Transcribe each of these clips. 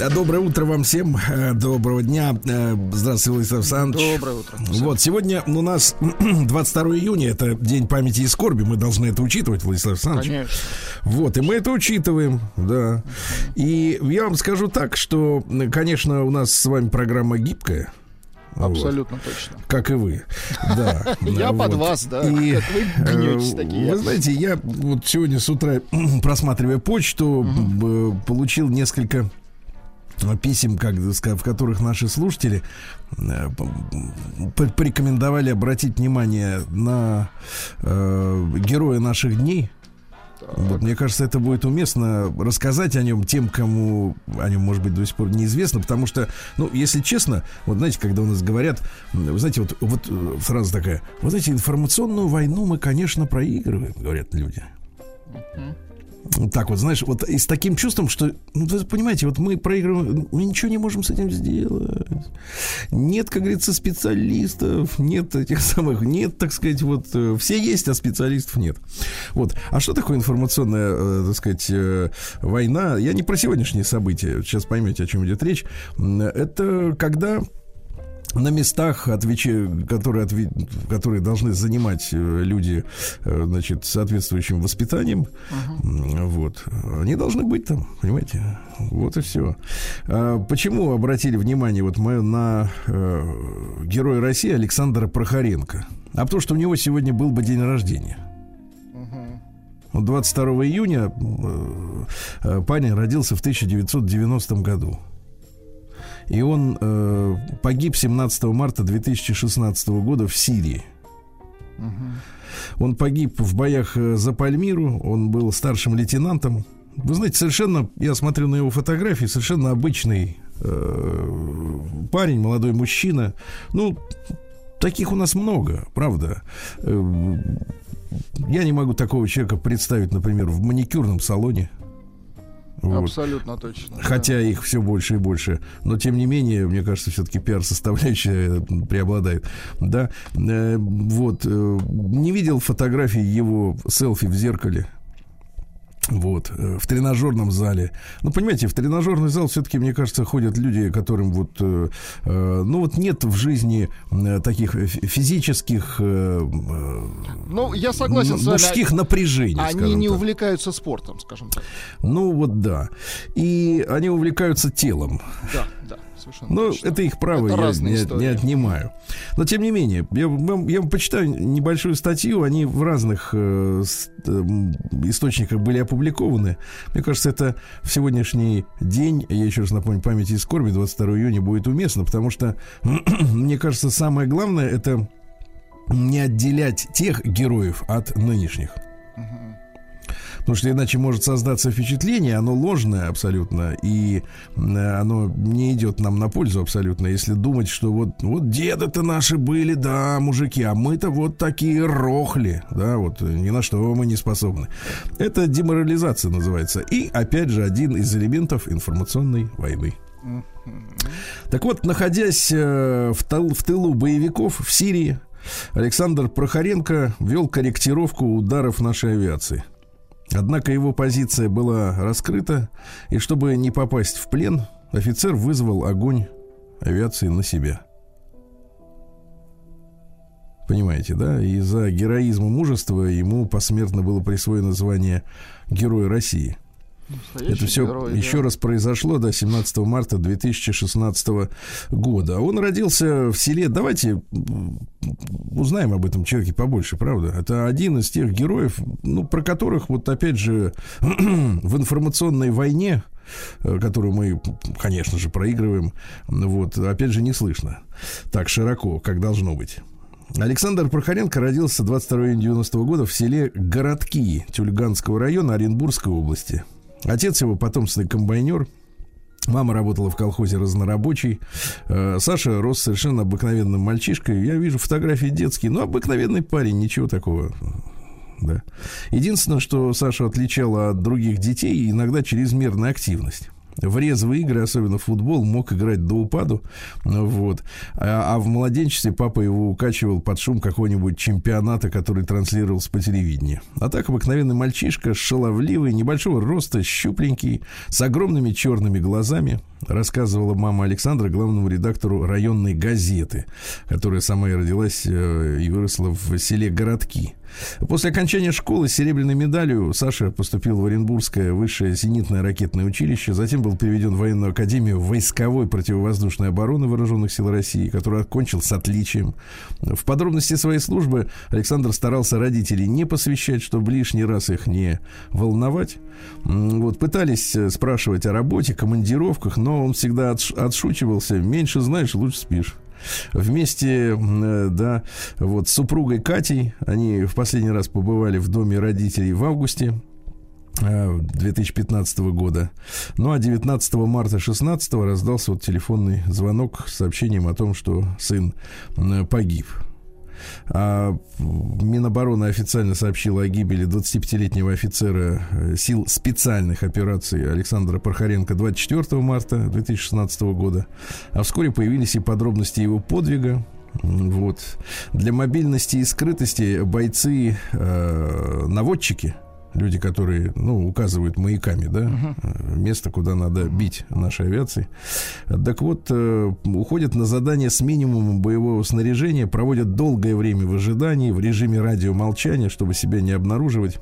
Э, доброе утро вам всем. Э, доброго дня. Э, здравствуйте, Владислав Александрович. Доброе утро. Всем. Вот, сегодня у нас 22 июня, это День памяти и скорби. Мы должны это учитывать, Владислав Александрович. Конечно. Вот, и мы это учитываем, да. И я вам скажу так, что, конечно, у нас с вами программа гибкая. Абсолютно вот. точно. Как и вы. Да. Я вот. под вас, да. И как вы гнетесь такие. Вы знаете, я вот сегодня с утра, просматривая почту, угу. получил несколько писем, как, в которых наши слушатели э, порекомендовали обратить внимание на э, героя наших дней. Вот, мне кажется, это будет уместно рассказать о нем тем, кому о нем, может быть, до сих пор неизвестно, потому что, ну, если честно, вот знаете, когда у нас говорят, вы знаете, вот, вот э, фраза такая, вот знаете, информационную войну мы, конечно, проигрываем, говорят люди. Так вот, знаешь, вот и с таким чувством, что, ну, вы понимаете, вот мы проигрываем, мы ничего не можем с этим сделать. Нет, как говорится, специалистов, нет этих самых, нет, так сказать, вот э, все есть, а специалистов нет. Вот. А что такое информационная, э, так сказать, э, война? Я не про сегодняшние события, сейчас поймете, о чем идет речь. Это когда на местах, которые, отве- которые должны занимать э, люди, э, значит, соответствующим воспитанием, м, вот, они должны быть там, понимаете? Вот и все. почему обратили внимание вот мы на э, героя России Александра Прохоренко? А потому что у него сегодня был бы день рождения. Вот 22 июня э, э, парень родился в 1990 году. И он э, погиб 17 марта 2016 года в Сирии. Он погиб в боях э, за Пальмиру, он был старшим лейтенантом. Вы знаете, совершенно, я смотрю на его фотографии, совершенно обычный э, парень, молодой мужчина. Ну, таких у нас много, правда. Э, я не могу такого человека представить, например, в маникюрном салоне. Вот. Абсолютно точно. да. Хотя их все больше и больше. Но тем не менее, мне кажется, все-таки пиар-составляющая преобладает. Да. Э, вот. э, Не видел фотографии его селфи в зеркале. Вот, э, в тренажерном зале. Ну, понимаете, в тренажерный зал все-таки, мне кажется, ходят люди, которым вот, э, э, ну, вот нет в жизни э, таких фи- физических э, Ну, я согласен м- с вами. мужских напряжений, Они не так. увлекаются спортом, скажем так. Ну, вот да. И они увлекаются телом. Да, да, совершенно Ну, точно. это их право, Это я разные не, истории. не отнимаю. Но тем не менее, я, вам- я почитаю небольшую статью, они в разных э, эм, источниках были опубликованы. Мне кажется, это в сегодняшний день, я еще раз напомню, памяти и скорби, 22 июня будет уместно, потому что, мне кажется, самое главное это не отделять тех героев от нынешних. Потому что иначе может создаться впечатление, оно ложное абсолютно, и оно не идет нам на пользу абсолютно, если думать, что вот, вот деды-то наши были, да, мужики, а мы-то вот такие рохли, да, вот э, ни на что мы не способны. Это деморализация называется. И, опять же, один из элементов информационной войны. Так вот, находясь э, в, тыл- в тылу боевиков в Сирии, Александр Прохоренко вел корректировку ударов нашей авиации. Однако его позиция была раскрыта, и чтобы не попасть в плен, офицер вызвал огонь авиации на себя. Понимаете, да? И за героизм и мужество ему посмертно было присвоено звание Героя России. Настоящий Это все герой, еще да. раз произошло до 17 марта 2016 года. Он родился в селе. Давайте узнаем об этом человеке побольше, правда? Это один из тех героев, ну, про которых, вот опять же, в информационной войне, э, которую мы, конечно же, проигрываем, вот, опять же, не слышно так широко, как должно быть. Александр Прохоренко родился 22 июня 90 года в селе Городки Тюльганского района Оренбургской области. Отец его потомственный комбайнер, Мама работала в колхозе разнорабочий. Э, Саша рос совершенно обыкновенным мальчишкой. Я вижу фотографии детские. Ну, обыкновенный парень, ничего такого. Да. Единственное, что Сашу отличало от других детей, иногда чрезмерная активность. В резвые игры, особенно в футбол, мог играть до упаду. Вот. А, а в младенчестве папа его укачивал под шум какого-нибудь чемпионата, который транслировался по телевидению. А так обыкновенный мальчишка, шаловливый, небольшого роста, щупленький, с огромными черными глазами, рассказывала мама Александра главному редактору районной газеты, которая сама и родилась э, и выросла в селе Городки. После окончания школы с серебряной медалью Саша поступил в Оренбургское высшее зенитное ракетное училище, затем был переведен в военную академию войсковой противовоздушной обороны вооруженных сил России, которую окончил с отличием. В подробности своей службы Александр старался родителей не посвящать, чтобы лишний раз их не волновать. Вот, пытались э, спрашивать о работе, командировках, но он всегда отш- отшучивался. Меньше знаешь, лучше спишь. Вместе, э, да, вот с супругой Катей они в последний раз побывали в доме родителей в августе э, 2015 года. Ну а 19 марта 16 раздался вот телефонный звонок с сообщением о том, что сын погиб. А Минобороны официально сообщила о гибели 25-летнего офицера э, сил специальных операций Александра Пархаренко 24 марта 2016 года. А вскоре появились и подробности его подвига. Вот. Для мобильности и скрытости бойцы, э, люди, которые, ну, указывают маяками, да, э, место, куда надо бить нашей авиации. Так вот, э, уходят на задание с минимумом боевого снаряжения, проводят долгое время в ожидании, в режиме радиомолчания, чтобы себя не обнаруживать.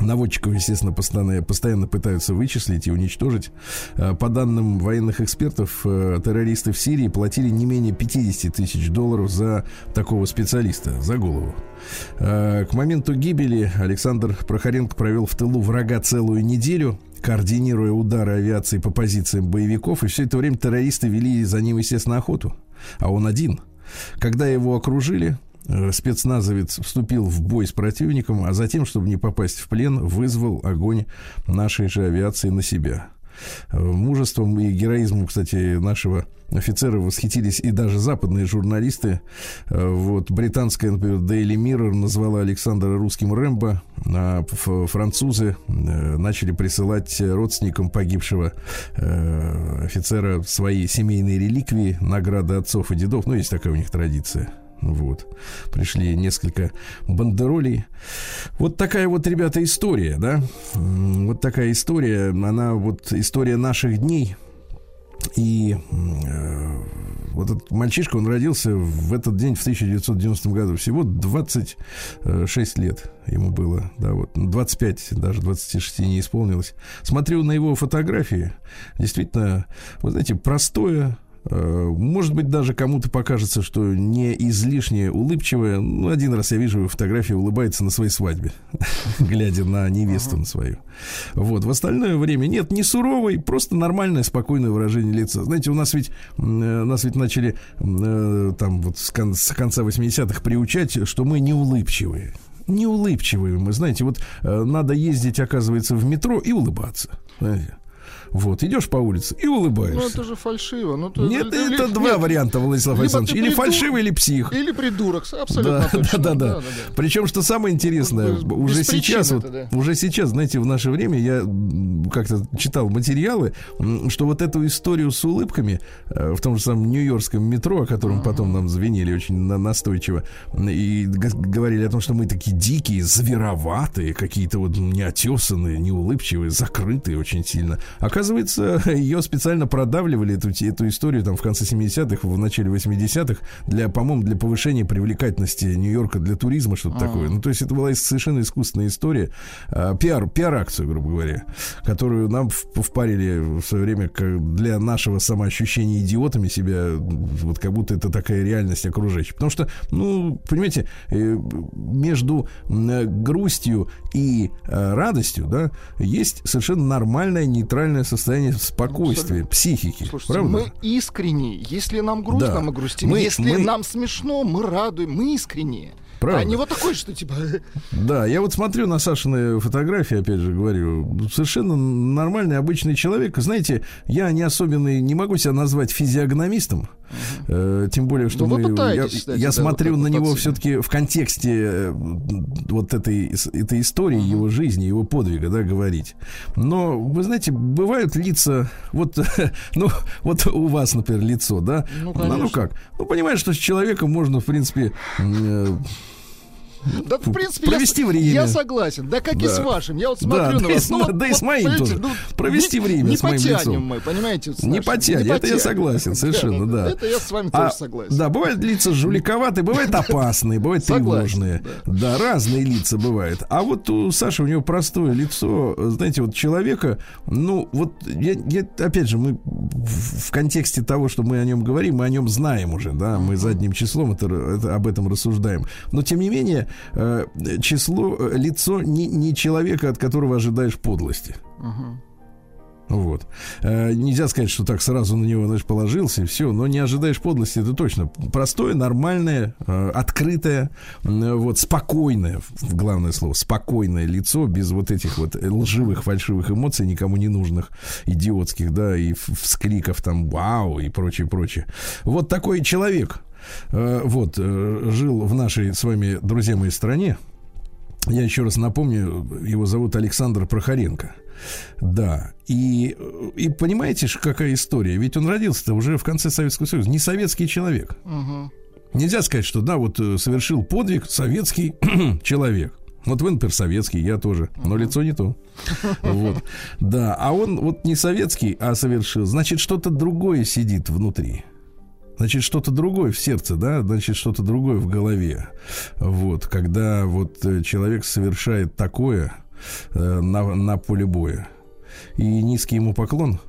Наводчиков, естественно, постоянно, пытаются вычислить и уничтожить. Э, По данным военных экспертов, э, террористы в Сирии платили не менее 50 тысяч долларов за такого специалиста, за голову. Э, К моменту гибели Александр Прохоренко провел в тылу врага целую неделю, координируя удары авиации по позициям боевиков, и все это время террористы вели за ним, естественно, охоту. А он один. Когда его окружили, спецназовец вступил в бой с противником, а затем, чтобы не попасть в плен, вызвал огонь нашей же авиации на себя. Э, Мужеством и героизмом, кстати, нашего офицера восхитились и даже западные журналисты. Э, Вот британская, например, Daily Mirror назвала Александра русским Рэмбо, а французы э, начали присылать родственникам погибшего э, офицера свои семейные реликвии, награды отцов и дедов. Ну, есть такая у них традиция. Вот. Пришли несколько бандеролей. Вот такая вот, ребята, история, да? Вот такая история. Она вот история наших дней. И э, вот этот мальчишка, он родился в этот день, в 1990 году. Всего 26 лет ему было. Да, вот, Ну, 25, даже 26 не исполнилось. Смотрю на его фотографии. Действительно, вы знаете, простое, Может быть, даже кому-то покажется, что не излишне улыбчивая. Ну, один раз я вижу его фотографию, улыбается на своей свадьбе, глядя на невесту на свою. Вот. В остальное время нет, не суровый, просто нормальное, спокойное выражение лица. Знаете, у нас ведь, э, нас ведь начали э, там вот с, кон- с конца 80-х приучать, что мы не улыбчивые. Не улыбчивые мы, знаете, вот э, надо ездить, оказывается, в метро и улыбаться. знаете. Вот, идешь по улице и улыбаешься. Ну, это же фальшиво. Ну, то- Нет, это ли- два нет. варианта, Владислав Либо Александрович. ты Или придурок, фальшивый, или псих. Или придурок, абсолютно Да, точно. да, да, да. Причем, что самое интересное, Без- уже сейчас, это, вот, да. уже сейчас, знаете, в наше время я как-то читал материалы, что вот эту историю с улыбками э, в том же самом нью-йоркском метро, о котором потом нам звенели очень на- настойчиво, и говорили о том, что мы такие дикие, звероватые, какие-то вот неотесанные, неулыбчивые, закрытые очень сильно. Оказывается, ее специально продавливали, эту, эту историю там в конце 70-х, в начале 80-х, для, по-моему, для повышения привлекательности Нью-Йорка для туризма, что-то такое. Ну, то есть это была совершенно искусственная история, а, пиар, пиар-акцию, грубо говоря, которую нам впарили в свое время как для нашего самоощущения идиотами себя, вот как будто это такая реальность окружающая. Потому что, ну, понимаете, э, между грустью и э, радостью, да, есть совершенно нормальное нейтральное состояние спокойствия, психики. Слушайте, правда? мы искренние. Если нам грустно, Да. мы грустим. Мы- Если мы- нам смешно, мы радуем. Мы искренние. Правда. А не вот такой, что типа... Да, я вот смотрю на Сашины фотографии, опять же говорю, совершенно нормальный, обычный человек. Знаете, я не особенный, не могу себя назвать физиогномистом, э, тем более, что Ну, мы, я, кстати, я да, смотрю вот на него все-таки в контексте э, вот этой, этой истории, его жизни, его подвига, да, говорить. Но, вы знаете, бывают лица, вот, ну, вот у вас, например, лицо, да? Ну, ну конечно. как? Ну, понимаешь, что с человеком можно, в принципе, э, Да, в принципе, Провести я, время. я согласен. Да как и Да. с вашим. Я вот Да, смотрю да на и вас. с- ну, вот- да и с моим тоже. ну, Провести не- время не с моим потянем лицом. мы, понимаете? Не нашим. потянет, Не это я потянем. согласен, совершенно, да. Это я с вами А, тоже согласен. Да, бывают лица жуликоватые, бывают опасные, бывают тревожные. Да. разные лица бывают. А вот у Саши, у него простое лицо, знаете, вот человека, ну, вот, я, я- опять же, мы в, в контексте того, что мы о нем говорим, мы о нем знаем уже, да, мы задним числом это, это- об этом рассуждаем. Но, тем не менее, э, число, э, лицо не, не человека, от которого ожидаешь подлости. Вот. Э, нельзя сказать, что так сразу на него, знаешь, положился и все, но не ожидаешь подлости, это точно. Простое, нормальное, э, открытое, вот, спокойное, главное слово, спокойное лицо, без вот этих вот лживых, фальшивых эмоций, никому не нужных, идиотских, да, и вскриков там «вау» и прочее, прочее. Вот такой человек, вот, э, жил в нашей с вами, друзья мои, стране. Я еще раз напомню, его зовут Александр Прохоренко. Да, и, и понимаете, какая история? Ведь он родился-то уже в конце Советского Союза, не советский человек. Нельзя сказать, что да, вот э, совершил подвиг советский человек. Вот вы, например, советский, я тоже, но лицо не то. Вот. Да, а он вот не советский, а совершил. Значит, что-то другое сидит внутри. Значит, что-то другое в сердце, да, значит, что-то другое в голове. Вот, когда вот э, человек совершает такое э, на, на поле боя. И низкий ему поклон.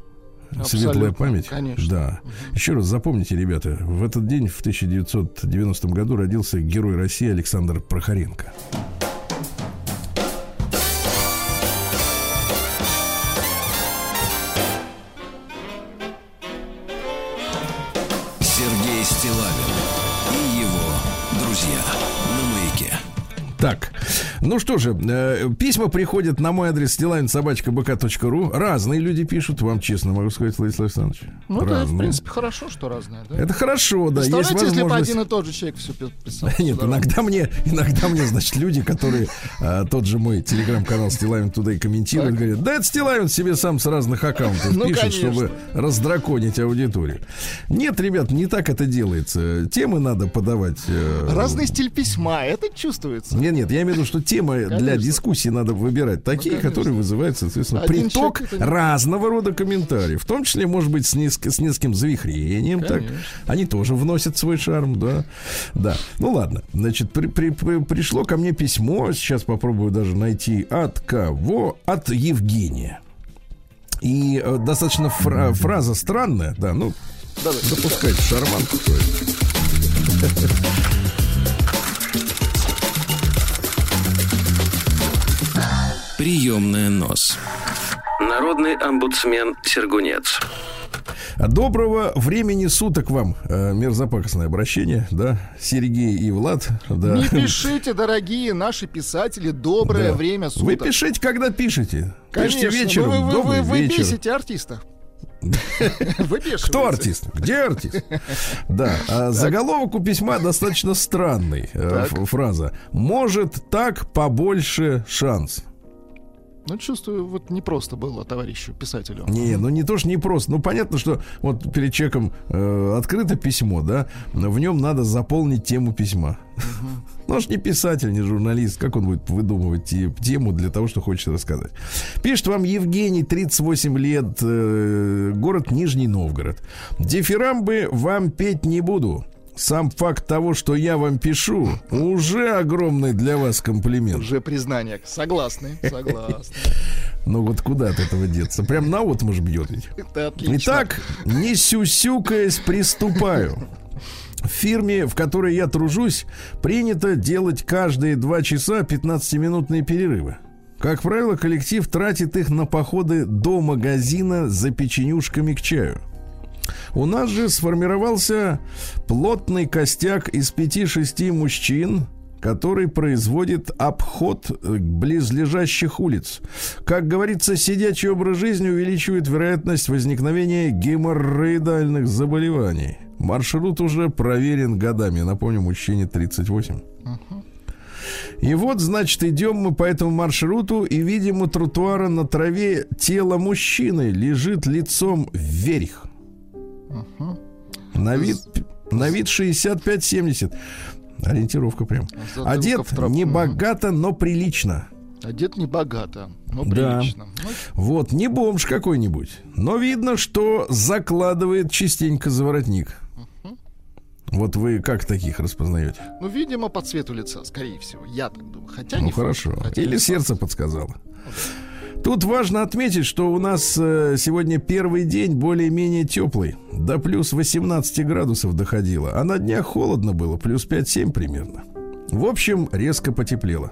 Светлая Абсолютно, память. конечно. Да. Еще раз запомните, ребята, в этот день, в 1990 году, родился герой России Александр Прохоренко. Так, ну что же, э, письма приходят на мой адрес stilavinsobachkabk.ru. Разные люди пишут, вам честно могу сказать, Владислав Александрович. Ну, это, в Разные. принципе, хорошо, что разное, да? Это хорошо, да, есть Представляете, если бы возможность... один и тот же человек все писал? Нет, иногда мне, иногда мне, значит, люди, которые а, тот же мой телеграм-канал Стилавин туда и комментируют, говорят, да это Стилавин себе сам с разных аккаунтов Ну, пишет, конечно. чтобы раздраконить аудиторию. Нет, ребят, не так это делается. Темы надо подавать. э, Разный стиль письма, это чувствуется. Нет, нет, я имею в виду, что темы для Конечно. дискуссии надо выбирать такие, конечно. которые вызывают, соответственно, Один приток разного рода комментариев, в том числе, может быть, с, неск- с нескольким завихрением. Так. Они тоже вносят свой шарм, да. Да. Ну ладно. Значит, при- при- при- пришло ко мне письмо. Сейчас попробую даже найти от кого? От Евгения. И э, достаточно фра- фраза странная, да, ну, допускайте шарманку Приемная нос. Народный омбудсмен Сергунец. Доброго времени суток вам, э, мерзопакостное обращение, да, Сергей и Влад, да. Не пишите, дорогие наши писатели, доброе Да. время суток. Вы пишите, когда пишете. Конечно, Пишите вечером, вы, вы, вы, добрый вы вечер. бесите артиста. Выбешиваете. Кто артист? Где артист? Да, а заголовок у письма достаточно странный. э, Фраза. Может так побольше шанс. Ну, чувствую, вот не просто было товарищу писателю. Не, ну не то, что не просто. Ну, понятно, что вот перед человеком э, открыто письмо, да, но в нем надо заполнить тему письма. Ну, он ж не писатель, не журналист. Как он будет выдумывать те- тему для того, что хочет рассказать? Пишет вам Евгений, 38 лет, э, город Нижний Новгород. Дифирамбы вам петь не буду. Сам факт того, что я вам пишу, уже огромный для вас комплимент. Уже признание. Согласны, согласны. Ну вот куда от этого деться? Прям на вот может бьет ведь. Это отлично. Итак, не сюсюкаясь, приступаю. В фирме, в которой я тружусь, принято делать каждые два часа 15-минутные перерывы. Как правило, коллектив тратит их на походы до магазина за печенюшками к чаю. У нас же сформировался плотный костяк из 5-6 мужчин, который производит обход э, близлежащих улиц. Как говорится, сидячий образ жизни увеличивает вероятность возникновения геморроидальных заболеваний. Маршрут уже проверен годами. Напомню, мужчине 38. И вот, значит, идем мы по этому маршруту и видим у тротуара на траве тело мужчины лежит лицом вверх. На вид, на вид 65-70. Ориентировка прям. Затылка Одет не богато, но прилично. Одет не богато, но Да. прилично. Ну, Вот, не бомж какой-нибудь. Но видно, что закладывает частенько за воротник. Вот вы как таких распознаете? Ну, видимо, по цвету лица, скорее всего. Я так думаю. Хотя Ну не факт, хорошо. хотя Или не сердце факт. подсказало. Тут важно отметить, что у нас э, сегодня первый день более-менее теплый. До плюс 18 градусов доходило. А на днях холодно было, плюс 5-7 примерно. В общем, резко потеплело.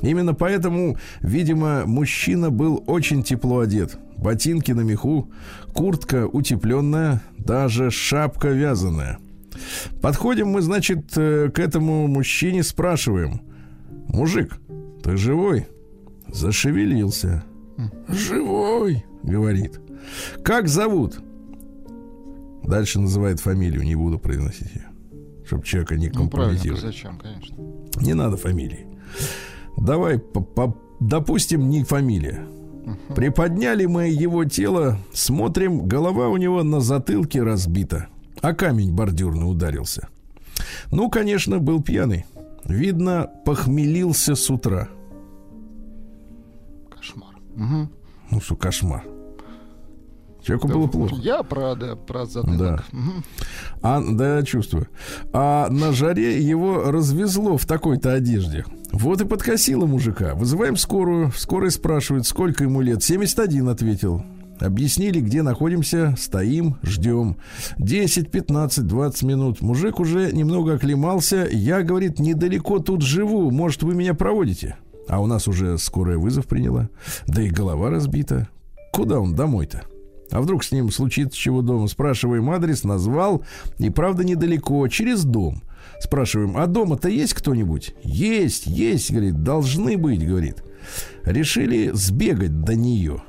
Именно поэтому, видимо, мужчина был очень тепло одет. Ботинки на меху, куртка утепленная, даже шапка вязаная. Подходим мы, значит, э, к этому мужчине, спрашиваем. Мужик, ты живой? Зашевелился. Живой, говорит. Как зовут? Дальше называет фамилию, не буду произносить ее. Чтобы человека не Ну, компрометировать. зачем, конечно. Не надо фамилии. Давай, по- по- допустим, не фамилия. Приподняли мы его тело, смотрим, голова у него на затылке разбита, а камень бордюрный ударился. Ну, конечно, был пьяный. Видно, похмелился с утра. Мгм. Ну что, кошмар. Человеку было плохо. Я про, да, про затылок. Да. А, да, чувствую. А на жаре его развезло в такой-то одежде. Вот и подкосило мужика. Вызываем скорую. Скорая спрашивает, сколько ему лет. 71 ответил. Объяснили, где находимся, стоим, ждем. 10, 15, 20 минут. Мужик уже немного оклемался. Я, говорит, недалеко тут живу. Может, вы меня проводите? А у нас уже скорая вызов приняла. Да и голова разбита. Куда он домой-то? А вдруг с ним случится чего дома? Спрашиваем адрес, назвал. И правда недалеко, через дом. Спрашиваем, а дома-то есть кто-нибудь? Есть, есть, говорит, должны быть, говорит. Решили сбегать до нее,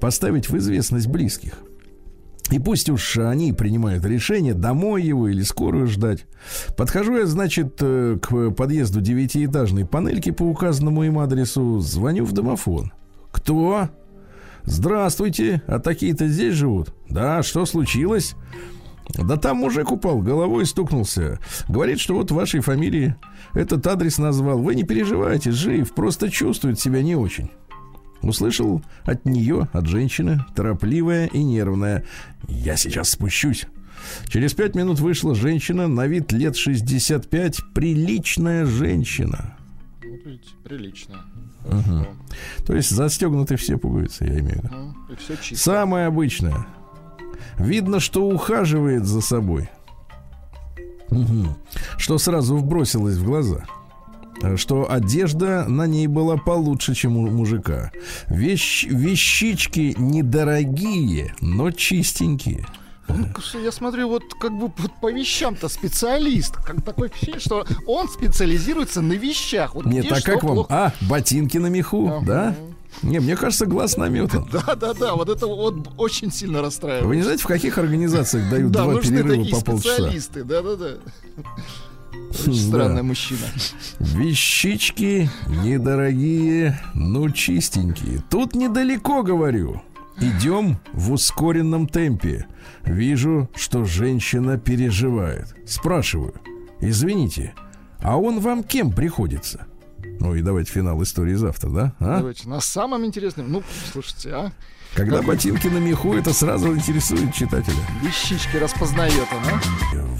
поставить в известность близких. И пусть уж они принимают решение, домой его или скорую ждать. Подхожу я, значит, э, к подъезду девятиэтажной панельки по указанному им адресу, звоню в домофон. Кто? Здравствуйте, а такие-то здесь живут? Да, что случилось? Да там мужик упал, головой стукнулся. Говорит, что вот вашей фамилии этот адрес назвал. Вы не переживайте, жив, просто чувствует себя не очень. Услышал от нее, от женщины, торопливая и нервная. Я сейчас спущусь. Через пять минут вышла женщина, на вид лет 65, приличная женщина. Вот видите, прилично. Мгм. То есть застегнуты все пуговицы, я имею в виду. Ну, и все чисто. Самое обычное. Видно, что ухаживает за собой. Мгм. Что сразу вбросилось в глаза. Что одежда на ней была получше, чем у мужика. Вещ- вещички недорогие, но чистенькие. Он, к- я смотрю, вот как бы вот по вещам-то специалист. Как такое впечатление, что он специализируется на вещах. Вот Нет, а как вам? плохо. А, ботинки на меху, Ага. да? Не, мне кажется, глаз наметан. Да, да, да, вот это вот очень сильно расстраивает. Вы не знаете, в каких организациях дают да, два нужны перерыва такие по полчаса? специалисты, да, да, да. Очень Да. странный мужчина. Вещички недорогие, но чистенькие. Тут недалеко, говорю. Идем в ускоренном темпе. Вижу, что женщина переживает. Спрашиваю. Извините, а он вам кем приходится? Ну и давайте финал истории завтра, да? А? Давайте, на самом интересном, ну, слушайте, а, Когда ботинки на меху, это сразу интересует читателя. вещички распознает он, а?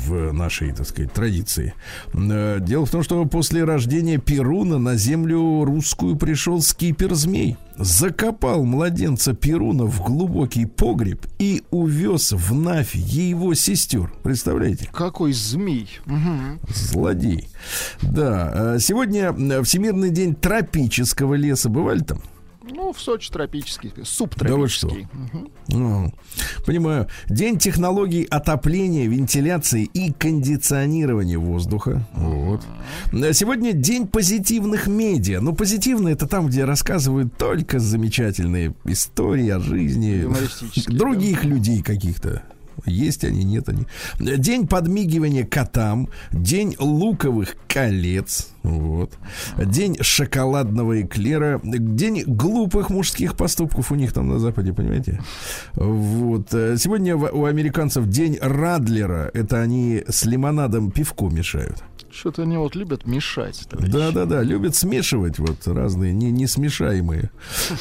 в нашей, так сказать, традиции. Э, Дело в том, что после рождения Перуна на землю русскую пришел скипер-змей. Закопал младенца Перуна в глубокий погреб и увез в Навь его сестер. Представляете? Какой змей. Мгм. Злодей. Да. э, Сегодня э, Всемирный день тропического леса. Бывали там? Ну, в Сочи тропический, Да субтропический. Мгм. Ну, понимаю. День технологий отопления, вентиляции и кондиционирования воздуха. Вот. Сегодня день позитивных медиа. Ну, позитивные это там, где рассказывают только замечательные истории о жизни других людей каких-то. Есть они, нет они. День подмигивания котам, день луковых колец, вот. День шоколадного эклера, день глупых мужских поступков у них там на Западе, понимаете? Вот. Сегодня у американцев день Радлера. Это они с лимонадом пивко мешают. Что-то они вот любят мешать. товарищи. Да, да, да, любят смешивать вот разные не, несмешаемые.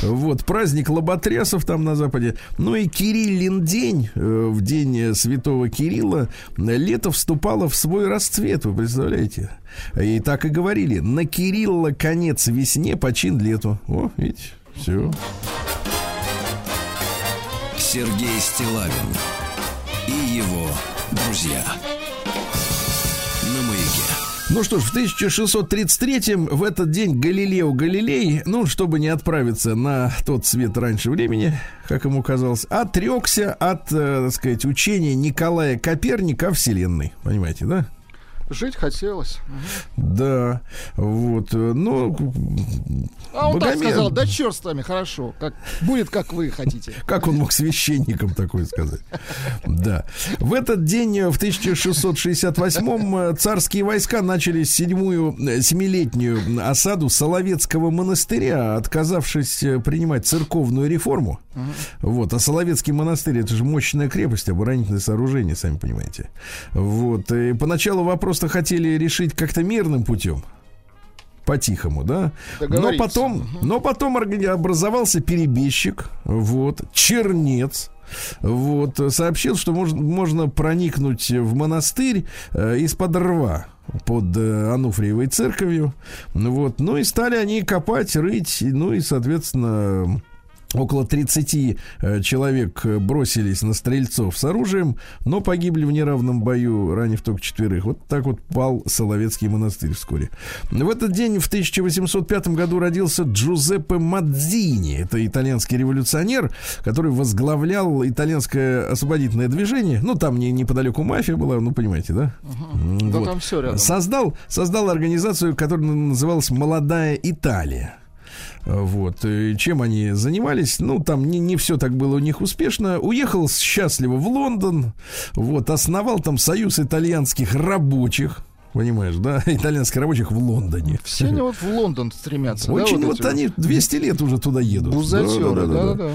Вот праздник лоботрясов там на Западе. Ну и Кириллин день, э, в день Святого Кирилла, лето вступало в свой расцвет, вы представляете? И так и говорили, на Кирилла конец весне, почин лету. О, видите, все. Сергей Стилавин и его друзья. Ну что ж, в 1633-м в этот день Галилео Галилей, ну, чтобы не отправиться на тот свет раньше времени, как ему казалось, отрекся от, э, так сказать, учения Николая Коперника о Вселенной. Понимаете, да? Жить хотелось. Да, вот, э, ну... А он так Богомер- сказал, да черт с вами, хорошо. Как, будет, как вы хотите. Как он мог священникам такое сказать? Да. В этот день, э, в 1668-м, э, царские войска начали седьмую, семилетнюю осаду Соловецкого монастыря, отказавшись принимать церковную реформу. Вот. А Соловецкий монастырь это же мощная крепость, оборонительное сооружение, сами понимаете. Вот. И поначалу вопрос-то хотели решить как-то мирным путем. По-тихому, да? Но потом, но потом образовался перебежчик, вот, чернец, вот, сообщил, что можно, можно проникнуть в монастырь э, из-под рва под э, Ануфриевой церковью, вот, ну и стали они копать, рыть, ну и, соответственно, Около 30 э, человек э, бросились на стрельцов с оружием, но погибли в неравном бою, ранив только четверых. Вот так вот пал Соловецкий монастырь вскоре. В этот день, в 1805 году, родился Джузеппе Мадзини. Это итальянский революционер, который возглавлял итальянское освободительное движение. Ну, там не, неподалеку мафия была, ну, понимаете, да? Да вот. там все рядом. Создал, создал организацию, которая называлась «Молодая Италия». Вот. И чем они занимались? Ну, там не, не все так было у них успешно. Уехал счастливо в Лондон. Вот. Основал там союз итальянских рабочих. Понимаешь, да? Итальянских рабочих в Лондоне. Все они вот в Лондон стремятся. да, Очень вот, эти они 200 лет уже туда едут. Бузатеры, Да-да-да-да. да-да-да. Да.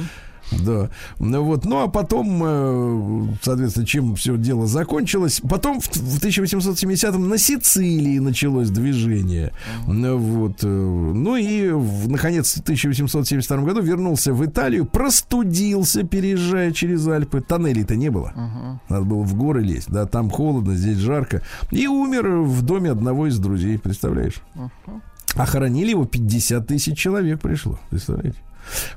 Ну Вот. Ну а потом, э, соответственно, чем все дело закончилось. Потом в, в 1870-м на Сицилии началось движение. Ну Вот. э, Ну и, наконец, в 1872 году вернулся в Италию, простудился, переезжая через Альпы. Тоннелей-то не было. Надо было в горы лезть. Да, там холодно, здесь жарко. И умер в доме одного из друзей, представляешь? А хоронили его 50 тысяч человек пришло, представляете?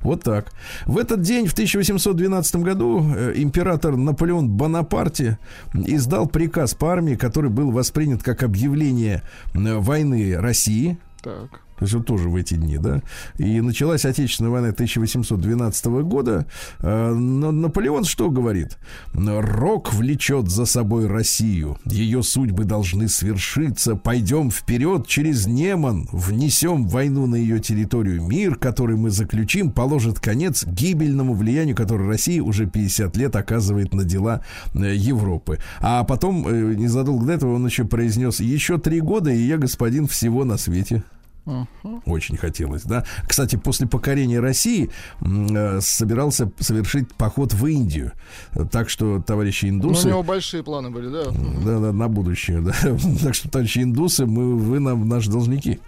Вот так. В этот день, в 1812 году, э, император Наполеон Бонапарте издал приказ по армии, который был воспринят как объявление э, войны России. Так. То есть вот тоже в эти дни, да. И началась Отечественная война 1812 года. Э, Но Наполеон что говорит? Рок влечет за собой Россию. Ее судьбы должны свершиться. Пойдем вперед через Неман. Внесем войну на ее территорию. Мир, который мы заключим, положит конец гибельному влиянию, которое Россия уже 50 лет оказывает на дела э, Европы. А потом, э, незадолго до этого, он еще произнес, еще три года, и я господин всего на свете. Очень хотелось, да. Кстати, после покорения России э, собирался совершить поход в Индию. Так что, товарищи Ну, у индусы... него большие планы были, да. Да, да, на будущее, да. Так что, товарищи индусы, мы, вы нам наши должники.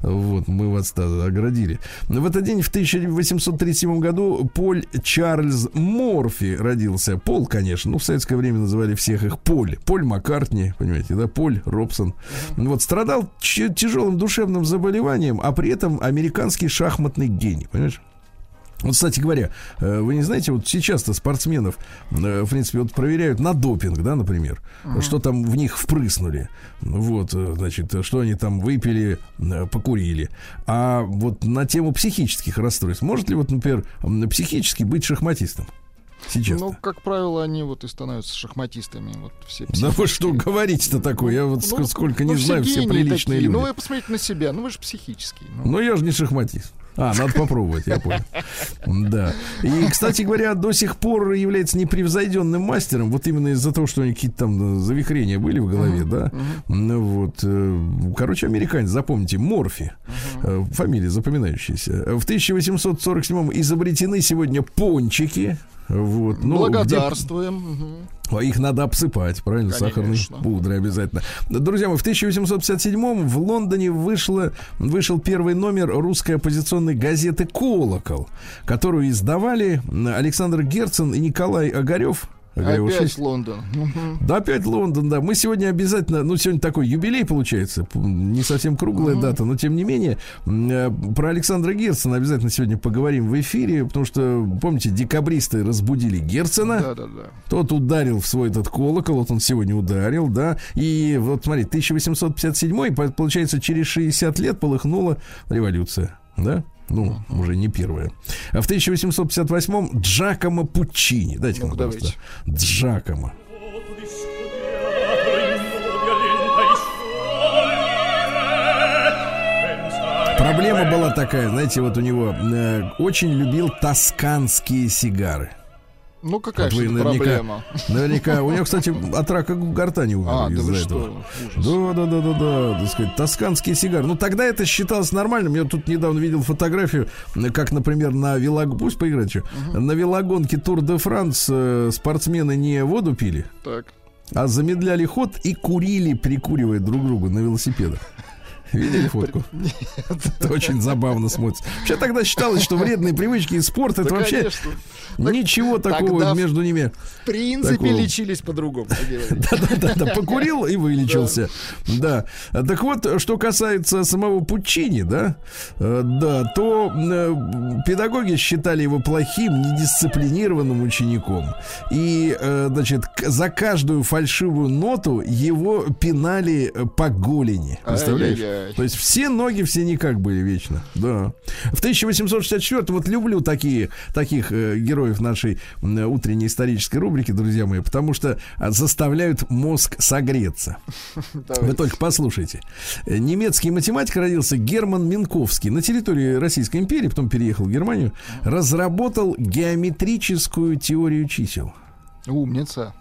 Вот, мы вас да, оградили. В этот день, в 1837 году, Поль Чарльз Морфи родился. Пол, конечно, ну, в советское время называли всех их Поль. Поль Маккартни, понимаете, да, Поль Робсон. Вот, страдал ч- тяжелым душевным заболеванием, а при этом американский шахматный гений, понимаешь? Вот, кстати говоря, э, вы не знаете, вот сейчас-то спортсменов, э, в принципе, вот проверяют на допинг, да, например, что там в них впрыснули, вот, э, значит, что они там выпили, покурили. А вот на тему психических расстройств, может ли вот, например, психически быть шахматистом? Сейчас. Ну, как правило, они вот и становятся шахматистами. Вот все да вы что говорите-то такое? Я вот Ну, ск- сколько ну, не знаю, все приличные такие. люди. Ну, вы посмотрите на себя, ну вы же психический. ну. Но я же не шахматист. А, надо попробовать, я понял. Да. И, кстати говоря, до сих пор является непревзойденным мастером, вот именно из-за того, что у него какие-то там завихрения были в голове, да. Ну вот. э, Короче, американец, запомните, Морфи. Э, Фамилия запоминающаяся. В 1847 изобретены сегодня пончики. Вот, ну, где- Благодарствуем. мгм. А Их надо обсыпать, правильно, Конечно. сахарной пудрой обязательно. Друзья мои, в 1857 в Лондоне вышло, вышел первый номер русской оппозиционной газеты «Колокол», которую издавали Александр Герцен и Николай Огарев. Опять. Лондон. Да, опять Лондон, да. Мы сегодня обязательно, ну, сегодня такой юбилей получается, не совсем круглая дата, но тем не менее, э, про Александра Герцена обязательно сегодня поговорим в эфире, потому что, помните, декабристы разбудили Герцена. Да-да-да. Тот ударил в свой этот колокол, вот он сегодня ударил, да. И вот смотри, 1857, по- получается, через 60 лет полыхнула революция, да? Ну, уже не первая. А в 1858-м Джакомо Пуччини. Дайте-ка Ну, пожалуйста. Джакомо. Проблема была такая, знаете, вот у него э, очень любил тосканские сигары. Ну, какая Вот же наверняка- проблема? Наверняка. У него, кстати, от рака гортани умер А, да из-за этого. что? Да, да, да, да, да, так сказать, тосканские сигары. Ну, тогда это считалось нормальным. Я тут недавно видел фотографию, как, например, на велогонке, пусть поиграть что, на велогонке Тур де Франс э, спортсмены не воду пили, Так. а замедляли ход и курили, прикуривая друг друга на велосипедах. Видели фотку? Это очень забавно смотрится. Вообще тогда считалось, что вредные привычки и спорт это Да, вообще конечно. Так ничего такого тогда в- между ними. В принципе, Такого. лечились по-другому. Да-да-да, покурил и вылечился. Да. Так вот, что касается самого Пучини, да, э, да, то э, педагоги считали его плохим, недисциплинированным учеником. И, э, значит, за каждую фальшивую ноту его пинали по голени. Представляешь? Ай-яй-яй. То есть все ноги в синяках были вечно. Да. В 1864 вот люблю такие, таких э, героев нашей м, утренней исторической рубрики, друзья мои, потому что а, заставляют мозг согреться. Вы Давайте. только послушайте. Э, Немецкий математик родился Герман Минковский. На территории Российской империи, потом переехал в Германию, разработал геометрическую теорию чисел Умница.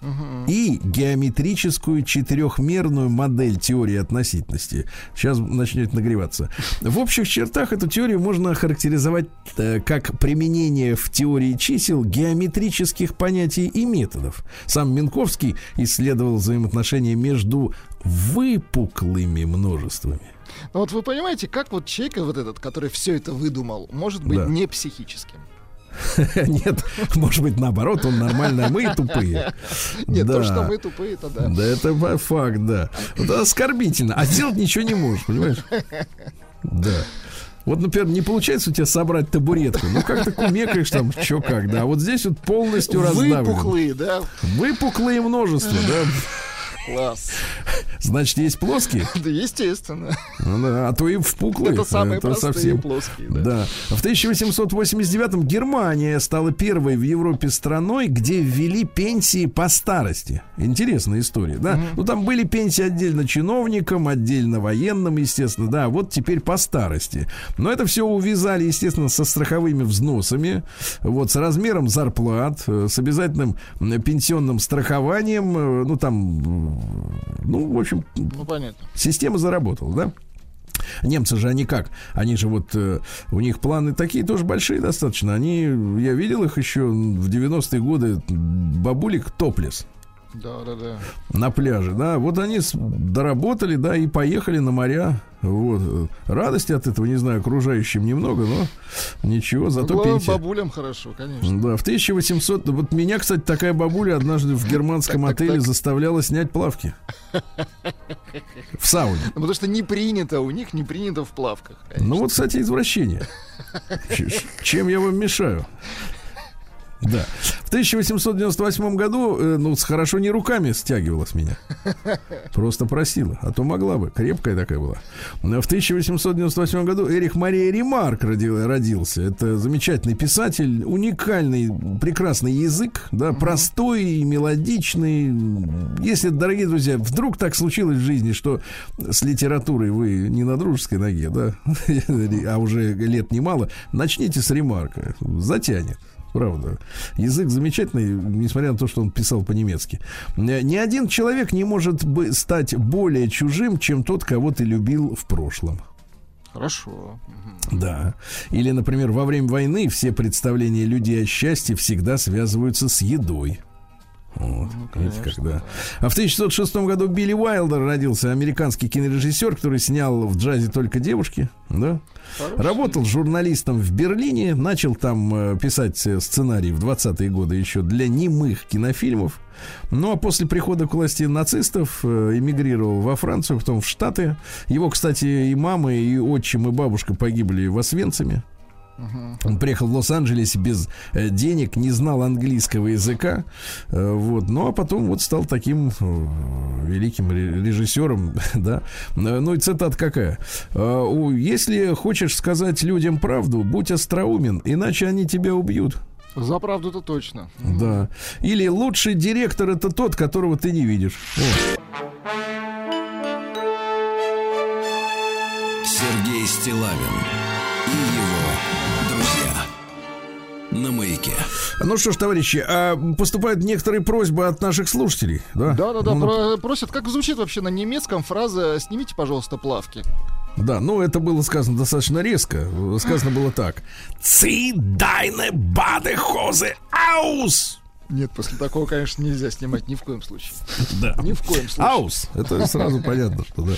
И геометрическую четырехмерную модель теории относительности. Сейчас начнет нагреваться. В общих чертах эту теорию можно охарактеризовать э, как применение в теории чисел геометрических понятий и методов. Сам Минковский исследовал взаимоотношения между выпуклыми множествами. Ну вот вы понимаете, как вот человек вот этот, который все это выдумал, может быть Да. не психическим? Нет, может быть, наоборот, он нормальный, а мы тупые. Нет, Да. то, что мы тупые, то да. Да, это фа- факт, да. Вот оскорбительно. А сделать ничего не можешь, понимаешь? Да. Вот, например, не получается у тебя собрать табуретку. Ну, как ты кумекаешь там, что как, да. А вот здесь вот полностью раздавлен. Выпуклые, да? Выпуклые множество, да. Класс. Значит, есть плоские, Да, естественно. Ну да, а то и впуклые. Это самые Это простые совсем плоские, да. Да. В 1889-м Германия стала первой в Европе страной, где ввели пенсии по старости. Интересная история, да? Ну, там были пенсии отдельно чиновникам, отдельно военным, естественно, да. Вот теперь по старости. Но это все увязали, естественно, со страховыми взносами, вот, с размером зарплат, э, с обязательным пенсионным страхованием, э, ну, там, ну, в общем, Ну, понятно. Система заработала, да? Немцы же они как? Они же вот э, у них планы такие тоже большие достаточно. Они, я видел их еще в 90-е годы бабулик топлес Да, да, да. на пляже, да. Вот они доработали, да, и поехали на моря. Вот. Радости от этого, не знаю, окружающим немного, но ничего, зато Главное, пенсия. бабулям хорошо, конечно. Да, в 1800... Вот меня, кстати, такая бабуля однажды в германском Так, отеле так. заставляла снять плавки. В сауне. Ну, потому что не принято, у них не принято в плавках. конечно. Ну вот, кстати, извращение. Чем я вам мешаю? Да. В 1898 году, э, ну, хорошо не руками стягивала с меня. Просто просила. А то могла бы. Крепкая такая была. В 1898 году Эрих Мария Ремарк родил- родился. Это замечательный писатель, уникальный, прекрасный язык, да, простой, мелодичный. Если, дорогие друзья, вдруг так случилось в жизни, что с литературой вы не на дружеской ноге, да, а уже лет немало, начните с Ремарка. Затянет. Правда. Язык замечательный, несмотря на то, что он писал по-немецки. Э, Ни один человек не может стать более чужим, чем тот, кого ты любил в прошлом. Хорошо. Да. Или, например, во время войны все представления людей о счастье всегда связываются с едой. Вот, видите, как, да. А в 1906 году Билли Уайлдер родился, американский кинорежиссер, который снял в джазе только девушки. Да? Работал журналистом в Берлине, начал там э, писать э, сценарий в 20-е годы еще для немых кинофильмов. Ну а после прихода к власти нацистов э, эмигрировал во Францию, потом в Штаты. Его, кстати, и мама, и отчим, и бабушка погибли в Освенциме. Он приехал в Лос-Анджелесе без э, денег, не знал английского языка, э, вот, ну а потом вот стал таким э, великим ре- режиссером, да. Ну и цитат какая? Если хочешь сказать людям правду, будь остроумен, иначе они тебя убьют. За правду-то точно. Да. Или лучший директор это тот, которого ты не видишь. Вот. Сергей Стилавин На маяке. Ну что ж, товарищи, а поступают некоторые просьбы от наших слушателей, да? Да-да-да, Ну, про- просят, как звучит вообще на немецком фраза «снимите, пожалуйста, плавки». Да, ну это было сказано достаточно резко. Сказано было так. Ци дайне бадехозе аус! Нет, после такого, конечно, нельзя снимать ни в коем случае. Да. Ни в коем случае. Аус. Это сразу понятно, что да.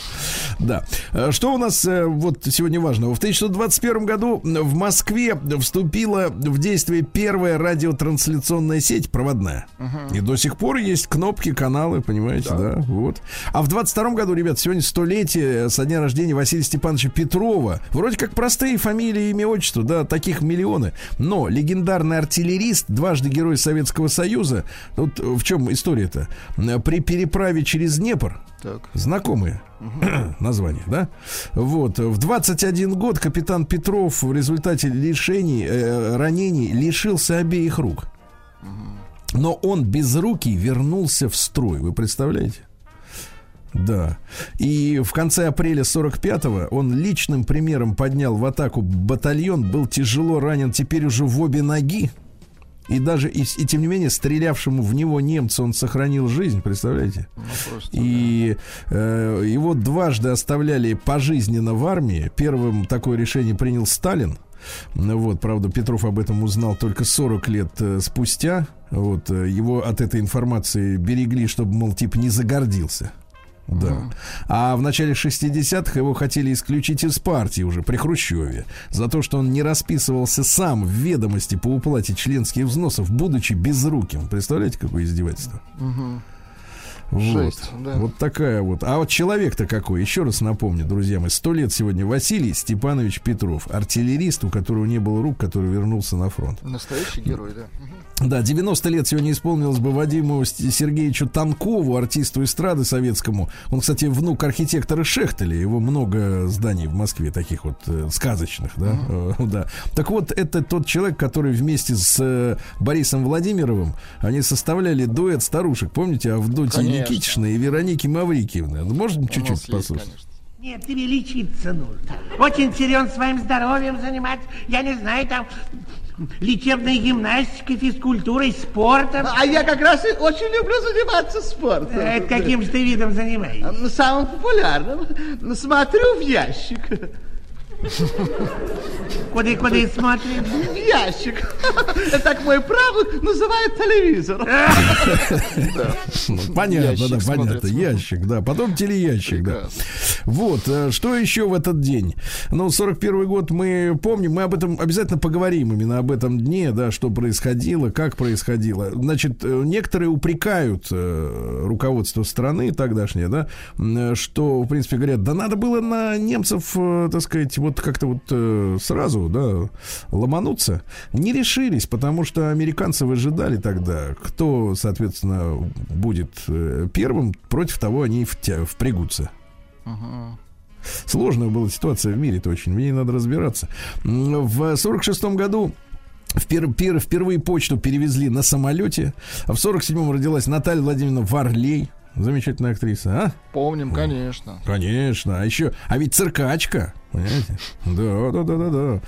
Да. Э, Что у нас э, вот сегодня важного? В 1921 году в Москве вступила в действие первая радиотрансляционная сеть проводная. И до сих пор есть кнопки, каналы, понимаете, да. вот. А в 22 году, ребят, сегодня столетие со дня рождения Василия Степановича Петрова. Вроде как простые фамилии, имя, отчество, да, таких миллионы. Но легендарный артиллерист, дважды герой Советского Союза, вот в чем история-то? При переправе через Днепр, Так. знакомые названия, да? Вот. В 21 год капитан Петров в результате лишений, э, ранений лишился обеих рук. Но он без руки вернулся в строй. Вы представляете? Да. И в конце апреля 45-го он личным примером поднял в атаку батальон, был тяжело ранен теперь уже в обе ноги. И даже, и, и тем не менее, стрелявшему в него немцу он сохранил жизнь, представляете? Ну, просто, И э, его дважды оставляли пожизненно в армии. Первым такое решение принял Сталин. Вот, правда, Петров об этом узнал только 40 лет э, спустя. Вот, э, его от этой информации берегли, чтобы, мол, типа не загордился. Да. А в начале 60-х его хотели исключить из партии уже при Хрущеве за то, что он не расписывался сам в ведомости по уплате членских взносов, будучи безруким. Представляете, какое издевательство? Вот. Жесть, да. вот такая вот. А вот человек-то какой? Еще раз напомню, друзья мои. Сто лет сегодня Василий Степанович Петров. Артиллерист, у которого не было рук, который вернулся на фронт. Настоящий герой, да. Да, 90 лет сегодня исполнилось бы Вадиму Сергеевичу Танкову, артисту эстрады советскому. Он, кстати, внук архитектора Шехтеля. Его много зданий в Москве, таких вот э, сказочных, да? Э, да. Так вот, это тот человек, который вместе с э, Борисом Владимировым, они составляли дуэт старушек. Помните, Авдотьи Конечно. Никитичны и Вероники Маврикиевны? Ну, нас чуть-чуть есть, послушать? конечно. Нет, тебе лечиться нужно. Очень силен своим здоровьем заниматься. Я не знаю, там лечебной гимнастикой, физкультурой, спортом. А я как раз и очень люблю заниматься спортом. Это каким же ты видом занимаешься? Самым популярным. Смотрю в ящик. Куда, куда смотришь? В ящик. Так мой правый называет телевизор. Понятно, да, понятно. Ящик, да. Потом телеящик, да. Вот, э, что еще в этот день? Ну, 41 год мы помним, мы об этом обязательно поговорим именно об этом дне, да, что происходило, как происходило. Значит, э, некоторые упрекают э, руководство страны тогдашнее, да, что, в принципе, говорят, да надо было на немцев, так сказать, вот как-то вот э, сразу, да, ломануться. Не решились, потому что американцы выжидали тогда, кто, соответственно, будет э, первым, против того они втя- впрягутся. Сложная была ситуация в мире-то очень, в ней надо разбираться. В 46 году Впер- пер- впервые почту перевезли на самолете. А в 47-м родилась Наталья Владимировна Варлей. Замечательная актриса, а? Помним, конечно. Конечно. А еще, а ведь циркачка. Понимаете? Да, да, да, да, да.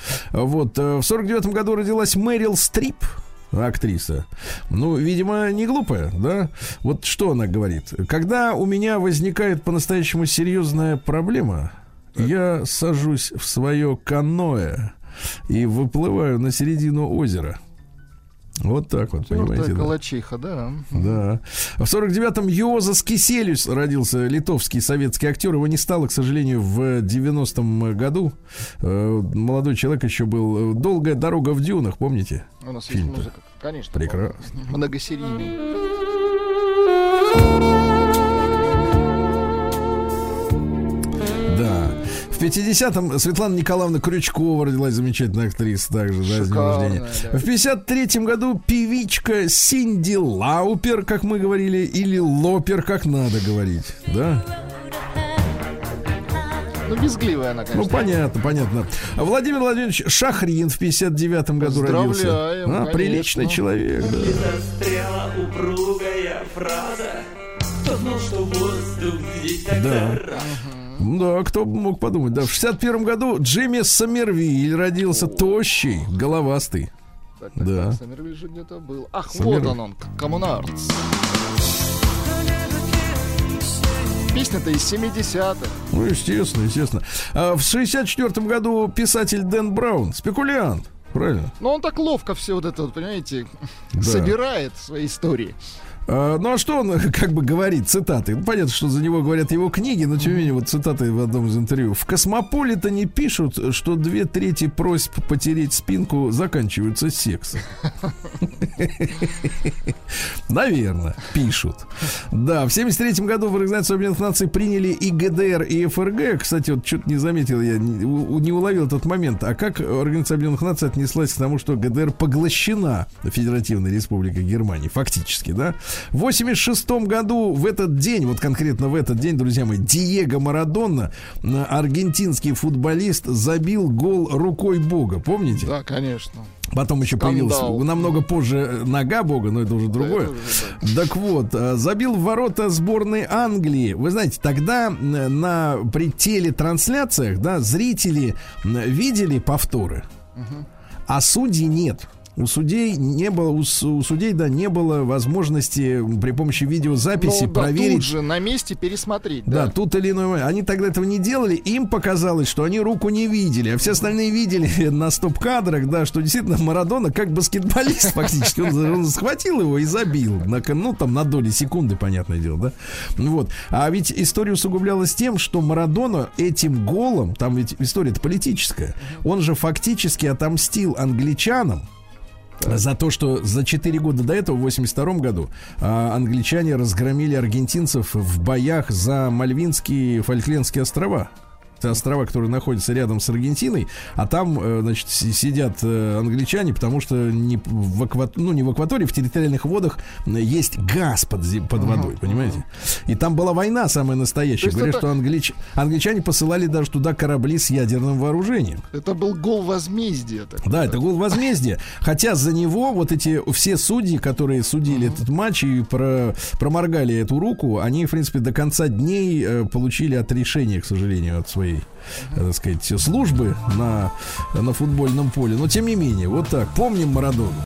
Вот. э, В 49 году родилась Мэрил Стрип актриса. Ну, видимо, не глупая, да? Вот что она говорит. Когда у меня возникает по-настоящему серьезная проблема, я сажусь в свое каноэ и выплываю на середину озера. Вот так вот, понимаете. Тёртая да. калачиха, да. Да. В 49-м Йозас Кисельюс родился, литовский советский актер. Его не стало, к сожалению, в 90-м году. Э, Молодой человек еще был. Долгая дорога в дюнах, помните? У нас есть музыка, конечно. Прекрасно. Многосерийный. 50-м Светлана Николаевна Крючкова родилась, замечательная актриса также, да, с днем рождения. да. В 53-м году певичка Синди Лаупер, как мы говорили, или Лопер, как надо говорить, да? Ну, безгливая она, конечно. Ну, понятно, понятно. Владимир Владимирович Шахрин в 59-м году родился. А, конечно. приличный человек, да. Стрела упругая фраза Кто знал, что воздух здесь так Да. Да, кто бы мог подумать. Да, в 61 году Джимми Сомервиль родился тощий, головастый. Так, так, Да. так, Сомервиль же где-то был. Ах, Сомервиль. вот он он, к- Коммунартс. Песня-то из 70-х. Ну, естественно, естественно. А в 64 году писатель Дэн Браун, спекулянт, правильно? Но он так ловко все вот это, вот, понимаете, Да. собирает в своей истории. А, ну а что он как бы говорит, цитаты? Ну, понятно, что за него говорят его книги, но тем не менее, вот цитаты в одном из интервью. В Космополитене пишут, что две трети просьб потереть спинку заканчиваются сексом. Наверное, пишут. Да, в 73 году в Организацию Объединенных Наций приняли и ГДР, и ФРГ. Кстати, вот что-то не заметил я, не, не уловил этот момент. А как Организация Объединенных Наций отнеслась к тому, что ГДР поглощена Федеративной Республикой Германии? Фактически, да? В 86 году в этот день, вот конкретно в этот день, друзья мои, Диего Марадонна, аргентинский футболист, забил гол рукой Бога. Помните? Да, конечно. Потом еще Скандал. появилась намного позже э, нога Бога, но это уже другое. это Так вот, э, забил в ворота сборной Англии. Вы знаете, тогда на при телетрансляциях, да, зрители видели повторы, а судей нет. У судей не было, у, у судей, да, не было возможности при помощи видеозаписи Ну, да, проверить. тут же на месте пересмотреть. Да, Да, тут или момент. Они тогда этого не делали, им показалось, что они руку не видели, а все остальные видели на стоп-кадрах, да, что действительно Марадона как баскетболист фактически. Он, он схватил его и забил. На, ну, там на доли секунды, понятное дело, да. Вот. А ведь история усугублялась тем, что Марадона этим голом, там ведь история-то политическая, он же фактически отомстил англичанам, за то, что за 4 года до этого, в 82 году, а, англичане разгромили аргентинцев в боях за Мальвинские и Фольклендские острова. Это острова, которые находятся рядом с Аргентиной, а там, э, значит, си- сидят э, англичане, потому что не в, аква- ну, не в акватории, в территориальных водах э, есть газ под, под водой, понимаете? И там была война самая настоящая. Говорят, это- что англич- англичане посылали даже туда корабли с ядерным вооружением. Это был гол возмездия. так Да, сказать. это гол возмездия. Хотя за него вот эти все судьи, которые судили этот матч и про, проморгали эту руку, они, в принципе, до конца дней получили отрешение, к сожалению, от своей, э, так сказать, службы на, на футбольном поле. Но тем не менее, вот так. Помним Марадону.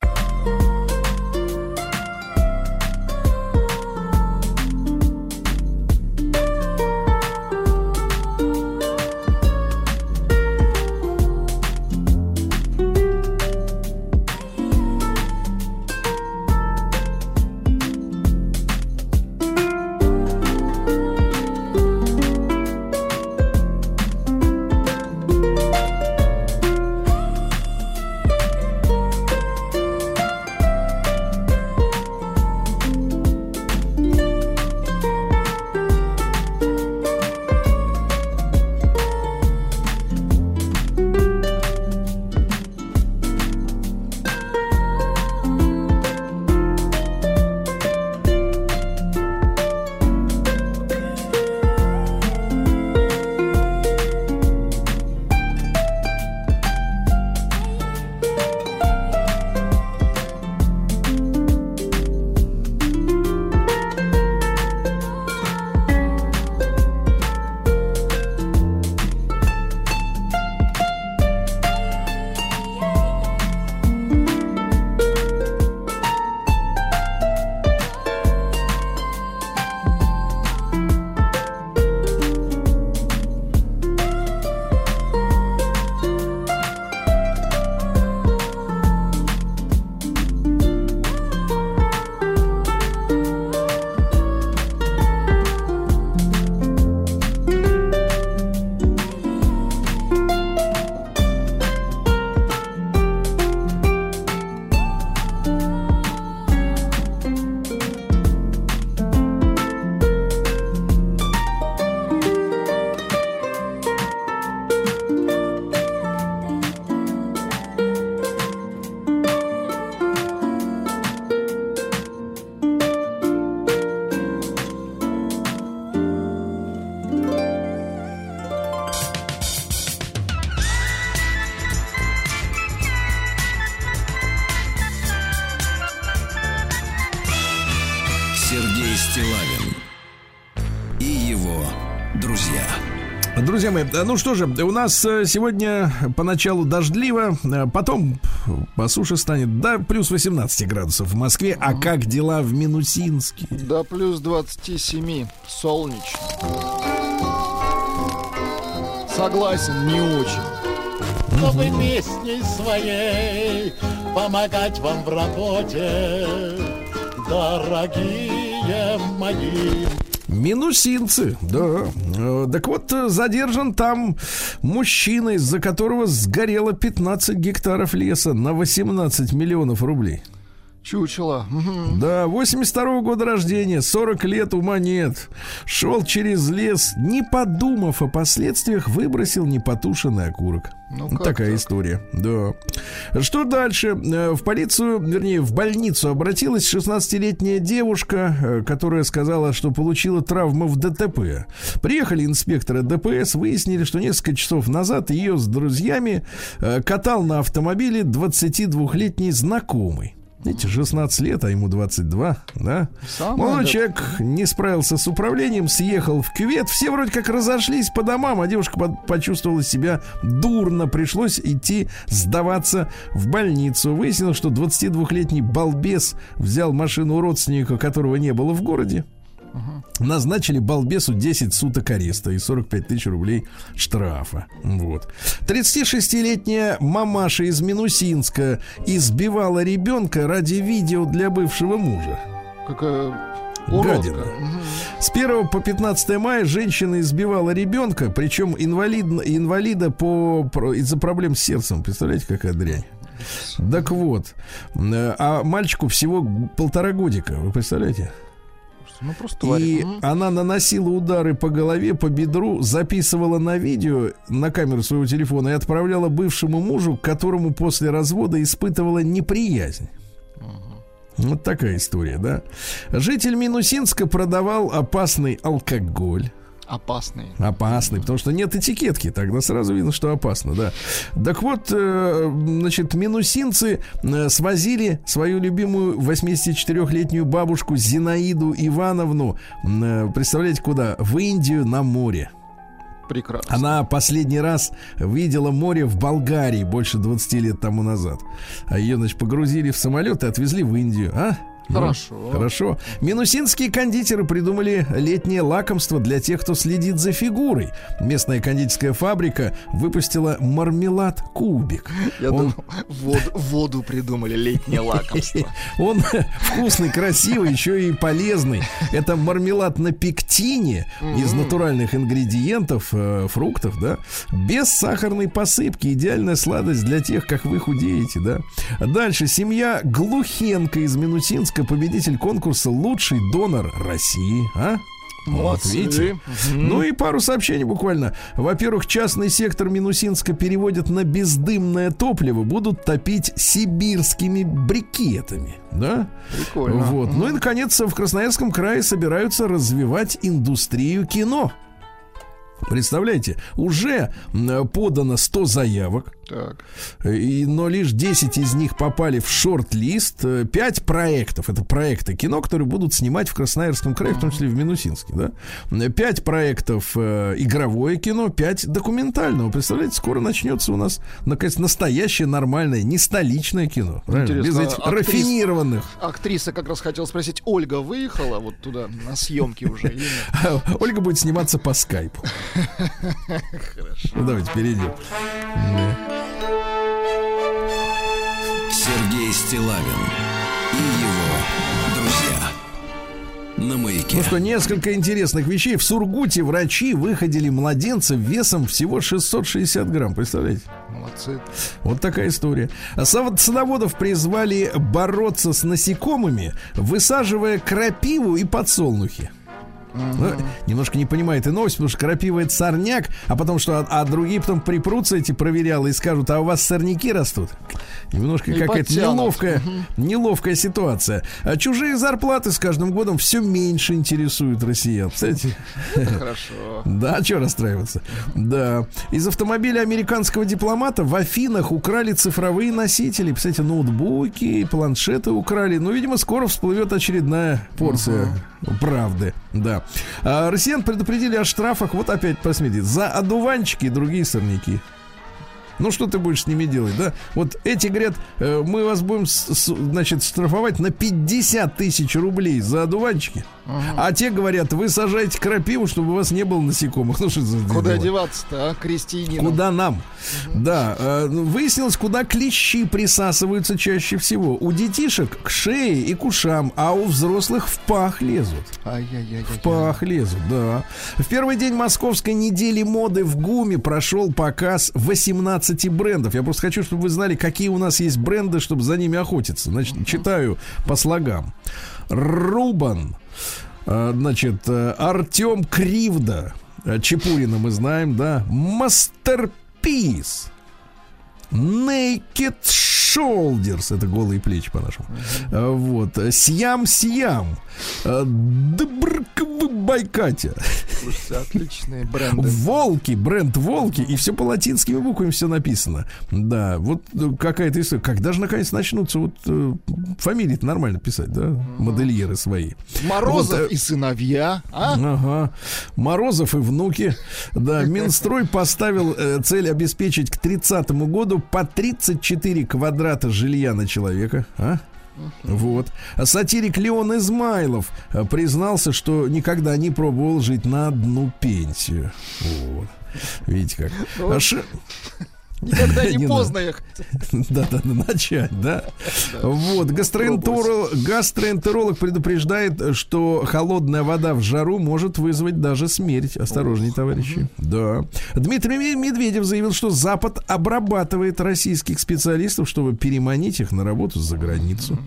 Ну что же, у нас э, сегодня поначалу дождливо, э, потом по суше станет до плюс 18 градусов в Москве. А как дела в Минусинске? До плюс 27 солнечно. Согласен, не очень. чтобы песней своей помогать вам в работе, дорогие мои. Минусинцы, да. Э, Так вот, э, задержан там мужчина, из-за которого сгорело 15 гектаров леса на 18 миллионов рублей. Чучело. Да, 82 года рождения, 40 лет, ума нет. Шел через лес, не подумав о последствиях, выбросил непотушенный окурок. Ну, как такая так? история, да. Что дальше? Э, В полицию, вернее, в больницу обратилась 16-летняя девушка, э, которая сказала, что получила травму в ДТП. Приехали инспекторы ДПС, выяснили, что несколько часов назад ее с друзьями э, катал на автомобиле 22-летний знакомый. Видите, 16 лет, а ему 22, да? Самое Молодой да. человек не справился с управлением, съехал в кювет. Все вроде как разошлись по домам, а девушка под- почувствовала себя дурно. Пришлось идти сдаваться в больницу. Выяснилось, что 22-летний балбес взял машину у родственника, которого не было в городе. Назначили балбесу 10 суток ареста и 45 тысяч рублей штрафа. Вот. 36-летняя мамаша из Минусинска избивала ребенка ради видео для бывшего мужа. Какая Гадина. С 1 по 15 мая женщина избивала ребенка, причем инвалид, инвалида по, из-за проблем с сердцем. Представляете, какая дрянь? Так вот, а мальчику всего полтора годика, вы представляете? Ну, просто тварь. И Мгм. она наносила удары по голове, по бедру, записывала на видео, на камеру своего телефона и отправляла бывшему мужу, которому после развода испытывала неприязнь. Вот такая история, да. Житель Минусинска продавал опасный алкоголь. Опасный. Опасный, потому что нет этикетки, тогда сразу видно, что опасно, да. Так вот, э, значит, минусинцы э, свозили свою любимую 84-летнюю бабушку Зинаиду Ивановну, э, представляете, куда? В Индию на море. Прекрасно. Она последний раз видела море в Болгарии больше 20 лет тому назад. А ее, значит, погрузили в самолет и отвезли в Индию. А? Ну, Хорошо. Хорошо. Минусинские кондитеры придумали летнее лакомство для тех, кто следит за фигурой. Местная кондитерская фабрика выпустила мармелад кубик. Я Он- думал, воду, воду придумали, летнее лакомство. Он вкусный, красивый, еще и полезный. Это мармелад на пектине из натуральных ингредиентов, э, фруктов, да, без сахарной посыпки. Идеальная сладость для тех, как вы худеете, да. Дальше. Семья Глухенко из Минусинска, победитель конкурса «Лучший донор России». А? Вот, Молодцы. видите? Ну и пару сообщений буквально. Во-первых, частный сектор Минусинска переводят на бездымное топливо, будут топить сибирскими брикетами. Да? Прикольно. Вот. Ну и, наконец, в Красноярском крае собираются развивать индустрию кино. Представляете, уже подано 100 заявок, Так. и, но лишь 10 из них попали в шорт-лист. 5 проектов, это проекты кино, которые будут снимать в Красноярском крае, в том числе в Минусинске. Да? 5 проектов э, игровое кино, 5 документального. Представляете, скоро начнется у нас наконец настоящее нормальное, не столичное кино. правильно? Без этих актрис- рафинированных. Актриса как раз хотел спросить, Ольга выехала вот туда на съемки уже? Ольга будет сниматься по скайпу. Ну, давайте перейдем. Сергей Стилавин и его друзья. На маяке. Ну что, несколько интересных вещей. В Сургуте врачи выходили младенца весом всего 660 грамм. Представляете? Молодцы. Вот такая история. А сад- Садоводов призвали бороться с насекомыми, высаживая крапиву и подсолнухи. Ну, немножко не понимает и новость, потому что крапива это сорняк, а потом что, а, а другие потом припрутся эти проверялы и скажут, а у вас сорняки растут? Немножко какая-то неловкая, неловкая ситуация. А чужие зарплаты с каждым годом все меньше интересуют россиян. Кстати, Хорошо. да, что расстраиваться? Да. Из автомобиля американского дипломата в Афинах украли цифровые носители. Кстати, ноутбуки, планшеты украли. Ну, видимо, скоро всплывет очередная порция правды, да. А, россиян предупредили о штрафах, вот опять посмотрите, за одуванчики и другие сорняки. Ну, что ты будешь с ними делать, да? Вот эти говорят, э, мы вас будем, значит, штрафовать на 50 тысяч рублей за одуванчики. А те говорят, вы сажаете крапиву, чтобы у вас не было насекомых. Ну, что за Куда деваться-то, а, крестьянину? Куда нам? Да, э, выяснилось, куда клещи присасываются чаще всего. У детишек к шее и к ушам, а у взрослых в пах лезут. Ай-яй-яй. В пах лезут, да. В первый день московской недели моды в ГУМе прошел показ 18 брендов. Я просто хочу, чтобы вы знали, какие у нас есть бренды, чтобы за ними охотиться. Значит, читаю по слогам. Рубан, значит, э, Артем Кривда, э, Чепурина мы знаем, да, Мастерпис, Naked Shoulders, это голые плечи по-нашему. Э, Вот. Сьям. Э, Дбркв Байкатя. Отличные бренды. Волки, бренд Волки, и все по латинскими буквами все написано. Да, вот какая-то история. Когда же наконец начнутся вот э, фамилии нормально писать, да? Модельеры свои. Морозов Вот, и сыновья, а? Ага. Морозов и внуки. Да, Минстрой поставил цель обеспечить к 30 году по 34 квадрата жилья на человека. А? Вот. А сатирик Леон Измайлов э, признался, что никогда не пробовал жить на одну пенсию. Вот. Видите как. Ну, А Ши- Никогда не поздно их. да, да, да, начать, да. Вот, гастроэнтеролог, предупреждает, что холодная вода в жару может вызвать даже смерть. Осторожней, товарищи. Да. Дмитрий Ме- Медведев заявил, что Запад обрабатывает российских специалистов, чтобы переманить их на работу за границу.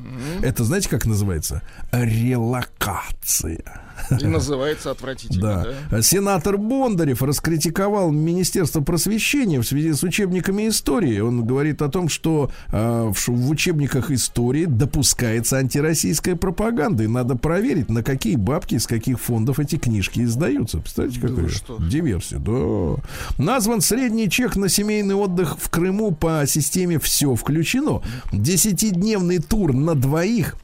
Это знаете, как называется? Релокация. И называется отвратительно, Да. да? Сенатор Бондарев раскритиковал Министерство просвещения в связи с учебниками истории. Он говорит о том, что э, в, учебниках истории допускается антироссийская пропаганда. И надо проверить, на какие бабки, из каких фондов эти книжки издаются. Представляете, Да какая что? диверсия? Да. Назван средний чек на семейный отдых в Крыму по системе «Все включено». Десятидневный тур на двоих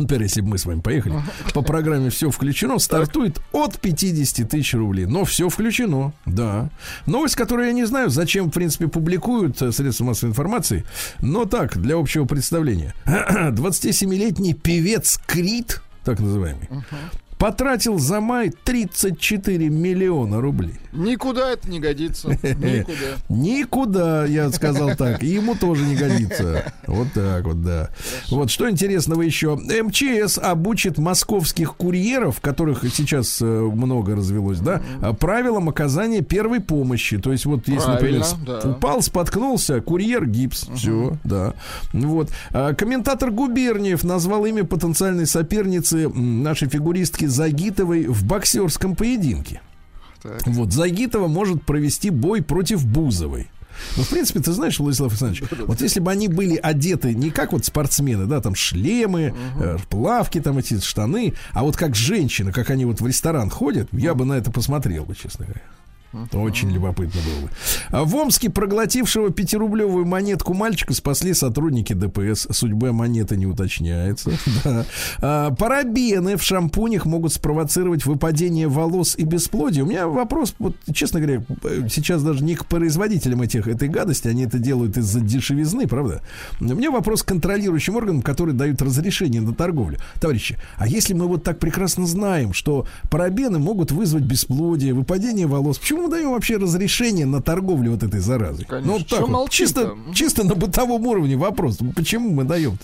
Например, если бы мы с вами поехали, по программе все включено, стартует от 50 тысяч рублей. Но все включено, да. Новость, которую я не знаю, зачем, в принципе, публикуют э, средства массовой информации, но так, для общего представления. 27-летний певец Крит, так называемый, потратил за май 34 миллиона рублей. Никуда это не годится. Никуда. Никуда, я сказал так. Ему тоже не годится. Вот так вот, да. Вот что интересного еще. МЧС обучит московских курьеров, которых сейчас э, много развелось, да, правилам оказания первой помощи. То есть вот если, например, Правильно, с- да. упал, споткнулся, курьер гипс. Все, да. Вот. А, Комментатор Губерниев назвал имя потенциальной соперницы нашей фигуристки Загитовой в боксерском поединке. Так. Вот Загитова может провести бой против Бузовой. Ну, в принципе, ты знаешь, Владислав Александрович, вот если бы они были одеты не как вот спортсмены, да, там шлемы, э, плавки, там эти штаны, а вот как женщины, как они вот в ресторан ходят, я бы на это посмотрел бы, честно говоря. Очень любопытно было бы. А в Омске проглотившего пятирублевую монетку мальчика спасли сотрудники ДПС. Судьба монеты не уточняется. А, парабены в шампунях могут спровоцировать выпадение волос и бесплодие. У меня вопрос, вот, честно говоря, сейчас даже не к производителям этих, этой гадости, они это делают из-за дешевизны, правда? У меня вопрос к контролирующим органам, которые дают разрешение на торговлю. Товарищи, а если мы вот так прекрасно знаем, что парабены могут вызвать бесплодие, выпадение волос, почему мы даем вообще разрешение на торговлю вот этой заразой? Конечно. Ну, вот так вот, чисто, чисто на бытовом уровне вопрос. Ну, Почему мы даем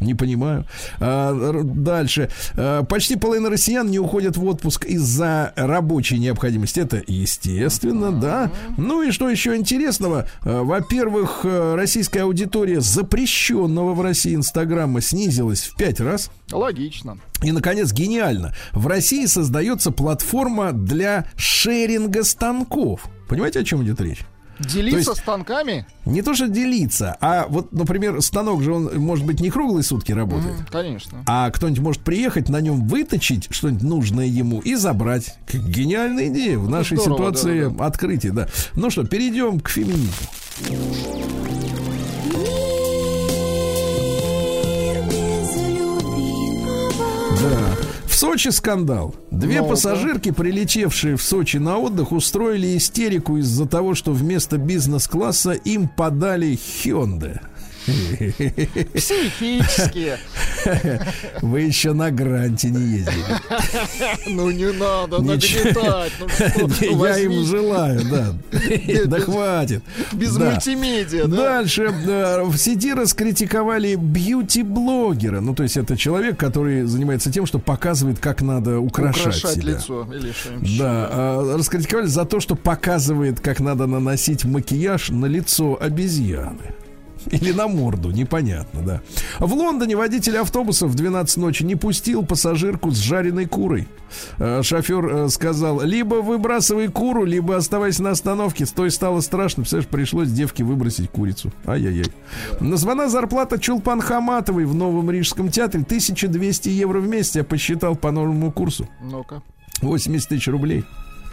Не понимаю. А, дальше. А, почти половина россиян не уходят в отпуск из-за рабочей необходимости. Это естественно, да. Ну и что еще интересного? А, во-первых, э, российская аудитория запрещенного в России Инстаграма снизилась в пять раз. Логично. И, наконец, гениально. В России создается платформа для шеринга станков. Понимаете, о чем идет речь? Делиться есть- станками? Не то, что делиться, а вот, например, станок же он, может быть, не круглые сутки работает. М, Конечно. А кто-нибудь может приехать, на нем выточить что-нибудь нужное ему и забрать. Гениальная идея в нашей Здорово, ситуации да, открытия, да. Ну что, перейдем к феминизму. В Сочи скандал. Две Ну-ка. пассажирки, прилетевшие в Сочи на отдых, устроили истерику из-за того, что вместо бизнес-класса им подали Hyundai. Психические. Вы еще на гранте не ездили. Ну не надо нагнетать. Ну Я им желаю, да. Да хватит. без мультимедиа, да? Дальше в сети раскритиковали бьюти-блогера. Ну, то есть это человек, который занимается тем, что показывает, как надо украшать, себя. лицо. Да, а, раскритиковали за то, что показывает, как надо наносить макияж на лицо обезьяны. Или на морду, непонятно, да. В Лондоне водитель автобуса в 12 ночи не пустил пассажирку с жареной курой. Э, Шофер э, сказал, либо выбрасывай куру, либо оставайся на остановке. С той стало страшно, представляешь, пришлось девке выбросить курицу. Ай-яй-яй. Названа зарплата Чулпан Хаматовой в Новом Рижском театре 1200 евро в месяц, я посчитал по новому курсу. Ну-ка. 80 тысяч рублей.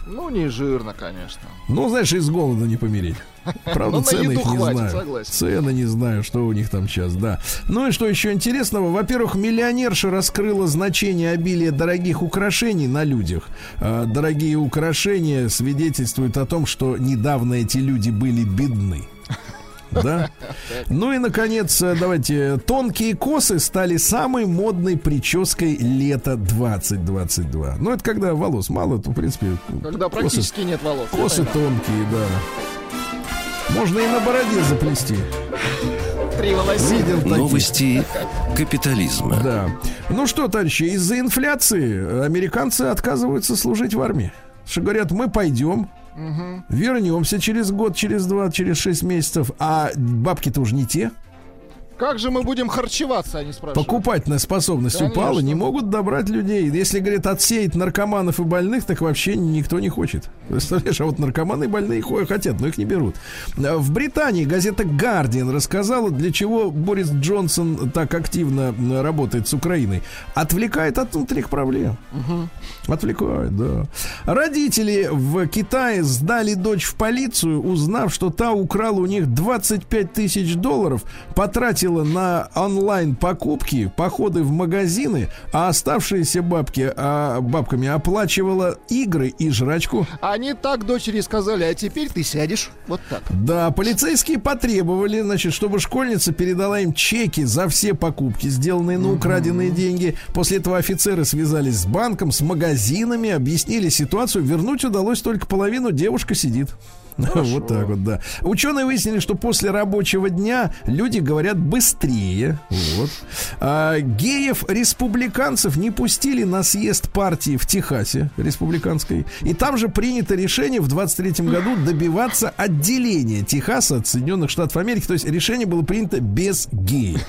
Ну, не жирно, конечно. Ну, знаешь, из голода не помереть. Правда, Ну, цены их не хватит, знаю. согласен. Цены не знаю, что у них там сейчас, да. Ну и что еще интересного? Во-первых, миллионерша раскрыла значение обилия дорогих украшений на людях. А, Дорогие украшения свидетельствуют о том, что недавно эти люди были бедны. Да? Ну и, наконец, э, давайте, тонкие косы стали самой модной прической лета 2022. Ну, это когда волос мало, то, в принципе, Когда косы практически нет волос. Косы тонкие, да. Можно и на бороде заплести. Видел. Новости капитализма. Да. Ну что, товарищи, из-за инфляции американцы отказываются служить в армии. Что говорят, мы пойдем, вернемся через год, через два, через шесть месяцев, а бабки-то уже не те. Как же мы будем харчеваться, они спрашивают. Покупательная способность Конечно. упала, не могут добрать людей. Если, говорят, отсеять наркоманов и больных, так вообще никто не хочет. Представляешь, а вот наркоманы и больные хо- хотят, но их не берут. А В Британии газета Guardian рассказала, для чего Борис Джонсон так активно м, работает с Украиной. Отвлекает от внутренних проблем. Отвлекает, да. Родители в Китае сдали дочь в полицию, узнав, что та украла у них 25 тысяч долларов, потратила на онлайн покупки, походы в магазины, а оставшиеся бабки а, бабками оплачивала игры и жрачку. Они так дочери сказали, а теперь ты сядешь вот так. Да, полицейские потребовали, значит, чтобы школьница передала им чеки за все покупки, сделанные на украденные деньги. После этого офицеры связались с банком, с магазинами, объяснили ситуацию. Вернуть удалось только половину, девушка сидит. Вот так вот, да. Ученые выяснили, что после рабочего дня люди говорят быстрее. Вот. А, геев-республиканцев не пустили на съезд партии в Техасе республиканской. И там же принято решение в 23 году добиваться отделения Техаса от Соединенных Штатов Америки. То есть решение было принято без геев.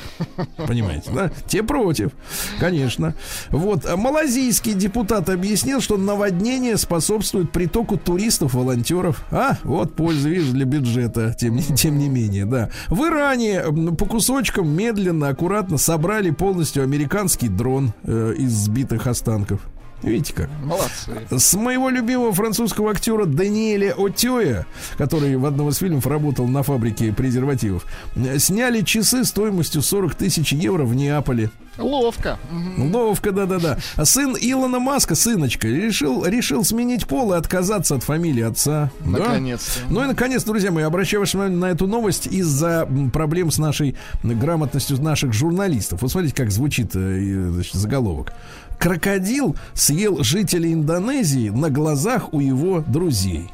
Понимаете, да? Те против, конечно. Вот. А Малазийский депутат объяснил, что наводнение способствует притоку туристов, волонтеров. А, вот польза, видишь, для бюджета, тем, тем не менее, да. В Иране м, по кусочкам медленно, аккуратно собрали полностью американский дрон э, из сбитых останков. Видите как? Молодцы. С моего любимого французского актера Даниэля Отея, который в одном из фильмов работал на фабрике презервативов, э, сняли часы стоимостью 40 тысяч евро в Неаполе. Ловко. Ловко, да-да-да. А сын Илона Маска, сыночка, решил, решил сменить пол и отказаться от фамилии отца. Да? Наконец-то. Ну и, наконец, друзья мои, обращаю ваше внимание на эту новость из-за проблем с нашей грамотностью наших журналистов. Вот смотрите, как звучит э, значит, заголовок. Крокодил съел жителей Индонезии на глазах у его друзей.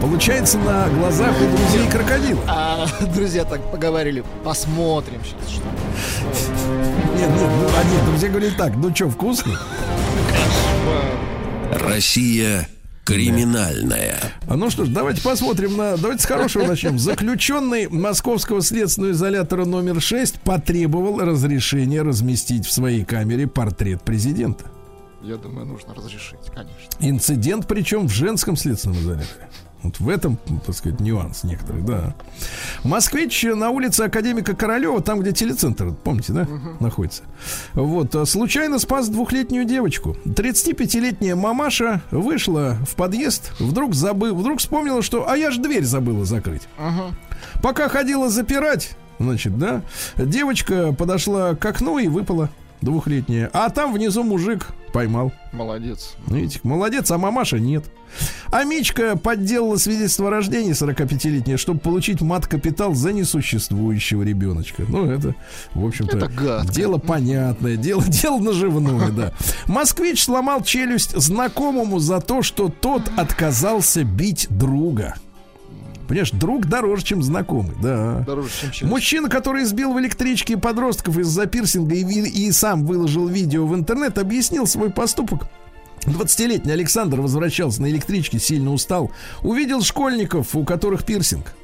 Получается, на глазах у друзей крокодила. А, друзья так поговорили. Посмотрим сейчас, что. Нет, нет, ну, а нет, друзья говорили так, ну что, вкусно? Россия криминальная. А ну что ж, давайте посмотрим на... Давайте с хорошего начнем. Заключенный московского следственного изолятора номер 6 потребовал разрешения разместить в своей камере портрет президента. Я думаю, нужно разрешить, конечно. Инцидент, причем в женском следственном изоляторе. Вот в этом, так сказать, нюанс некоторый, да. Москвич на улице Академика Королева, там, где телецентр, помните, да, находится. Вот, а, случайно спас двухлетнюю девочку. 35-летняя мамаша вышла в подъезд, вдруг забыл, вдруг вспомнила, что, а я же дверь забыла закрыть. Пока ходила запирать, Значит, да, девочка подошла к окну и выпала двухлетняя. А там внизу мужик поймал. Молодец. Видите, молодец, а мамаша нет. А Мичка подделала свидетельство о рождении 45-летнее, чтобы получить мат-капитал за несуществующего ребеночка. Ну, это, в общем-то, дело понятное, дело, дело наживное, да. Москвич сломал челюсть знакомому за то, что тот отказался бить друга. Понимаешь, друг дороже, чем знакомый, да. Дороже, чем челюсть. Мужчина, который избил в электричке подростков из-за пирсинга и, и сам выложил видео в интернет, объяснил свой поступок. 20-летний Александр возвращался на электричке, сильно устал. Увидел школьников, у которых пирсинг.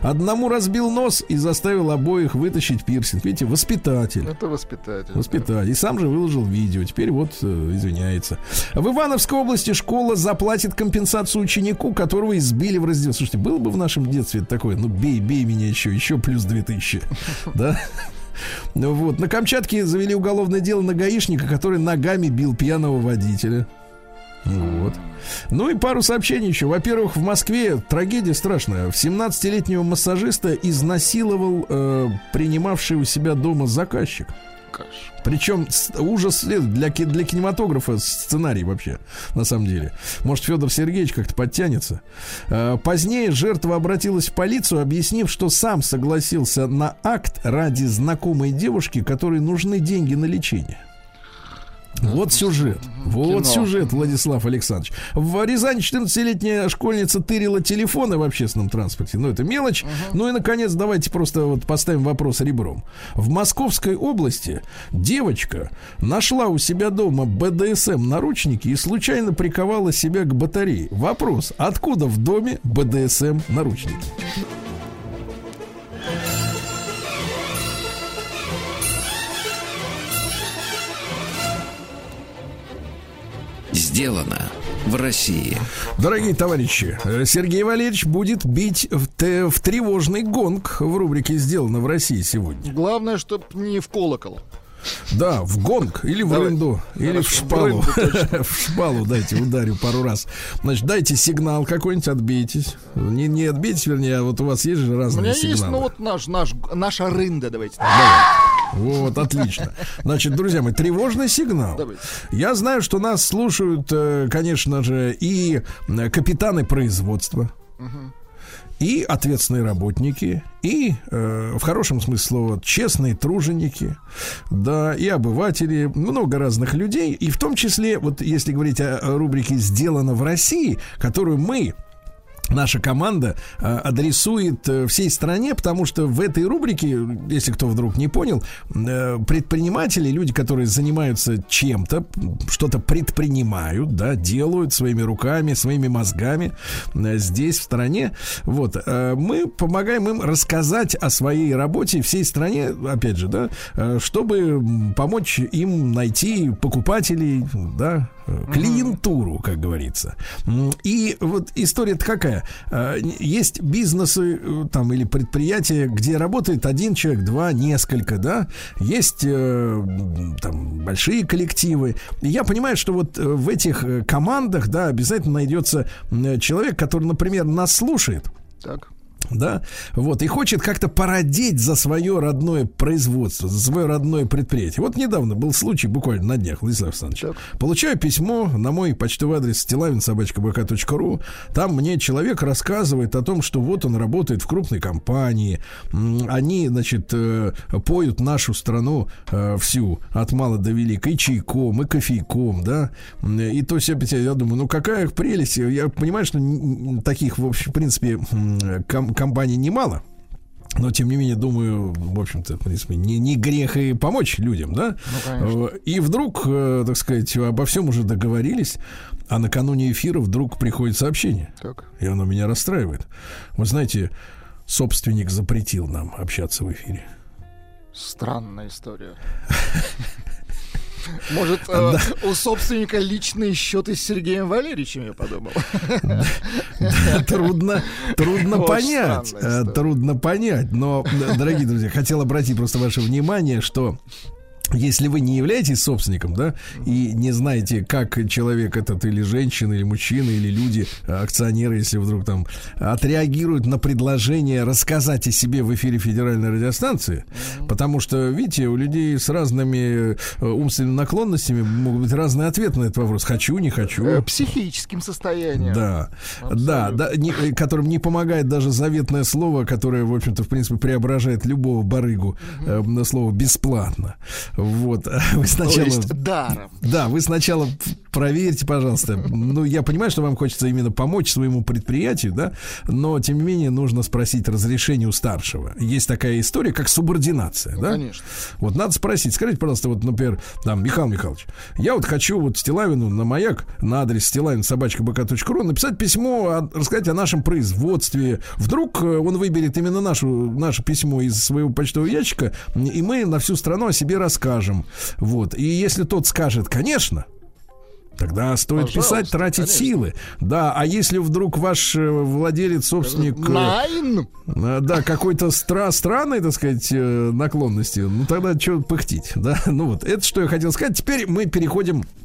Одному разбил нос и заставил обоих вытащить пирсинг. Видите, воспитатель. Это воспитатель. Воспитатель. И сам же выложил видео. Теперь вот э, извиняется. В Ивановской области школа заплатит компенсацию ученику, которого избили в раздел. Слушайте, было бы в нашем детстве такое, ну бей, бей меня еще, еще плюс 2000. Да? Вот. На Камчатке завели уголовное дело на гаишника, который ногами бил пьяного водителя. Вот. Ну и пару сообщений еще. Во-первых, в Москве трагедия страшная. В 17-летнего массажиста изнасиловал э, принимавший у себя дома заказчик. Причем ужас след- для, для кинематографа сценарий вообще, на самом деле. Может, Федор Сергеевич как-то подтянется. Э, Позднее жертва обратилась в полицию, объяснив, что сам согласился на акт ради знакомой девушки, которой нужны деньги на лечение. Вот сюжет. Вот Кино. сюжет, Владислав Александрович. В Рязани 14-летняя школьница тырила телефоны в общественном транспорте. Ну, это мелочь. Ну и, наконец, давайте просто вот поставим вопрос ребром. В Московской области девочка нашла у себя дома БДСМ наручники и случайно приковала себя к батарее. Вопрос, откуда в доме БДСМ Сделано в России. Дорогие товарищи, Сергей Валерьевич будет бить в, т- в тревожный гонг в рубрике «Сделано в России» сегодня. Главное, чтоб не в колокол. Да, в гонг или в Давай. рынду, или в Хорошо, в шпалу. рынду, В шпалу дайте, ударю пару раз. Значит, дайте сигнал какой-нибудь, отбейтесь. Не, не отбейтесь, вернее, а вот у вас есть же У разные меня сигналы. есть, ну вот наш, наш, наша рында, давайте. Вот, отлично. Значит, друзья мои, тревожный сигнал. Я знаю, что нас слушают, э, конечно же, и э, капитаны производства, и ответственные работники, и, э, в хорошем смысле слова, честные труженики, да, и обыватели, много разных людей, и в том числе, вот если говорить о рубрике «Сделано в России», которую мы наша команда э, адресует э, всей стране, потому что в этой рубрике, если кто вдруг не понял, э, предприниматели, люди, которые занимаются чем-то, что-то предпринимают, да, делают своими руками, своими мозгами здесь, в стране. Вот, мы помогаем им рассказать о своей работе всей стране, опять же, да, чтобы помочь им найти покупателей, да, клиентуру, как говорится. И вот история-то какая? Э, Есть бизнесы э, там или предприятия, где работает один человек, два, несколько, да? Есть э, там большие коллективы. И я понимаю, что вот в этих командах, да, обязательно найдется человек, который, например, нас слушает Так. Да, вот, и хочет как-то породить за свое родное производство, за свое родное предприятие. Вот недавно был случай, буквально на днях, Владислав Александрович. Получаю письмо на мой почтовый адрес стилавинсобачка.бк.ру. Там мне человек рассказывает о том, что вот он работает в крупной компании. Они, значит, э, поют нашу страну э, всю от мала до велика и чайком, и кофейком, да, и то все я думаю, ну какая прелесть. Я понимаю, что таких, в общем, в принципе, ком- компаний немало. Но, тем не менее, думаю, в общем-то, в принципе, не, не грех и помочь людям, да? конечно. Э, И вдруг, э, так сказать, обо всем уже договорились, а накануне эфира вдруг приходит сообщение. Так. И оно меня расстраивает. Вы знаете, собственник запретил нам общаться в эфире. Странная история. Может, э, у собственника личные счеты с Сергеем Валерьевичем, я подумал. Трудно, трудно понять, э, трудно понять. Но, дорогие друзья, хотел обратить просто ваше внимание, что если вы не являетесь собственником, да, и не знаете, как человек этот или женщина, или мужчина, или люди, э, акционеры, если вдруг там отреагируют на предложение рассказать о себе в эфире федеральной радиостанции, потому что, видите, у людей с разными э, умственными наклонностями могут быть разные ответы на этот вопрос. Хочу, не хочу. Э, Психическим состоянием. Да, да, да, не- которым не помогает даже заветное слово, которое, в общем-то, в принципе, преображает любого барыгу э, на слово бесплатно. Вот, вы То сначала... есть даром. Да, вы сначала проверьте, пожалуйста. Ну, я понимаю, что вам хочется именно помочь своему предприятию, да, но, тем не менее, нужно спросить разрешение у старшего. Есть такая история, как субординация, да? конечно. Вот надо спросить, скажите, пожалуйста, вот, например, там, Михаил Михайлович, я вот хочу вот Стилавину на маяк на адрес стилавин собачка написать письмо, о- рассказать о нашем производстве. Вдруг э, он выберет именно нашу, наше письмо из своего почтового ящика, и мы на всю страну о себе расскажем. Вот. И если тот скажет, конечно, Тогда стоит Пожалуйста, писать, тратить конечно. силы. Да, а если вдруг ваш э, владелец, собственник... э, Найн. а, Да, какой-то стра странной, так сказать, э, наклонности. Ну тогда что пыхтить, да? Ну вот, это что я хотел сказать. Теперь мы переходим э,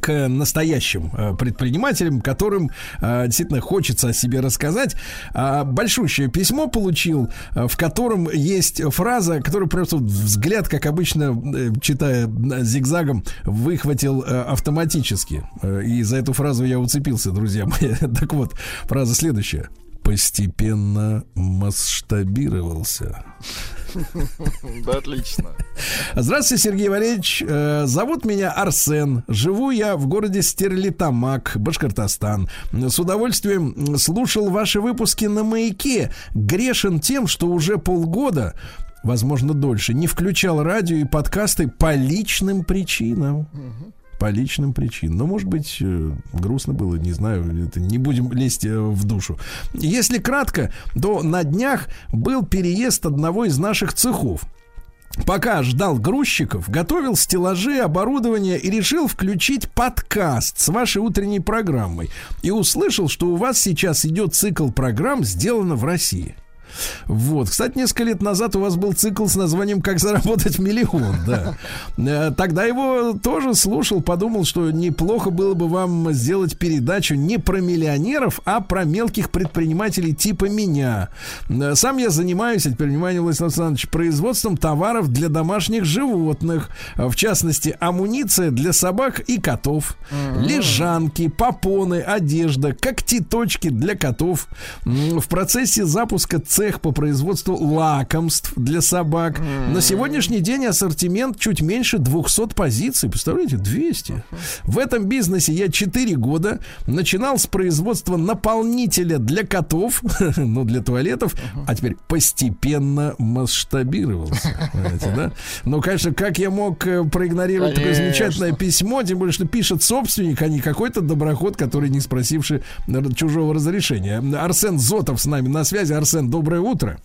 к настоящим э, предпринимателям, которым э, действительно хочется о себе рассказать. А, Большущее письмо получил, э, в котором есть фраза, которую просто взгляд, как обычно, читая зигзагом, выхватил автоматически. И за эту фразу я уцепился, друзья мои. Так вот, фраза следующая. Постепенно масштабировался. Да, отлично. Здравствуйте, Сергей Валерьевич. Э, Зовут меня Арсен. Живу я в городе Стерлитамак, Башкортостан. С удовольствием слушал ваши выпуски на маяке. Грешен тем, что уже полгода, возможно, дольше, не включал радио и подкасты по личным причинам. По личным причинам. Но, может быть, э, грустно было, не знаю, это не будем лезть э, в душу. Если кратко, то на днях был переезд одного из наших цехов. Пока ждал грузчиков, готовил стеллажи, оборудование и решил включить подкаст с вашей утренней программой. И услышал, что у вас сейчас идет цикл программ «Сделано в России». Вот. Кстати, несколько лет назад у вас был цикл с названием «Как заработать миллион». Да. Э, Тогда его тоже слушал, подумал, что неплохо было бы вам сделать передачу не про миллионеров, а про мелких предпринимателей типа меня. Э, Сам я занимаюсь, теперь внимание, Владислав Александрович, производством товаров для домашних животных. Э, В частности, амуниция для собак и котов. Лежанки, попоны, одежда, когтеточки для котов. В процессе запуска цех по производству лакомств для собак. На сегодняшний день ассортимент чуть меньше 200 позиций. Представляете, 200. В этом бизнесе я 4 года. Начинал с производства наполнителя для котов, ну, для туалетов, а теперь постепенно масштабировался. Понимаете, да? Ну, конечно, как я мог э, проигнорировать такое замечательное письмо, тем более, что пишет собственник, а не какой-то доброход, который не спросивший чужого разрешения. Арсен Зотов с нами на связи. Арсен, доброе утро.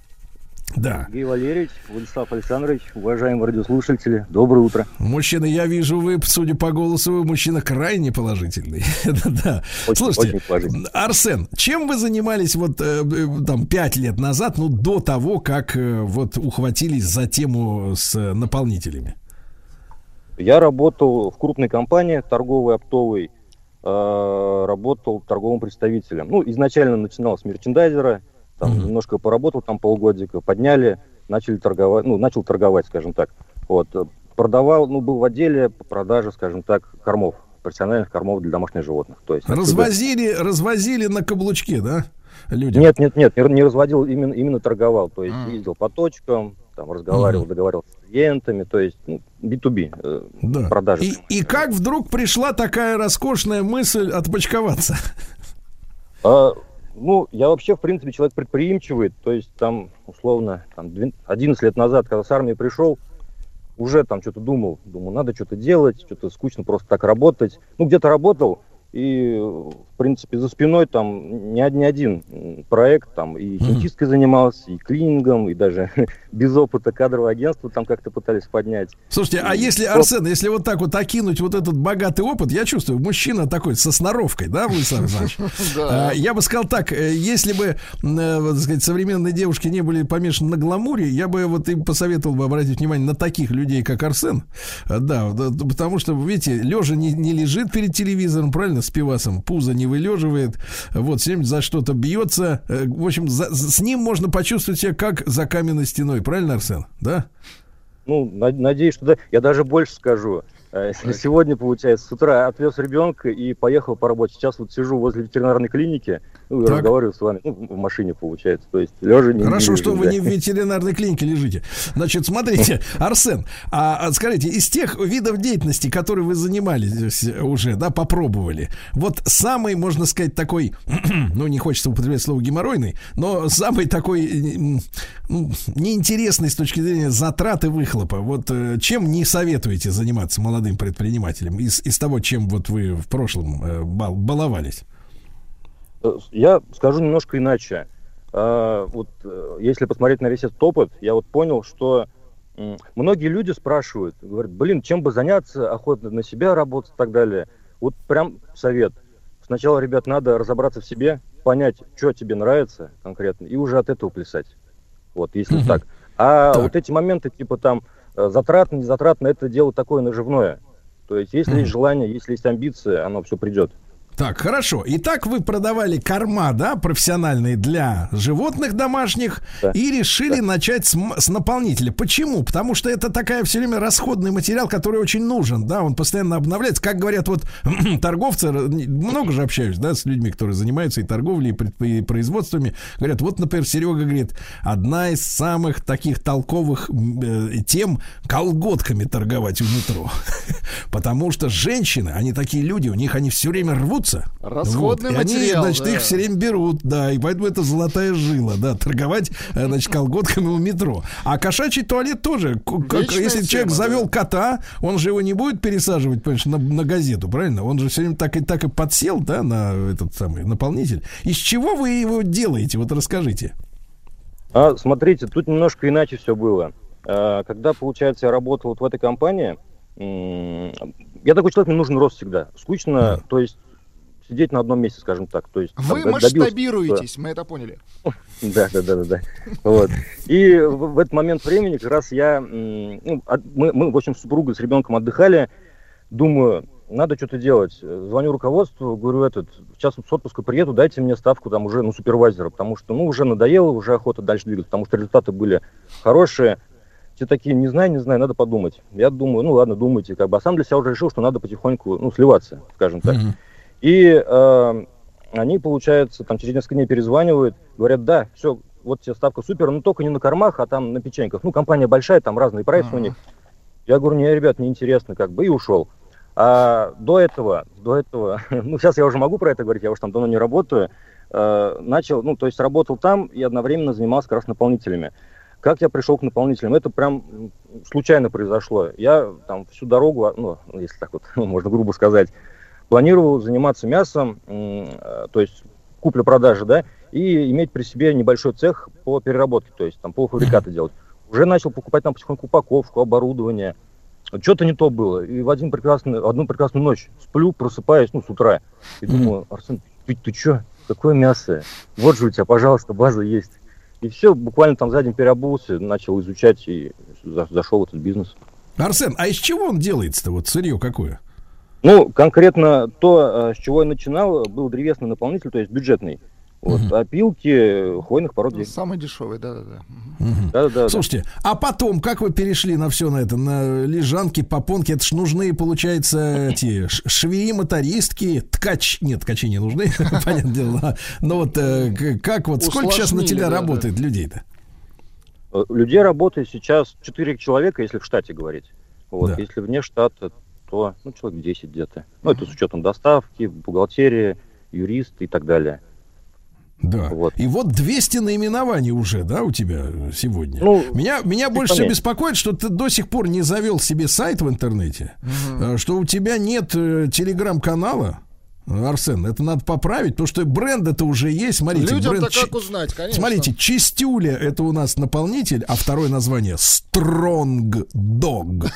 Да. Сергей Валерьевич, Владислав Александрович, уважаемые радиослушатели, доброе утро. Мужчина, я вижу, вы, судя по голосу, вы мужчина крайне положительный. Да. Очень- Слушайте, очень положительный. Арсен, чем вы занимались вот э, э, там пять лет назад, ну до того, как э, вот ухватились за тему с э, наполнителями? Я работал в крупной компании, торговой, оптовой, э, работал торговым представителем. Ну, изначально начинал с мерчендайзера, там Мгм. немножко поработал там полгодика, подняли, начали торговать, ну, начал торговать, скажем так. Вот, э, продавал, ну, был в отделе по продаже, скажем так, кормов, профессиональных кормов для домашних животных. То есть отсюда- Развозили, развозили на каблучке, да? Людям. Нет, нет, нет, не, разводил, именно, именно торговал. То есть М. ездил по точкам, там разговаривал, Мгм. договаривался с клиентами, то есть ну, B2B э, Да. продажи. И, и как вдруг пришла такая роскошная мысль отпочковаться? А, ну, я вообще, в принципе, человек предприимчивый, то есть там, условно, там, двен- 11 лет назад, когда с армии пришел, уже там что-то думал, думал, надо что-то делать, что-то скучно просто так работать. Ну, где-то работал, и, в принципе, за спиной там не, не один проект, там и химчисткой занимался, и клинингом, и даже без опыта кадровое агентство там как-то пытались поднять. Слушайте, а если, Арсен, если вот так вот окинуть вот этот богатый опыт, я чувствую, мужчина такой со сноровкой, да, Владислав Александрович? А, Я бы сказал так, э, если бы, э, так сказать, современные девушки не были помешаны на гламуре, я бы вот им посоветовал бы обратить внимание на таких людей, как Арсен. А, Да, потому что, видите, лежа не лежит перед телевизором, правильно, с пивасом, пузо не вылеживает, вот, всем за что-то бьется. Э, В общем, за- с ним можно почувствовать себя как за каменной стеной, правильно, Арсен? Да? Ну, на- надеюсь, что да. Я даже больше скажу. Э, Сегодня, получается, с утра отвез ребенка и поехал по работе. Сейчас вот сижу возле ветеринарной клиники, ну, Так. разговариваю с вами, ну, в машине, получается. То есть лежа не Хорошо, не что лежу, вы да. не в ветеринарной клинике лежите. Значит, смотрите, Арсен, а, а скажите, из тех видов деятельности, которые вы занимались уже, да, попробовали, вот самый, можно сказать, такой, ну, не хочется употреблять слово геморройный, но самый такой ну, неинтересный с точки зрения затрат и выхлопа. Вот э, чем не советуете заниматься молодым предпринимателям из, из того, чем вот вы в прошлом э, бал- баловались? Я скажу немножко иначе. А, Вот э, если посмотреть на весь этот опыт, я вот понял, что многие люди спрашивают, говорят, блин, чем бы заняться, охотно на себя работать и так далее. Вот прям совет. Сначала, ребят, надо разобраться в себе, понять, что тебе нравится конкретно, и уже от этого плясать. Вот, если так. А Так. вот эти моменты, типа там, затратно, не затратно, это дело такое наживное. То есть, если есть желание, если есть амбиции, оно все придет. Так, хорошо. Итак, вы продавали корма, да, профессиональные для животных домашних Да. и решили начать с, с наполнителя. Почему? Потому что это такая все время расходный материал, который очень нужен, да, он постоянно обновляется. Как говорят вот торговцы, много же общаюсь, да, с людьми, которые занимаются и торговлей, и, предп- и производствами. Говорят, вот, например, Серега говорит, одна из самых таких толковых э, тем колготками торговать у метро. Потому что женщины, они такие люди, у них они все время рвутся. Расходный И они, материал, значит, да. их все время берут, да, и поэтому это золотая жила, да, торговать, э, значит, колготками у метро. А кошачий туалет тоже, как, если человек тема, завел да. кота, он же его не будет пересаживать, понимаешь, на, на газету, правильно? Он же все время так и так и подсел, да, на этот самый наполнитель. Из чего вы его делаете? Вот расскажите. А, смотрите, тут немножко иначе все было. А, Когда, получается, я работал вот в этой компании, я такой человек, мне нужен рост всегда. Скучно, то есть сидеть на одном месте, скажем так. То есть, там, Вы добился- масштабируетесь, мы это поняли. Да, да, да, да, да. Вот. И в, в этот момент времени как раз я, ну, мы, мы, в общем, с супругой, с ребенком отдыхали, думаю, надо что-то делать. Звоню руководству, говорю, этот, сейчас вот с отпуска приеду, дайте мне ставку там уже, ну, супервайзера, потому что, ну, уже надоело, уже охота дальше двигаться, потому что результаты были хорошие. Все такие, не знаю, не знаю, надо подумать. Я думаю, ну, ладно, думайте, как бы, а сам для себя уже решил, что надо потихоньку, ну, сливаться, скажем так. И э, они, получается, там через несколько дней перезванивают, говорят, да, все, вот тебе ставка супер, но только не на кормах, а там на печеньках. Ну, компания большая, там разные прайсы у них. Я говорю, не, ребят, неинтересно, как бы, и ушел. А до этого, до этого, ну, сейчас я уже могу про это говорить, я уже там давно не работаю, э, начал, ну, то есть работал там и одновременно занимался как раз наполнителями. Как я пришел к наполнителям? Это прям случайно произошло. Я там всю дорогу, а, ну, если так вот можно грубо сказать, планировал заниматься мясом, э, то есть купля-продажа, да, и иметь при себе небольшой цех по переработке, то есть там полуфабрикаты делать. Уже начал покупать там потихоньку упаковку, оборудование. Что-то не то было. И в один прекрасный, одну прекрасную ночь сплю, просыпаюсь, ну, с утра, и думаю, Арсен, ты, ты что? Какое мясо? Вот же у тебя, пожалуйста, база есть. И все, буквально там за день переобулся, начал изучать и за- зашел в этот бизнес. Арсен, а из чего он делается-то? Вот сырье какое? Ну, конкретно то, э, с чего я начинал, был древесный наполнитель, то есть бюджетный. Вот, опилки хвойных пород деревьев. Самый дешевый, да-да-да. Да-да-да. Слушайте, а потом, как вы перешли на все на это, на лежанки, попонки, это ж нужны, получается, эти швеи, мотористки, ткач, нет, ткачи не нужны, понятное дело, да. но вот э, как вот, сколько сейчас на тебя да, работает людей-то? Э, Людей работает сейчас 4 человека, если в штате говорить. Вот. Да. Если вне штата, то ну, человек 10 где-то. Ну, это с учетом доставки, бухгалтерии, юрист и так далее. Да. Вот. И вот 200 наименований уже, да, у тебя сегодня. Ну, меня меня больше всего беспокоит, что ты до сих пор не завел себе сайт в интернете, э, что у тебя нет э, телеграм-канала. Арсен, это надо поправить, потому что бренд это уже есть. Смотрите, Людям-то бренд как узнать, конечно. Смотрите, чистюля это у нас наполнитель, а второе название Strong Dog.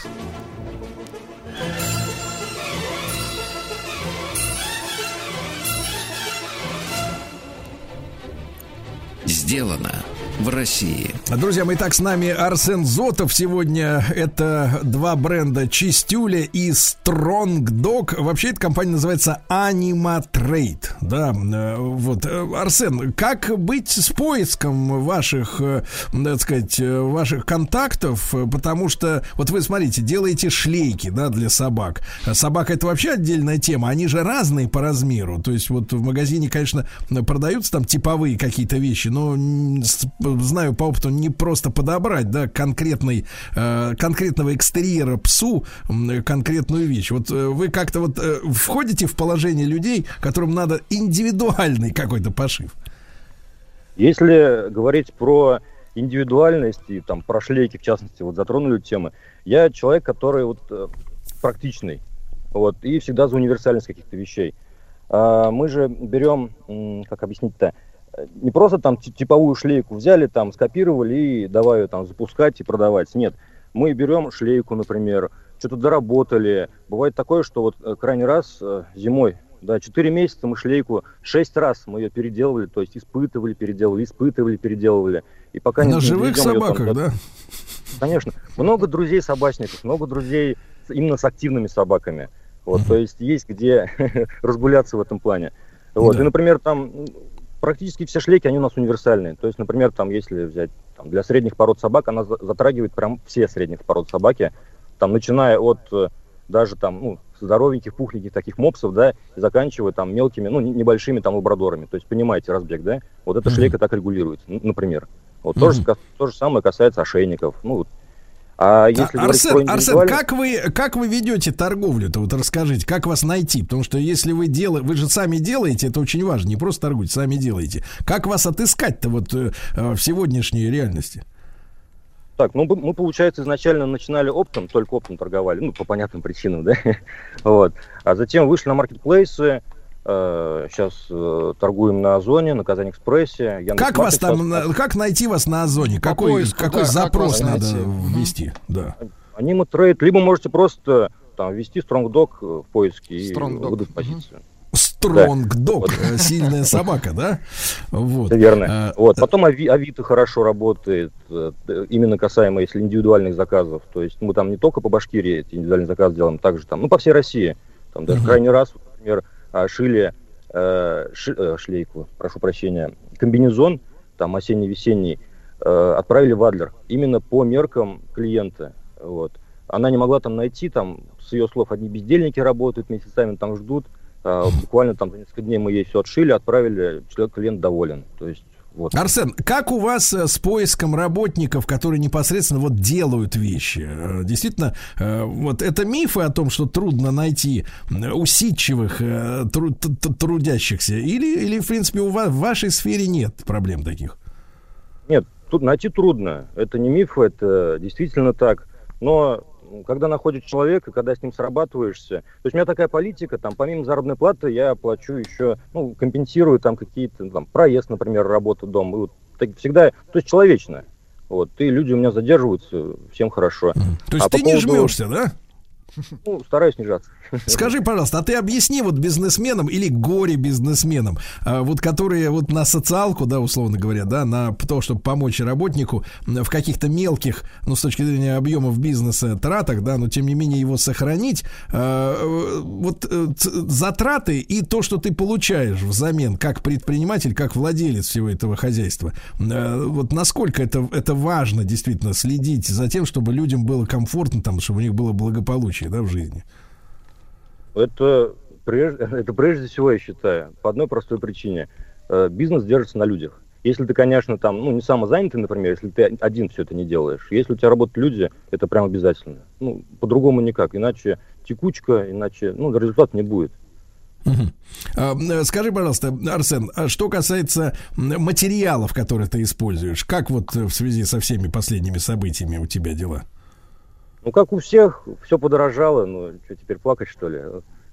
Сделано в России. Друзья мои, так с нами Арсен Зотов сегодня. Это два бренда Чистюля и Strong Dog. Вообще эта компания называется Anima Trade. Да, э, вот. Э, Арсен, как быть с поиском ваших, э, так сказать, ваших контактов? Потому что, вот вы смотрите, делаете шлейки, да, для собак. Собака это вообще отдельная тема. Они же разные по размеру. То есть вот в магазине, конечно, продаются там типовые какие-то вещи, но знаю по опыту не просто подобрать, да, конкретный, э, конкретного экстерьера псу конкретную вещь. Вот э, вы как-то вот э, входите в положение людей, которым надо индивидуальный какой-то пошив. Если говорить про индивидуальность и там про шлейки, в частности, вот затронули тему, я человек, который вот э, практичный, вот, и всегда за универсальность каких-то вещей. А, мы же берем, как объяснить-то, не просто там ти- типовую шлейку взяли, там скопировали и давай ее там запускать и продавать. Нет, мы берем шлейку, например, что-то доработали. Бывает такое, что вот э, крайний раз э, зимой, да, 4 месяца мы шлейку, 6 раз мы ее переделывали, то есть испытывали, переделывали, испытывали, переделывали. И пока не- На не живых доведем её там собаках, да? Конечно. Много друзей собачников, много друзей именно с активными собаками. Вот, то есть есть где разгуляться в этом плане. Вот, Да. и, например, там практически все шлейки, они у нас универсальные. То есть, например, там, если взять там, для средних пород собак, она за- затрагивает прям все средних пород собаки, там, начиная от э, даже там, ну, здоровеньких, пухленьких таких мопсов, да, и заканчивая там мелкими, ну, не- небольшими там лабрадорами. То есть, понимаете разбег, да? Вот эта Мгм. шлейка так регулируется, н- например. Вот то, же, то же самое касается ошейников. Ну, а если А, говорить Арсен, про Арсен, как вы, как вы ведете торговлю-то? Вот расскажите, как вас найти? Потому что если вы делаете, вы же сами делаете, это очень важно, не просто торгуете, сами делаете. Как вас отыскать-то вот э, э, в сегодняшней реальности? Так, ну мы, получается, изначально начинали оптом, только оптом торговали, ну, по понятным причинам, да, вот. А затем вышли на маркетплейсы, сейчас торгуем на Озоне, на Казань Экспрессе. Как вас там, сейчас- на- как найти вас на Озоне? По Какой, поиску, какой да, как запрос вас надо найти? ввести? Да. Аниме трейд, либо можете просто там ввести Dog в поиске и выдать позицию. Стронг дог, э, сильная собака, да? Вот. Это верно. А, вот. Потом Ави- Авито хорошо работает, э, именно касаемо, если индивидуальных заказов. То есть мы там не только по Башкирии эти индивидуальные заказы делаем, также там, ну, по всей России. Там даже крайний раз, например, а, шили э, э, шлейку, прошу прощения, комбинезон, там осенне-весенний, э, отправили в Адлер. Именно по меркам клиента. Вот. Она не могла там найти, там, с ее слов, одни бездельники работают, месяцами там ждут. А, буквально там за несколько дней мы ей все отшили, отправили, человек, клиент доволен. То есть, вот. Арсен, как у вас э, с поиском работников, которые непосредственно вот делают вещи? Э, Действительно, э, вот это мифы о том, что трудно найти усидчивых э, тру- т- т- трудящихся, или, или в принципе у вас в вашей сфере нет проблем таких? Нет, тут найти трудно. Это не миф, это действительно так. Но когда находишь человека, когда с ним срабатываешься, то есть у меня такая политика, там, помимо заработной платы, я плачу еще, ну, компенсирую там какие-то, ну, там, проезд, например, работу дома. И вот так всегда, то есть человечно. Вот, и люди у меня задерживаются, всем хорошо. То есть А по ты не поводу- жмешься, да? Ну, стараюсь снижаться. Скажи, пожалуйста, а ты объясни вот бизнесменам или горе-бизнесменам, а, вот которые вот на социалку, да, условно говоря, да, на то, чтобы помочь работнику в каких-то мелких, ну, с точки зрения объемов бизнеса, тратах, да, но тем не менее его сохранить, а, вот э, затраты и то, что ты получаешь взамен, как предприниматель, как владелец всего этого хозяйства, э, вот насколько это, это важно действительно следить за тем, чтобы людям было комфортно, там, чтобы у них было благополучие, да, в жизни. Это прежде, это прежде всего, я считаю, по одной простой причине. Э, Бизнес держится на людях. Если ты, конечно, там, ну, не самозанятый, например, если ты один все это не делаешь, если у тебя работают люди, это прям обязательно. Ну, по-другому никак. Иначе текучка, иначе, ну, результат не будет. А, м, Скажи, пожалуйста, Арсен, а что касается материалов, которые ты используешь, как вот э, в связи со всеми последними событиями у тебя дела? Ну, как у всех, все подорожало, ну, что теперь плакать, что ли?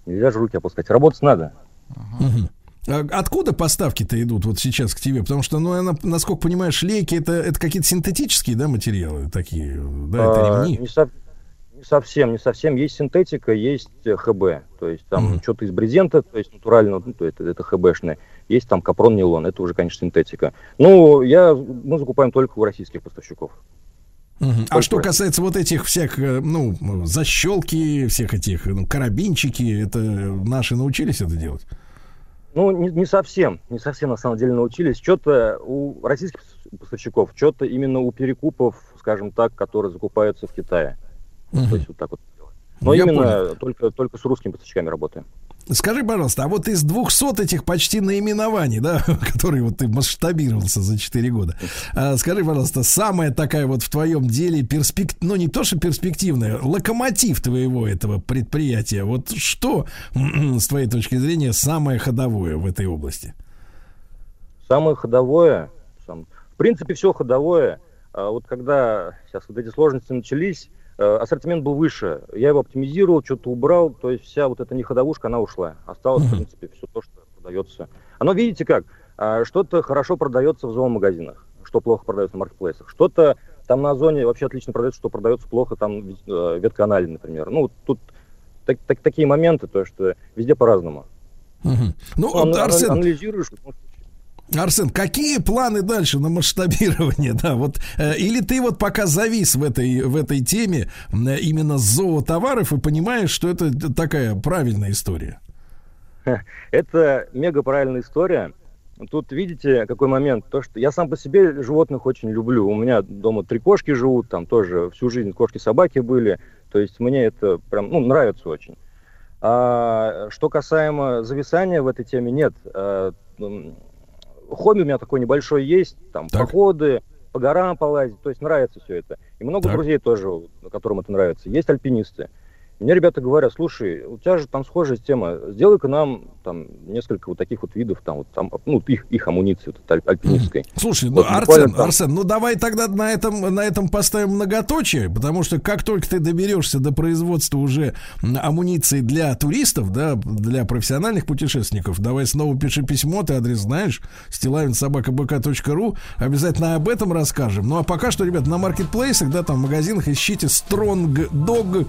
Нельзя же руки опускать. Работать надо. А Откуда поставки-то идут вот сейчас к тебе? Потому что, ну, я, на- насколько понимаю, шлейки это, это какие-то синтетические, да, материалы такие, да, это А, ремни. Не, со- не совсем, не совсем. Есть синтетика, есть э, ХБ. То есть там Мгм. что-то из брезента, то есть натурально, ну, то это, это ХБшное. Есть там капрон, нейлон, это уже, конечно, синтетика. Ну, я, мы закупаем только у российских поставщиков. А что касается вот этих всех, э, ну, защелки, всех этих ну, карабинчики, это наши научились это делать? Ну, не, не совсем, не совсем на самом деле научились. Что-то у российских поставщиков, что-то именно у перекупов, скажем так, которые закупаются в Китае. То есть вот так вот. Но Я именно понял. только, только с русскими поставщиками работаем. Скажи, пожалуйста, а вот из 200 этих почти наименований, да, которые вот ты масштабировался за 4 года, а, скажи, пожалуйста, самая такая вот в твоем деле перспектив, ну не то, что перспективная, локомотив твоего этого предприятия, вот что, с твоей точки зрения, самое ходовое в этой области? Самое ходовое, в принципе, все ходовое. А вот когда сейчас вот эти сложности начались, ассортимент был выше. Я его оптимизировал, что-то убрал, то есть вся вот эта неходовушка, она ушла. Осталось, в принципе, все то, что продается. Оно, видите как, а, что-то хорошо продается в зоомагазинах, что плохо продается на маркетплейсах. Что-то там на Озоне вообще отлично продается, что продается плохо там э, ветканале, например. Ну, тут так- так- такие моменты, то, что везде по-разному. Мгм. Ну, Ан- вот, ан- Арсен, анализируешь, ну, Арсен, какие планы дальше на масштабирование, да, вот, э, или ты вот пока завис в этой, в этой теме э, именно зоотоваров и понимаешь, что это такая правильная история? Это мега правильная история. Тут видите, какой момент. То, что я сам по себе животных очень люблю. У меня дома три кошки живут, там тоже всю жизнь кошки-собаки были. То есть мне это прям, ну, нравится очень. А, что касаемо зависания в этой теме, нет. А, хобби у меня такое небольшое есть, там, Так. походы, по горам полазить, то есть нравится все это. И много Так. друзей тоже, которым это нравится. Есть альпинисты. Мне ребята говорят, слушай, у тебя же там схожая тема, сделай-ка нам там несколько вот таких вот видов, там, вот, там, ну, их, их амуниции вот, аль- альпинистской. Слушай, ну, Вот Арсен, буквально там- Арсен, ну давай тогда на этом, на этом поставим многоточие, потому что как только ты доберешься до производства уже амуниции для туристов, да, для профессиональных путешественников, давай снова пиши письмо, ты адрес знаешь, стилавинсобакабк.ру, обязательно об этом расскажем. Ну а пока что, ребят, на маркетплейсах, да, там в магазинах ищите Strong Dog,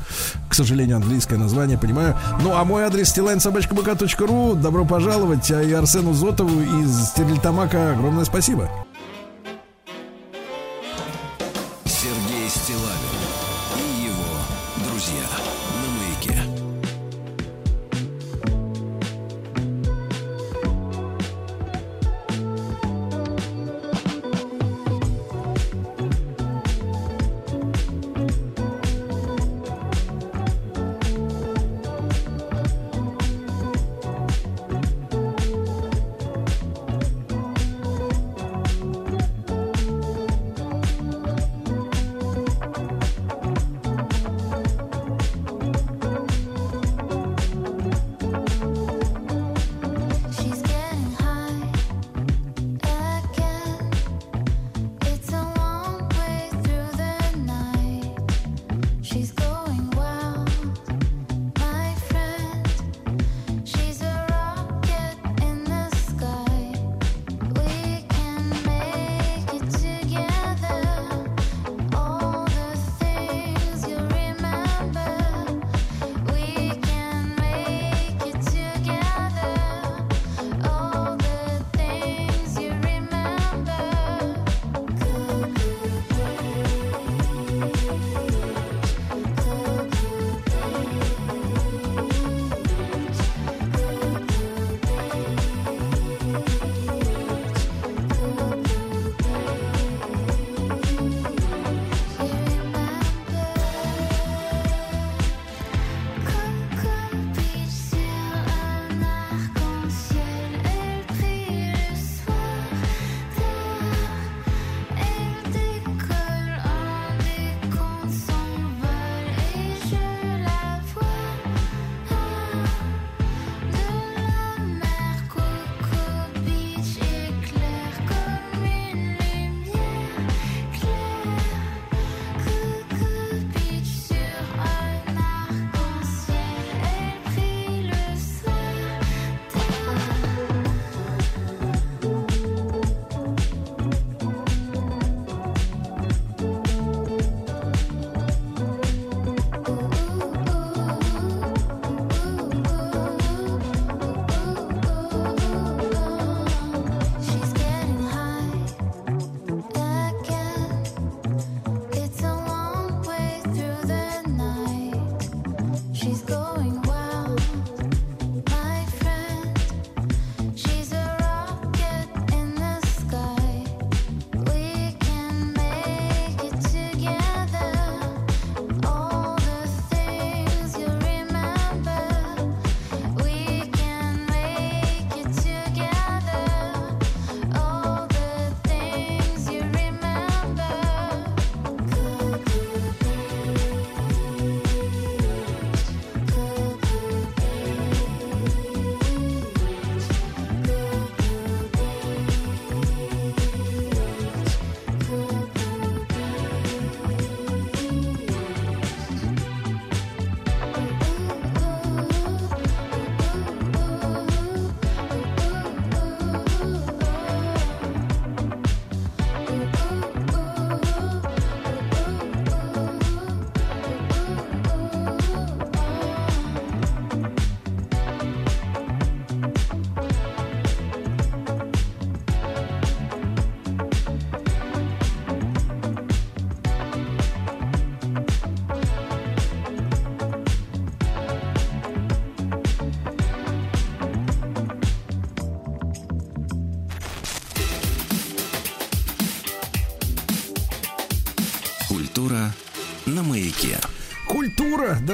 к сожалению, английское название, понимаю. Ну а мой адрес стилавинсобачкабк.ру, добро пожаловать, а и Арсену Зотову из Стерлитамака огромное спасибо.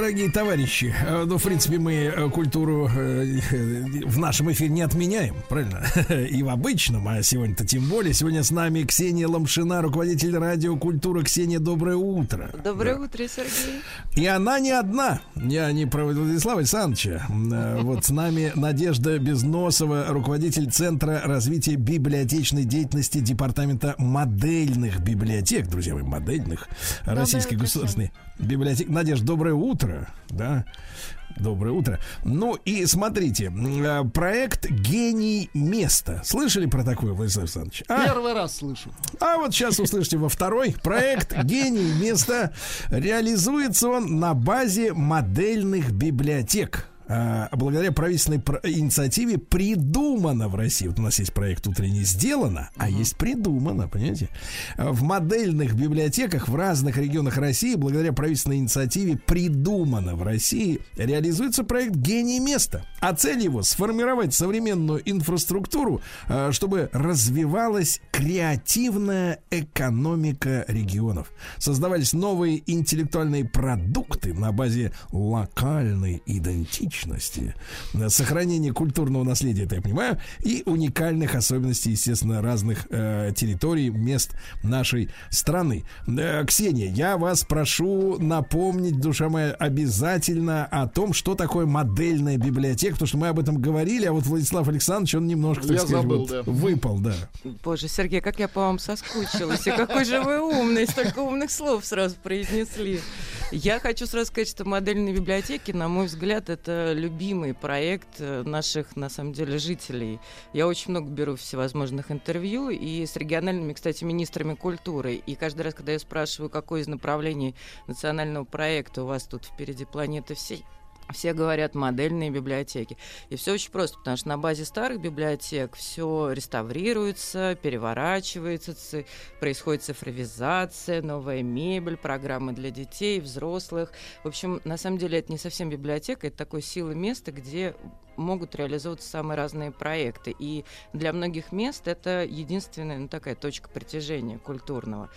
Дорогие товарищи. Э, Ну, в принципе, мы э, культуру э, в нашем эфире не отменяем, правильно? И в обычном, а сегодня-то тем более. Сегодня с нами Ксения Ломшина, руководитель радио «Культура». Ксения, доброе утро. Доброе утро, Сергей. И она не одна. Я не про Владислава Александровича. Вот с нами Надежда Безносова, руководитель Центра развития библиотечной деятельности Департамента модельных библиотек, друзья мои, модельных Российской утро государственной библиотеки. Надежда, доброе утро. Да. Доброе утро. Ну и смотрите, э, проект «Гений места». Слышали про такое, Владислав Александрович? А? Первый раз слышу. А вот сейчас услышите во второй. Проект «Гений места» реализуется он на базе модельных библиотек. А, Благодаря правительственной инициативе придумано в России. Вот у нас есть проект «Утренне сделано», а есть придумано, понимаете? А, В модельных библиотеках в разных регионах России, благодаря правительственной инициативе придумано в России, реализуется проект «Гений места». А цель его сформировать современную инфраструктуру, а, чтобы развивалась креативная экономика регионов. Создавались новые интеллектуальные продукты на базе локальной идентичности, э, сохранения культурного наследия, это я понимаю, и уникальных особенностей, естественно, разных э, территорий, мест нашей страны. Э, Ксения, я вас прошу напомнить, душа моя, обязательно о том, что такое модельная библиотека, потому что мы об этом говорили, а вот Владислав Александрович, он немножко, так Я сказать, забыл, вот да. выпал, да. Боже, Сергей, как я по вам соскучилась. И какой же вы умный, столько умных слов сразу произнесли. Я хочу сразу сказать, что модельные библиотеки, на мой взгляд, это любимый проект э, наших, на самом деле, жителей. Я очень много беру всевозможных интервью и с региональными, кстати, министрами культуры. И каждый раз, когда я спрашиваю, какое из направлений национального проекта у вас тут впереди планеты всей, все говорят модельные библиотеки. И все очень просто, потому что на базе старых библиотек все реставрируется, переворачивается, ци- происходит цифровизация, новая мебель, программы для детей, взрослых. В общем, на самом деле это не совсем библиотека, это такое сила места, где могут реализовываться самые разные проекты. И для многих мест это единственная ну, такая точка притяжения культурного.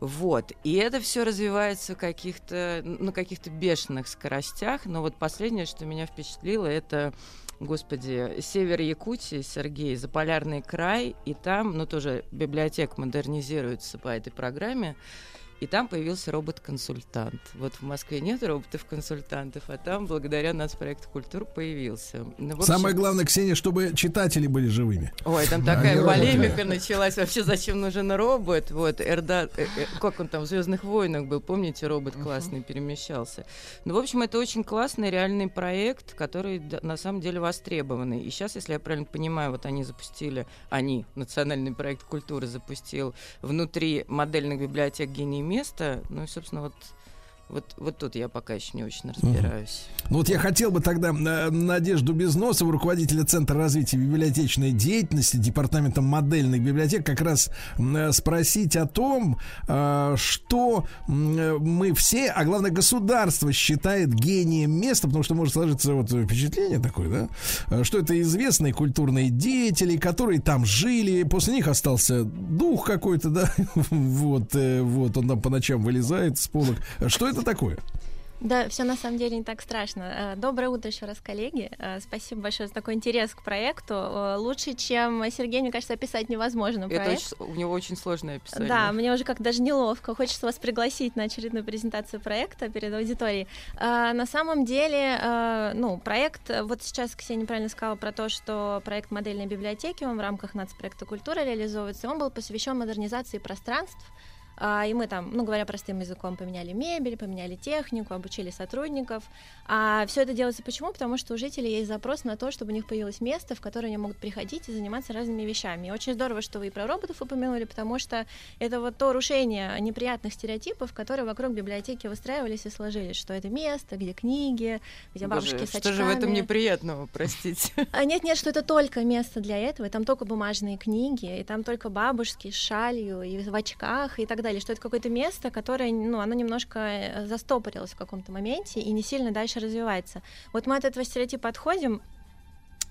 Вот. И это все развивается каких-то, на каких-то бешеных скоростях. Но вот последнее, что меня впечатлило, это, господи, север Якутии, Сергей, Заполярный край. И там, ну, тоже библиотека модернизируется по этой программе. И там появился робот-консультант. Вот в Москве нет роботов-консультантов, а там, благодаря нацпроекту культур, появился. Ну, общем, Самое главное, Ксения, чтобы читатели были живыми. Ой, там такая роботы. полемика началась. Вообще, зачем нужен робот? Вот, Эрда, э, э, как он там в Звездных войнах был, помните, робот классный перемещался. Ну, в общем, это очень классный реальный проект, который на самом деле востребованный. И сейчас, если я правильно понимаю, вот они запустили, они, национальный проект культуры запустил внутри модельных библиотек гений места. Ну и, собственно, вот вот, вот тут я пока еще не очень разбираюсь. Ну вот я хотел бы тогда э, Надежду Безносову, руководителя Центра развития библиотечной деятельности Департамента модельных библиотек, как раз э, спросить о том, э, что мы все, а главное государство считает гением места, потому что может сложиться вот впечатление такое, да, что это известные культурные деятели, которые там жили, после них остался дух какой-то, да, вот, вот он там по ночам вылезает с полок. Что это такое? Да, все на самом деле не так страшно. Э, Доброе утро еще раз, коллеги. Э, Спасибо большое за такой интерес к проекту. Э, Лучше, чем Сергей, мне кажется, описать невозможно Это проект. очень с- у него очень сложное описание. Да, мне уже как даже неловко. Хочется вас пригласить на очередную презентацию проекта перед аудиторией. На самом деле, ну, проект, вот сейчас Ксения правильно сказала про то, что проект модельной библиотеки, он в рамках нацпроекта «Культура» реализовывается, он был посвящен модернизации пространств, и мы там, ну говоря простым языком, поменяли мебель, поменяли технику, обучили сотрудников. А все это делается почему? Потому что у жителей есть запрос на то, чтобы у них появилось место, в которое они могут приходить и заниматься разными вещами. И очень здорово, что вы и про роботов упомянули, потому что это вот то рушение неприятных стереотипов, которые вокруг библиотеки выстраивались и сложились, что это место, где книги, где Боже, бабушки с что же в этом очками. неприятного, простите? А нет, нет, что это только место для этого, и там только бумажные книги, и там только бабушки с шалью и в очках и так далее, что это какое-то место, которое, ну, оно немножко э, застопорилось в каком-то моменте и не сильно дальше развивается. Вот мы от этого стереотипа отходим,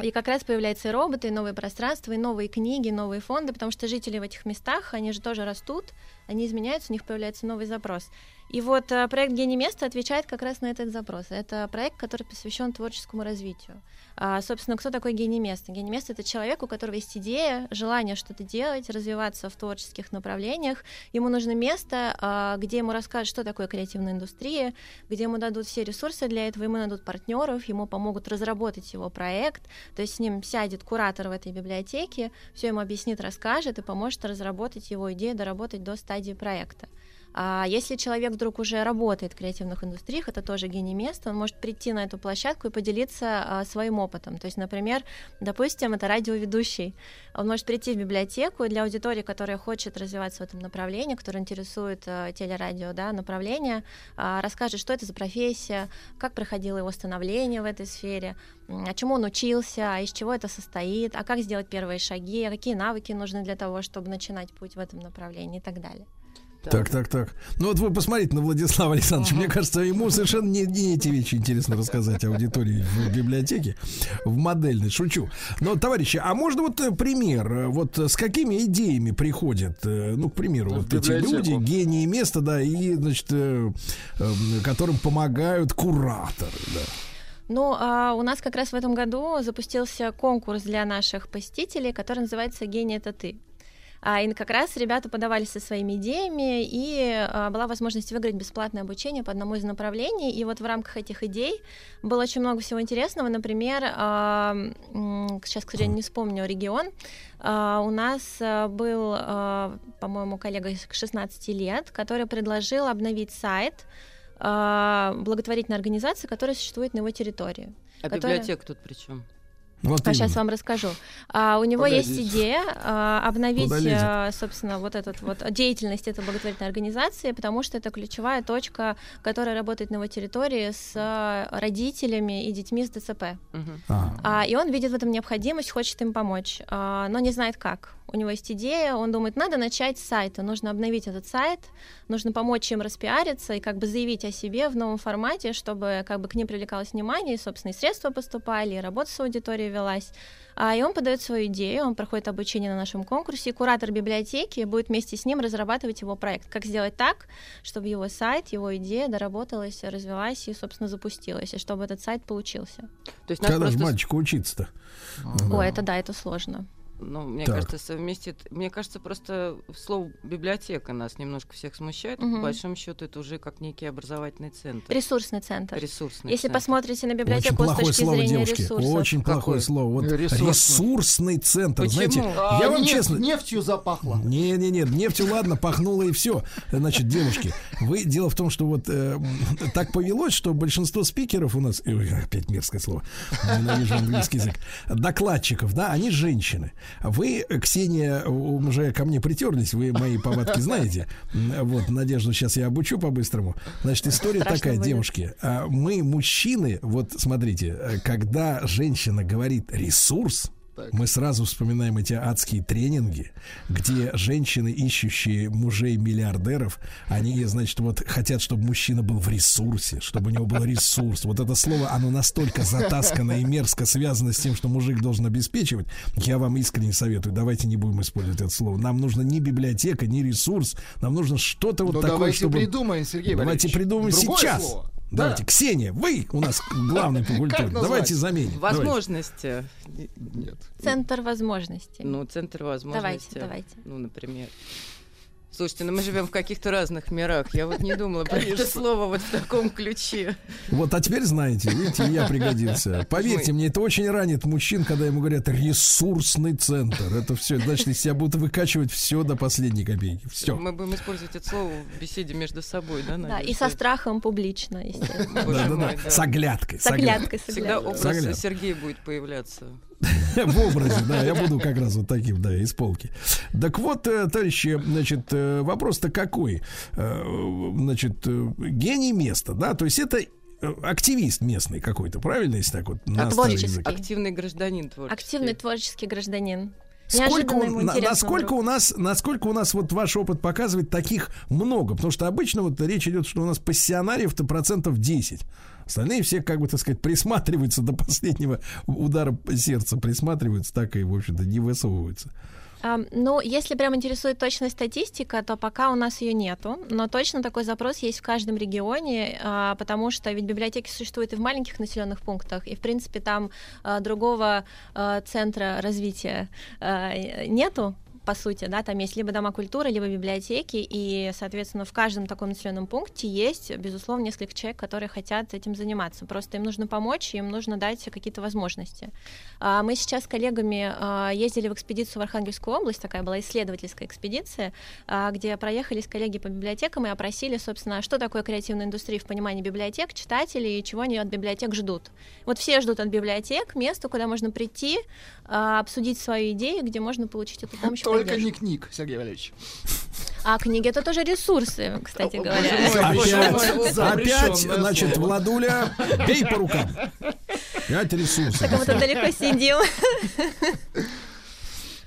и как раз появляются и роботы, и новые пространства, и новые книги, новые фонды, потому что жители в этих местах, они же тоже растут, они изменяются, у них появляется новый запрос. И вот э, проект «Гений места» отвечает как раз на этот запрос. Это проект, который посвящен творческому развитию. А, собственно, кто такой гений места? Гений места — это человек, у которого есть идея, желание что-то делать, развиваться в творческих направлениях. Ему нужно место, а, где ему расскажут, что такое креативная индустрия, где ему дадут все ресурсы для этого, ему дадут партнеров, ему помогут разработать его проект. То есть с ним сядет куратор в этой библиотеке, все ему объяснит, расскажет и поможет разработать его идею, доработать до стадии проекта. А если человек вдруг уже работает в креативных индустриях, это тоже гений места, он может прийти на эту площадку и поделиться а, своим опытом. То есть, например, допустим, это радиоведущий. Он может прийти в библиотеку для аудитории, которая хочет развиваться в этом направлении, которая интересует а, телерадио да, направление, а, расскажет, что это за профессия, как проходило его становление в этой сфере, а чему он учился, а из чего это состоит, а как сделать первые шаги, а какие навыки нужны для того, чтобы начинать путь в этом направлении и так далее. Так, так, так. Ну вот вы посмотрите на Владислава Александровича. Мне кажется, ему совершенно не, не эти вещи интересно рассказать аудитории в библиотеке, в модельной. Шучу. Но, товарищи, а можно вот э, пример? э, Вот с какими идеями приходят, э, ну, к примеру, В вот эти люди, гении места, да, и, значит, э, э, которым помогают кураторы, да. Ну, а у нас как раз в этом году запустился конкурс для наших посетителей, который называется «Гений – это ты». А, и как раз ребята подавались со своими идеями, и а, была возможность выиграть бесплатное обучение по одному из направлений. И вот в рамках этих идей было очень много всего интересного. Например, а, сейчас, к сожалению, не вспомню регион. У нас был, по-моему, коллега из 16 лет, который предложил обновить сайт благотворительной организации, которая существует на его территории. А которая- библиотека тут при чем? Вот а сейчас именно. вам расскажу. А, у него Погодите. есть идея а, обновить, а, собственно, вот этот вот деятельность этой благотворительной организации, потому что это ключевая точка, которая работает на его территории с а, родителями и детьми с ДЦП. Ага. А, и он видит в этом необходимость, хочет им помочь, а, но не знает как. У него есть идея, он думает, надо начать с сайта, нужно обновить этот сайт, нужно помочь им распиариться и как бы заявить о себе в новом формате, чтобы как бы к ним привлекалось внимание, и, собственно, и средства поступали, и работа с аудиторией велась. А, и он подает свою идею, он проходит обучение на нашем конкурсе, и куратор библиотеки будет вместе с ним разрабатывать его проект. Как сделать так, чтобы его сайт, его идея доработалась, развилась и, собственно, запустилась, и чтобы этот сайт получился. То есть надо Когда же просто... мальчику учиться-то? О, это да, это сложно. Ну, мне Так. кажется, совместит. Мне кажется, просто слово библиотека нас немножко всех смущает. Мгм. По большому счету, это уже как некий образовательный центр. Ресурсный центр. Ресурсный Если центр. посмотрите на Очень библиотеку с плохое точки слово, зрения девушки. ресурсов. Очень плохое Какое? слово. Вот Ресурсный. ресурсный центр. Почему? Знаете, А, я вам нефть- честно. Нефтью запахло. Не, не, нет, нефтью ладно, пахнуло и все. Значит, девушки, вы дело в том, что вот э, так повелось, что большинство спикеров у нас, ой, опять мерзкое слово, ненавижу английский язык, докладчиков, да, они женщины. Вы, Ксения, уже ко мне притерлись, вы мои повадки знаете. Вот, Надежду сейчас я обучу по-быстрому. Значит, история Страшно такая, будет. девушки. а, Мы, мужчины, вот смотрите, э, когда женщина говорит ресурс, мы сразу вспоминаем эти адские тренинги, где женщины, ищущие мужей-миллиардеров, они, значит, вот хотят, чтобы мужчина был в ресурсе, чтобы у него был ресурс. Вот это слово, оно настолько затаскано и мерзко связано с тем, что мужик должен обеспечивать. Я вам искренне советую, давайте не будем использовать это слово. Нам нужно ни библиотека, ни ресурс. Нам нужно что-то вот Ну, такое, давайте чтобы... придумаем, Сергей Давайте Валерьевич. придумаем Другое сейчас. слово. Давайте, Да. Ксения, вы у нас главный по культуре. Давайте заменим. Давайте. Возможности. Нет. Центр возможностей. Ну, центр возможностей. Давайте, давайте. Ну, например. Слушайте, ну мы живем в каких-то разных мирах. Я вот не думала про это слово вот в таком ключе. Вот, а теперь знаете, видите, и я пригодился. Поверьте мне, это очень ранит мужчин, когда ему говорят ресурсный центр. Это все, значит, из себя будут выкачивать все до последней копейки. Все. Мы будем использовать это слово в беседе между собой, да, Да, и со страхом публично, естественно. Да, да, да. С оглядкой. С оглядкой, Всегда образ. Сергея будет появляться. В образе, да, я буду как раз вот таким, да, из полки. Так вот, э, товарищи, значит, э, вопрос-то какой? Э, Значит, гений места, да, то есть это активист местный какой-то, правильно, если так вот на старый Творческий. язык? Активный гражданин творческий. Активный творческий гражданин. Сколько, у- на- насколько вдруг. у нас, насколько у нас вот ваш опыт показывает таких много? Потому что обычно вот речь идет, что у нас пассионариев-то процентов 10. Остальные все, как бы, так сказать, присматриваются до последнего удара сердца, присматриваются, так и, в общем-то, не высовываются. А, ну, если прям интересует точная статистика, то пока у нас ее нету, но точно такой запрос есть в каждом регионе, а, потому что ведь библиотеки существуют и в маленьких населенных пунктах, и в принципе там а, другого центра развития нету, по сути, да, там есть либо дома культуры, либо библиотеки, и, соответственно, в каждом таком населенном пункте есть, безусловно, несколько человек, которые хотят этим заниматься. Просто им нужно помочь, им нужно дать какие-то возможности. А, мы сейчас с коллегами а, ездили в экспедицию в Архангельскую область, такая была исследовательская экспедиция, а, где проехались коллеги по библиотекам и опросили, собственно, что такое креативная индустрия в понимании библиотек, читателей и чего они от библиотек ждут. Вот все ждут от библиотек место, куда можно прийти, обсудить свою идею, где можно получить эту помощь только не книг, Сергей Валерьевич. А книги это тоже ресурсы, кстати говоря. Опять, опять значит, Владуля, бей по рукам. Пять ресурсов. Так тут далеко сидим.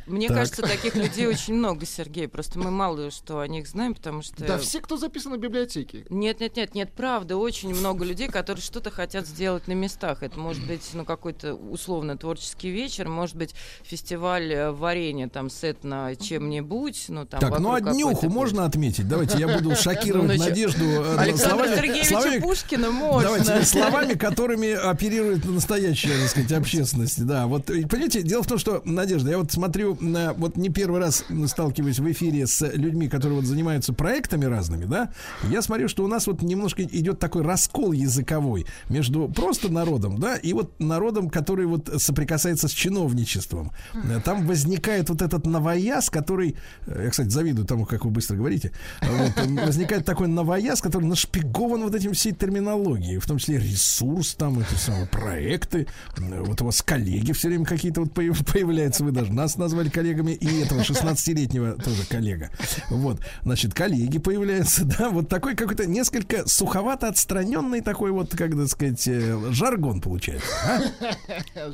Мне Так. кажется, таких людей очень много, Сергей. Просто мы мало что о них знаем, потому что... Да все, кто записан в библиотеке. Нет, нет, нет, нет, правда, очень много людей, которые что-то хотят сделать на местах. Это может быть, ну, какой-то условно творческий вечер, может быть, фестиваль э, варенья, там, сет на чем-нибудь, ну, там, Так, ну а днюху можно отметить? Давайте я буду шокировать Ну, ну? Надежду э, Александра словами, Сергеевича словами- Пушкина можно. Давайте словами, которыми оперирует настоящая, так сказать, общественность. Да, вот, понимаете, дело в том, что, Надежда, я вот смотрю, вот не первый раз сталкиваюсь в эфире с людьми, которые вот занимаются проектами разными, да, я смотрю, что у нас вот немножко идет такой раскол языковой между просто народом, да, и вот народом, который вот соприкасается с чиновничеством. Там возникает вот этот новояз, который, э, я, кстати, завидую тому, как вы быстро говорите, вот, э, возникает такой новояз, который нашпигован вот этим всей терминологией, в том числе ресурс, там, эти самые проекты, вот у вас коллеги все время какие-то вот появ- появляются, вы даже нас назвали коллегами, и этого 16-летнего тоже коллега. Вот, значит, коллеги появляются, да, вот такой какой-то несколько суховато отстраненный такой вот, как так сказать, э, жаргон получается. а?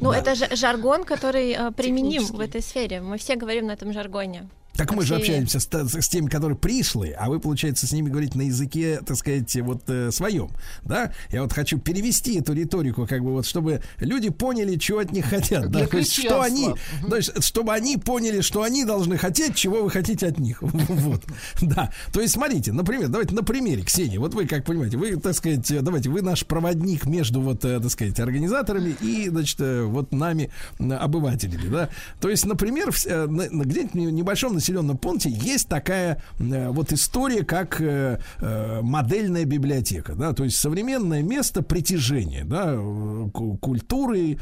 Ну, Да. это жа- жаргон, который э, применим в этой сфере. Мы все говорим на этом жаргоне. Так мы же общаемся с, та- с теми, которые пришли, а вы, получается, с ними говорите на языке, так сказать, вот э, своем, да? Я вот хочу перевести эту риторику, как бы вот, чтобы люди поняли, чего от них хотят, да? То есть, что они, то есть, чтобы они поняли, что они должны хотеть, чего вы хотите от них, вот, да. То есть, смотрите, например, давайте на примере, Ксения, вот вы как понимаете, вы, так сказать, давайте, вы наш проводник между вот, э, так сказать, организаторами и, значит, э, вот нами, обывателями, да? То есть, например, с- э, где-нибудь в небольшом населенном пункте есть такая э, вот история, как э, э, модельная библиотека, да, то есть современное место притяжения, да, ку- культуры,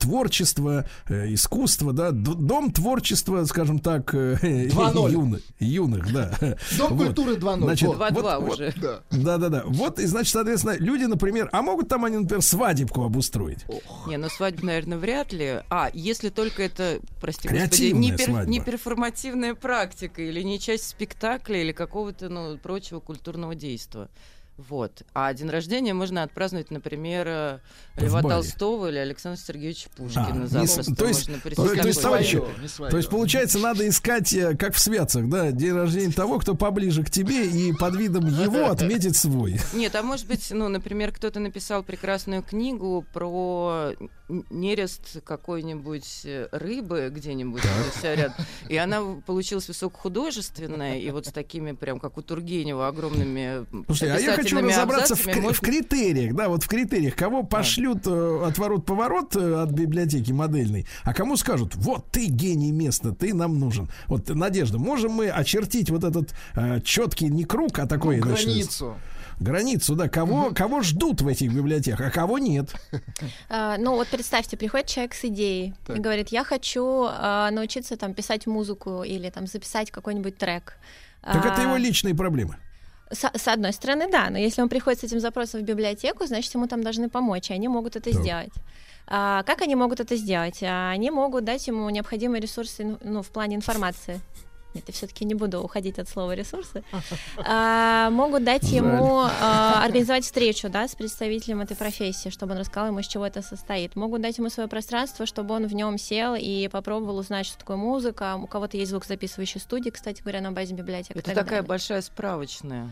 творчества, э, искусства, да, дом творчества, скажем так, э, 2.0. юных, юных, да. Дом Вот. культуры 2.0. Значит, Вот. 2-2 вот- уже. Да. Да, да, да. Вот, и значит, соответственно, люди, например, а могут там они, например, свадебку обустроить? Не, ну свадьба, наверное, вряд ли. А, если только это, прости господи, Креативная не, пер- не перформативная практика или не часть спектакля или какого-то, ну, прочего культурного действия. Вот. А день рождения можно отпраздновать, например, э, В Льва баре. Толстого или Александра Сергеевича Пушкина. А, не с- Запросто то есть- можно то- то есть, товарищи, не. То есть, получается, надо искать, э, как в святцах, да, день рождения того, кто поближе к тебе, и под видом его отметить свой. Нет, а может быть, ну, например, кто-то написал прекрасную книгу про нерест какой-нибудь э, рыбы где-нибудь себя рядом. И она получилась высокохудожественная, и вот с такими прям, как у Тургенева, огромными Слушай, а я хочу разобраться в, кри- в Можно- критериях, да, вот в критериях, кого пошлют э, отворот-поворот э, от библиотеки модельной, а кому скажут, вот ты гений места, ты нам нужен. Вот, Надежда, можем мы очертить вот этот четкий не круг, а такой... Ну, значит, границу. Да. Кого, кого ждут в этих библиотеках, а кого нет. А, ну вот представьте, приходит человек с идеей Так. и говорит, я хочу а, научиться там писать музыку или там записать какой-нибудь трек. Так это А, его личные проблемы. С, с одной стороны, да, но если он приходит с этим запросом в библиотеку, значит, ему там должны помочь, и они могут это Так. сделать. А, как они могут это сделать? Они могут дать ему необходимые ресурсы ну, в плане информации. Нет, я все-таки не буду уходить от слова ресурсы. А, могут дать Жаль. ему а, организовать встречу да, с представителем этой профессии, чтобы он рассказал ему, из чего это состоит. Могут дать ему свое пространство, чтобы он в нем сел и попробовал узнать, что такое музыка. У кого-то есть звукозаписывающие студии, кстати говоря, на базе библиотеки. Это так такая далее. большая справочная.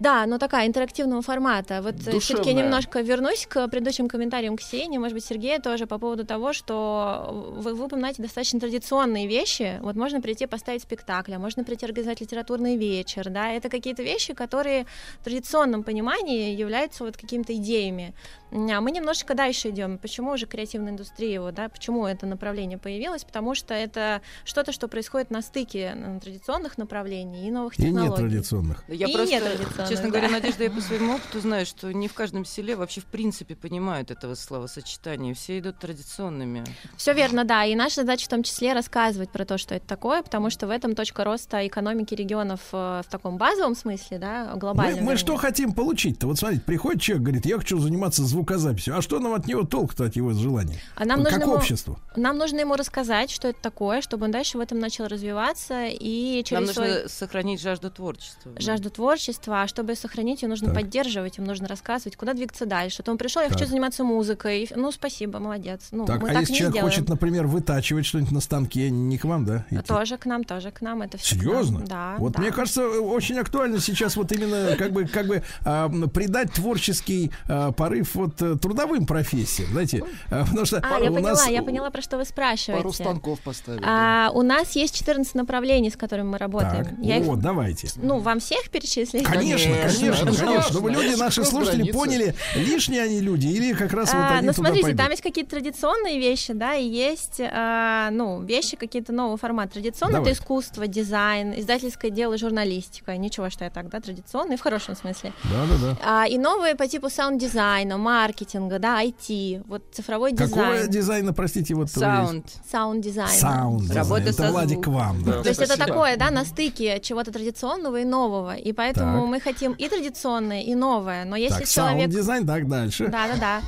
Да, но такая интерактивного формата. Вот все-таки Душевная. немножко вернусь к предыдущим комментариям Ксении, может быть, Сергея тоже по поводу того, что вы, вы упоминаете достаточно традиционные вещи. Вот можно прийти поставить спектакль, а можно прийти организовать литературный вечер, да, это какие-то вещи, которые в традиционном понимании являются вот какими-то идеями. А мы немножечко дальше идем. Почему уже креативная индустрия, вот, да, почему это направление появилось? Потому что это что-то, что происходит на стыке м, традиционных направлений и новых И технологий. нетрадиционных. Я И просто, нетрадиционных, честно да. говоря, Надежда, я по своему опыту знаю, что не в каждом селе вообще в принципе понимают этого словосочетания. Все идут традиционными. Все верно, да. И наша задача в том числе рассказывать про то, что это такое, потому что в этом точка роста экономики регионов э, в таком базовом смысле, да, Мы, глобальном. мы вернее. что хотим получить-то? Вот смотрите, приходит человек, говорит, я хочу заниматься звукозаписью. А что нам от него толк-то от его желания? А нам как нужно ему- обществу? Нам нужно ему рассказать, что это такое, чтобы он дальше в этом начал развиваться и через Нам свой нужно сохранить жажду творчества. жажду творчества, а чтобы сохранить ее, нужно Так. поддерживать, им нужно рассказывать, куда двигаться дальше. То он пришел, я Так. хочу заниматься музыкой. Ну, спасибо, молодец. Ну, так, мы а так если не человек делаем. хочет, например, вытачивать что-нибудь на станке, не к вам, да? идти? Тоже к нам, тоже к нам. Это все Серьезно? Да. Вот да. мне кажется, очень актуально сейчас вот именно как бы как бы м, придать творческий а, порыв вот э, трудовым профессиям, знаете, А, потому что А, я у поняла, нас я поняла, про что вы спрашиваете. Пару станков поставить. да. А, у нас есть 14 направлений, с которыми мы работаем. так, Я их, вот давайте. ну, вам всех перечислить? Конечно, Конечно, конечно. Чтобы люди, наши слушатели, поняли, лишние они люди или как раз вот А, они ну, смотрите, пойдут. там есть какие-то традиционные вещи, да, и есть, а, ну, вещи какие-то нового формата. Традиционно Давай. это искусство, дизайн, издательское дело, журналистика. Ничего, что я так, да, традиционный, в хорошем смысле. Да, да, да. А, и новые по типу саунд-дизайна, маркетинга, да, IT, вот цифровой Какого дизайн. дизайна, простите, вот вы- Саунд. Саунд-дизайн. Саунд. Работа Это со Владик вам, да. То есть это такое, да, на стыке чего-то традиционного и нового. И поэтому Так. мы хотим и традиционное, и новое. Но если Так, человек... саунд-дизайн, так, дальше. Да, да, да.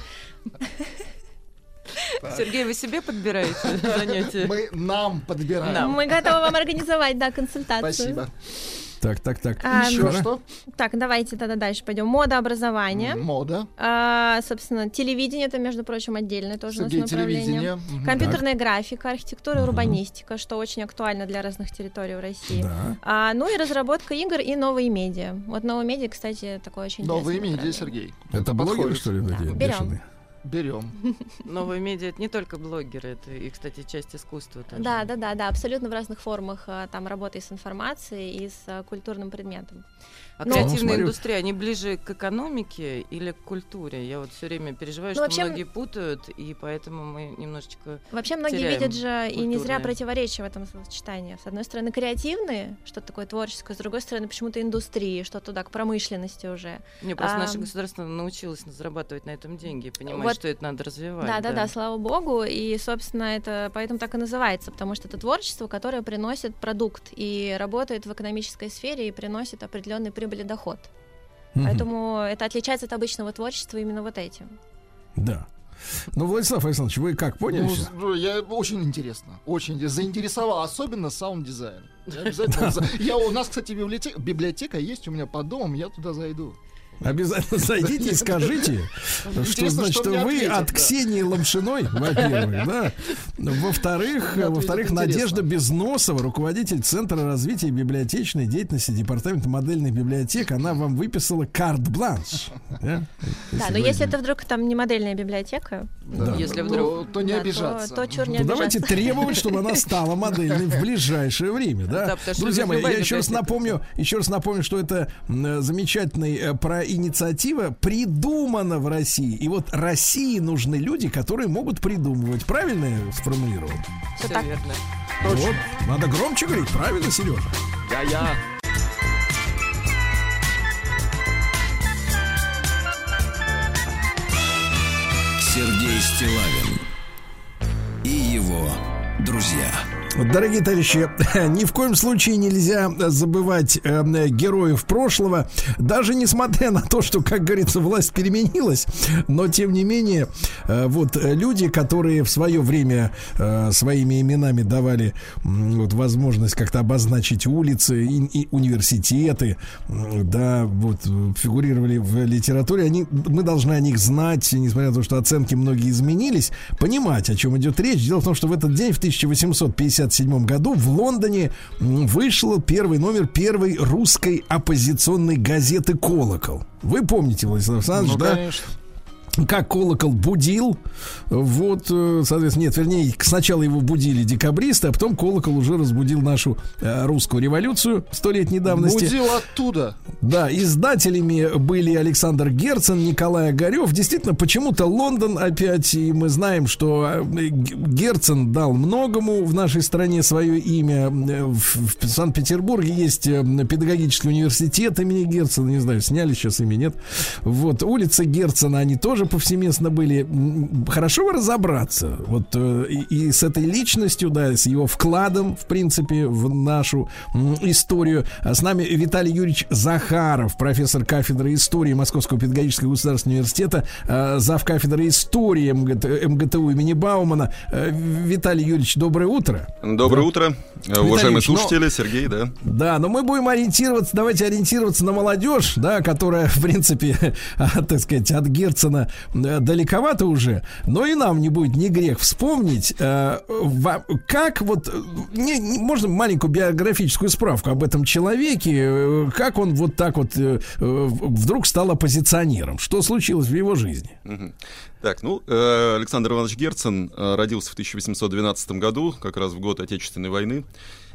Сергей, вы себе подбираете занятия? Мы нам подбираем. Нам. Мы готовы вам организовать, да, консультацию. Спасибо. Так, так, так. А, Еще ну, что? Так, давайте тогда дальше пойдем. Мода образование. Мода. А, собственно, телевидение это, между прочим, отдельное тоже Сергей, у нас направление. телевидение. Мгм. Компьютерная графика, архитектура и урбанистика, что очень актуально для разных территорий в России. Да. А, ну и разработка игр и новые медиа. Вот новые медиа, кстати, такое очень Новые интересное медиа. Сергей. Это блогеры, что ли, Да. эти Берем. бешеные? Берем. Новые медиа это не только блогеры, это и, кстати, часть искусства тоже. Да, да, да, да, абсолютно в разных формах а, там работы с информацией и с а, культурным предметом. А Ну, креативная смотрю. индустрия, они ближе к экономике или к культуре? Я вот все время переживаю, Ну, что вообще, многие путают, и поэтому мы немножечко... Вообще многие видят же и не зря противоречия в этом сочетании. С одной стороны, креативные, что-то такое творческое, с другой стороны, почему-то индустрии, что туда к промышленности уже. Мне просто А, наше государство научилось зарабатывать на этом деньги, и понимать, Вот. что это надо развивать. Да, да, да, слава богу. И, собственно, это поэтому так и называется, потому что это творчество, которое приносит продукт и работает в экономической сфере и приносит определенный прибыль и доход. Мгм. Поэтому это отличается от обычного творчества именно вот этим. Да. Ну, Владислав Александрович, вы как поняли? Ну, ну, я очень интересно, очень интерес- заинтересовал, особенно саунд-дизайн. Я обязательно за- Я у нас, кстати, библиотека, библиотека есть у меня под домом, я туда зайду. Обязательно зайдите и скажите, что значит вы ответят, от да. Ксении Ломшиной, во-первых, да. Во-вторых, во-вторых, Надежда. Безносова, руководитель Центра развития библиотечной деятельности Департамента модельных библиотек, она вам выписала карт-бланш. Да, Да, но вы- если это вдруг там не модельная библиотека, Да. Если Ну, вдруг... то не обижаться. то, чур не То давайте требовать, чтобы она стала модельной в ближайшее время, да? Друзья мои, я еще раз напомню, еще раз напомню, что это замечательный э, про инициатива придумана в России. И вот России нужны люди, которые могут придумывать. Правильно я сформулировал? Все так. верно. Вот. Надо громче говорить, правильно, Сережа? Я-я. Сергей Стилавин и его друзья. Дорогие товарищи, ни в коем случае нельзя забывать э, героев прошлого, даже несмотря на то, что, как говорится, власть переменилась, но тем не менее, э, вот э, люди, которые в свое время э, своими именами давали вот, возможность как-то обозначить улицы и, и университеты, да, вот фигурировали в литературе, они, мы должны о них знать, несмотря на то, что оценки многие изменились, понимать, о чем идет речь. Дело в том, что в этот день, в 1850 1967 году в Лондоне вышел первый номер первой русской оппозиционной газеты «Колокол». Вы помните, Владислав Александрович, ну, да? Конечно как колокол будил, вот, э, соответственно, нет, вернее, сначала его будили декабристы, а потом колокол уже разбудил нашу э, русскую революцию столетней давности. Будил оттуда. Да, издателями были Александр Герцен, Николай Огарев. Действительно, почему-то Лондон опять, и мы знаем, что э, Герцен дал многому в нашей стране свое имя. В, в Санкт-Петербурге есть педагогический университет имени Герцена, не знаю, сняли сейчас ими, нет. Вот, улица Герцена, они тоже повсеместно были. Хорошо бы разобраться вот э, и, и с этой личностью, да, с его вкладом, в принципе, в нашу историю. А с нами Виталий Юрьевич Захаров, профессор кафедры истории Московского педагогического государственного университета, э, зав. кафедры истории МГТ, МГТУ имени Баумана. Э, Виталий Юрьевич, доброе утро. Доброе да. утро, Виталий уважаемые слушатели, но, Сергей, да. Да, но мы будем ориентироваться, давайте ориентироваться на молодежь, да, которая, в принципе, так сказать, от Герцена Э, далековато уже, но и нам не будет не грех вспомнить, э, как вот, не, не, можно маленькую биографическую справку об этом человеке, э, как он вот так вот вдруг стал оппозиционером, что случилось в его жизни? Так, ну, Александр Иванович Герцен родился в 1812 году, как раз в год Отечественной войны.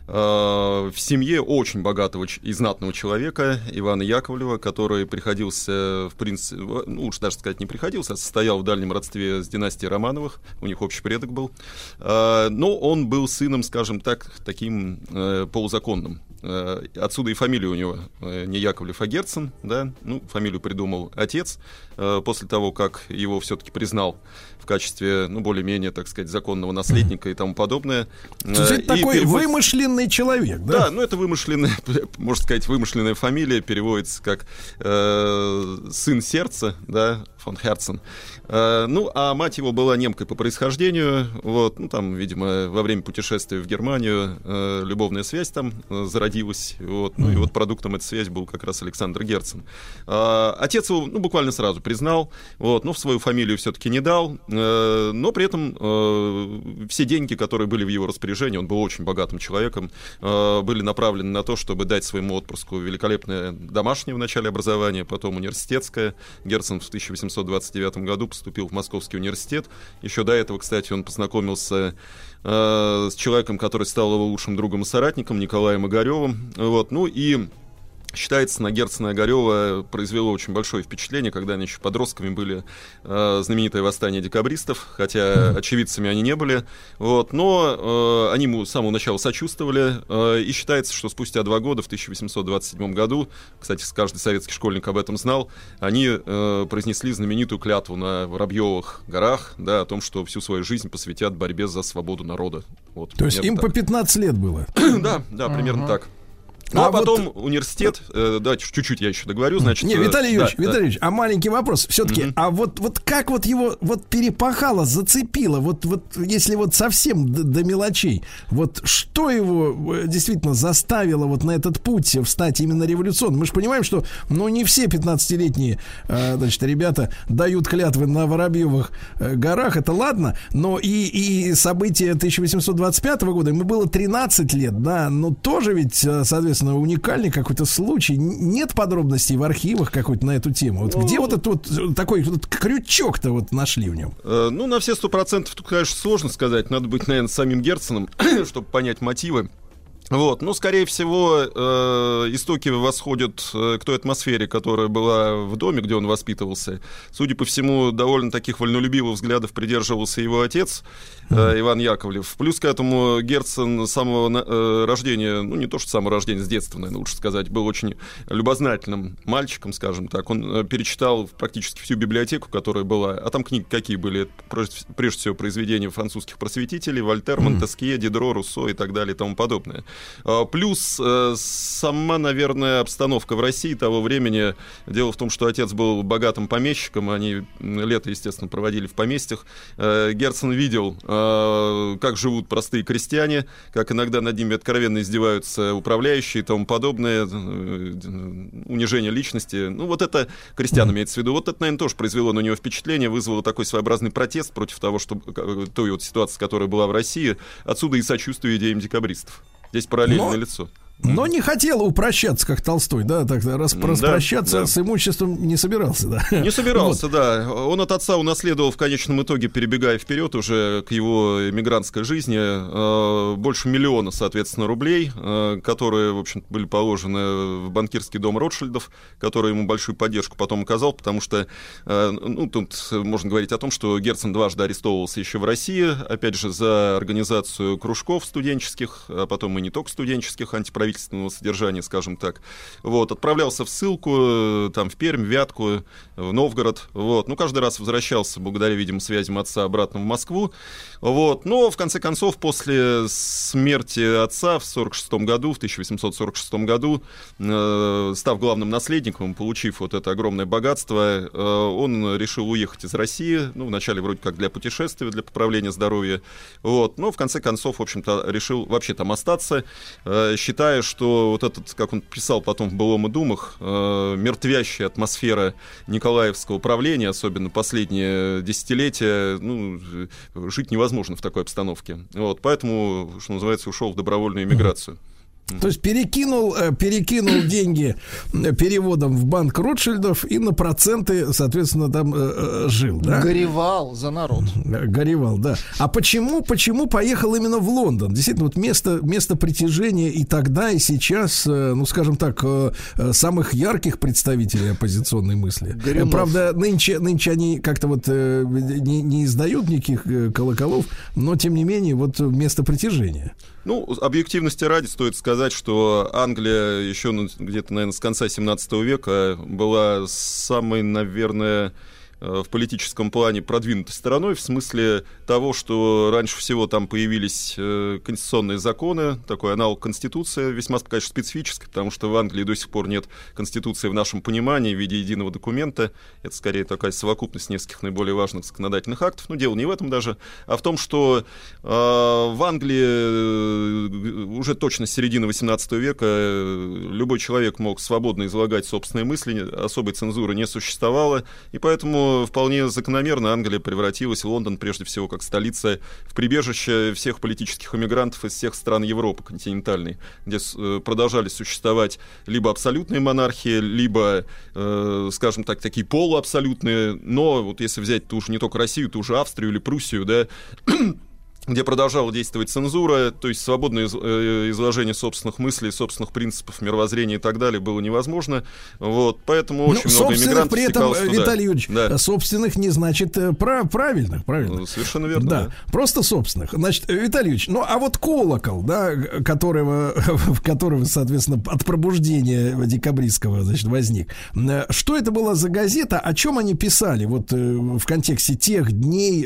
Э, в семье очень богатого и знатного человека Ивана Яковлева, который приходился, в принципе, ну, лучше даже сказать, не приходился, а состоял в дальнем родстве с династией Романовых, у них общий предок был. Э, но он был сыном, скажем так, таким э, полузаконным. Отсюда и фамилия у него не Яковлев, а Герцен, да, ну, фамилию придумал отец, после того, как его все-таки признал в качестве, ну, более-менее, так сказать, законного наследника и тому подобное. То есть это и такой перевод... вымышленный человек, да? Да, ну это вымышленная, можно сказать, вымышленная фамилия, переводится как э, сын сердца, да, фон Херцен. Э, ну, а мать его была немкой по происхождению. Вот, ну, там, видимо, во время путешествия в Германию э, любовная связь там э, зародилась. Вот, ну, и вот продуктом этой связи был как раз Александр Герцен. Отец его, ну, буквально сразу признал, вот, но в свою фамилию все-таки не дал. Но при этом все деньги, которые были в его распоряжении, он был очень богатым человеком, были направлены на то, чтобы дать своему отпрыску великолепное домашнее в начале образования, потом университетское. Герцен в 1829 году поступил в Московский университет. Еще до этого, кстати, он познакомился э, с человеком, который стал его лучшим другом и соратником, Николаем Огаревым. Вот. Ну и Считается, на Герцена Огарева произвело очень большое впечатление, когда они еще подростками были э, знаменитое восстание декабристов, хотя очевидцами они не были. Вот, но э, они ему с самого начала сочувствовали, э, и считается, что спустя два года, в 1827 году, кстати, каждый советский школьник об этом знал, они э, произнесли знаменитую клятву на Воробьевых горах, да, о том, что всю свою жизнь посвятят борьбе за свободу народа. Вот, То есть им так. по 15 лет было? да, да, примерно так. Ну, а, а потом вот... университет, э, давайте чуть-чуть я еще договорю, значит... Не, Виталий Юрьевич, да, Виталий Юрьевич, да. а маленький вопрос. Все-таки, mm-hmm. а вот, вот как вот его вот перепахало, зацепило, вот, вот если вот совсем до, до мелочей, вот что его э, действительно заставило вот на этот путь встать именно революционным? Мы же понимаем, что, ну, не все 15-летние, э, значит, ребята дают клятвы на Воробьевых э, горах, это ладно, но и, и события 1825 года, ему было 13 лет, да, но тоже ведь, э, соответственно, соответственно, уникальный какой-то случай. Нет подробностей в архивах какой-то на эту тему. Вот ну, где вот этот вот э, такой вот крючок-то вот нашли в нем? Э, ну, на все сто процентов тут, конечно, сложно сказать. Надо быть, наверное, самим Герценом, чтобы понять мотивы. Вот, ну, скорее всего, э, истоки восходят э, к той атмосфере, которая была в доме, где он воспитывался. Судя по всему, довольно таких вольнолюбивых взглядов придерживался его отец э, Иван Яковлев. Плюс к этому Герцен с самого э, рождения, ну, не то что с самого рождения, с детства, наверное, лучше сказать, был очень любознательным мальчиком, скажем так. Он э, перечитал практически всю библиотеку, которая была. А там книги какие были? Прежде всего, произведения французских просветителей, Вольтер, Монтескье, Дидро, Руссо и так далее и тому подобное. А, плюс э, сама, наверное, обстановка в России того времени. Дело в том, что отец был богатым помещиком, они лето, естественно, проводили в поместьях. Э, Герцен видел, э, как живут простые крестьяне, как иногда над ними откровенно издеваются управляющие и тому подобное, унижение личности. Ну, вот это крестьян имеется в виду. Вот это, наверное, тоже произвело на него впечатление, вызвало такой своеобразный протест против того, что, той вот ситуации, которая была в России. Отсюда и сочувствие идеям декабристов. Здесь параллельное Но... лицо. Но не хотел упрощаться, как Толстой, да, так раз, да, распрощаться да. с имуществом не собирался, да. Не собирался, вот. да. Он от отца унаследовал в конечном итоге, перебегая вперед уже к его эмигрантской жизни, э, больше миллиона, соответственно, рублей, э, которые, в общем были положены в банкирский дом Ротшильдов, который ему большую поддержку потом оказал, потому что, э, ну, тут можно говорить о том, что Герцен дважды арестовывался еще в России, опять же, за организацию кружков студенческих, а потом и не только студенческих, антиправительственных правительственного содержания, скажем так. Вот, отправлялся в ссылку, э, там, в Пермь, Вятку, в Новгород, вот. Ну, каждый раз возвращался, благодаря, видимо, связям отца обратно в Москву, вот. Но, в конце концов, после смерти отца в 46 году, в 1846 году, э, став главным наследником, получив вот это огромное богатство, э, он решил уехать из России, ну, вначале вроде как для путешествия, для поправления здоровья, вот. Но, в конце концов, в общем-то, решил вообще там остаться, э, считая, что вот этот, как он писал потом в «Былом и думах», э, мертвящая атмосфера Николаевского правления, особенно последние десятилетия, ну, жить невозможно в такой обстановке. Вот, поэтому, что называется, ушел в добровольную эмиграцию. То есть перекинул, э, перекинул деньги э, переводом в банк Ротшильдов и на проценты, соответственно, там э, жил, да? Горевал за народ. Горевал, да. А почему, почему поехал именно в Лондон? Действительно, вот место, место притяжения и тогда, и сейчас, ну, скажем так, самых ярких представителей оппозиционной мысли. Горюнов. Правда, нынче, нынче они как-то вот не, не издают никаких колоколов, но, тем не менее, вот место притяжения. Ну, объективности ради стоит сказать, что Англия еще ну, где-то, наверное, с конца 17 века была самой, наверное, в политическом плане продвинутой стороной, в смысле того, что раньше всего там появились э, конституционные законы, такой аналог Конституции, весьма, конечно, специфический, потому что в Англии до сих пор нет Конституции в нашем понимании в виде единого документа. Это скорее такая совокупность нескольких наиболее важных законодательных актов. Но дело не в этом даже, а в том, что э, в Англии э, уже точно с середины 18 века любой человек мог свободно излагать собственные мысли, особой цензуры не существовало, и поэтому вполне закономерно Англия превратилась, Лондон прежде всего, как столица, в прибежище всех политических иммигрантов из всех стран Европы континентальной, где э, продолжали существовать либо абсолютные монархии, либо, э, скажем так, такие полуабсолютные, но вот если взять ту же не только Россию, ту же Австрию или Пруссию, да, где продолжала действовать цензура, то есть свободное э, изложение собственных мыслей, собственных принципов, мировоззрения и так далее было невозможно. Вот, поэтому ну, очень много иммигрантов при этом, туда. Виталий Юрьевич, да. собственных не значит э, прав, правильных, правильно? Ну, совершенно верно. Да, да, просто собственных. Значит, Виталий Юрьевич, ну а вот колокол, да, которого, в которого, соответственно, от пробуждения декабристского, значит, возник. Э, что это была за газета, о чем они писали вот в контексте тех дней,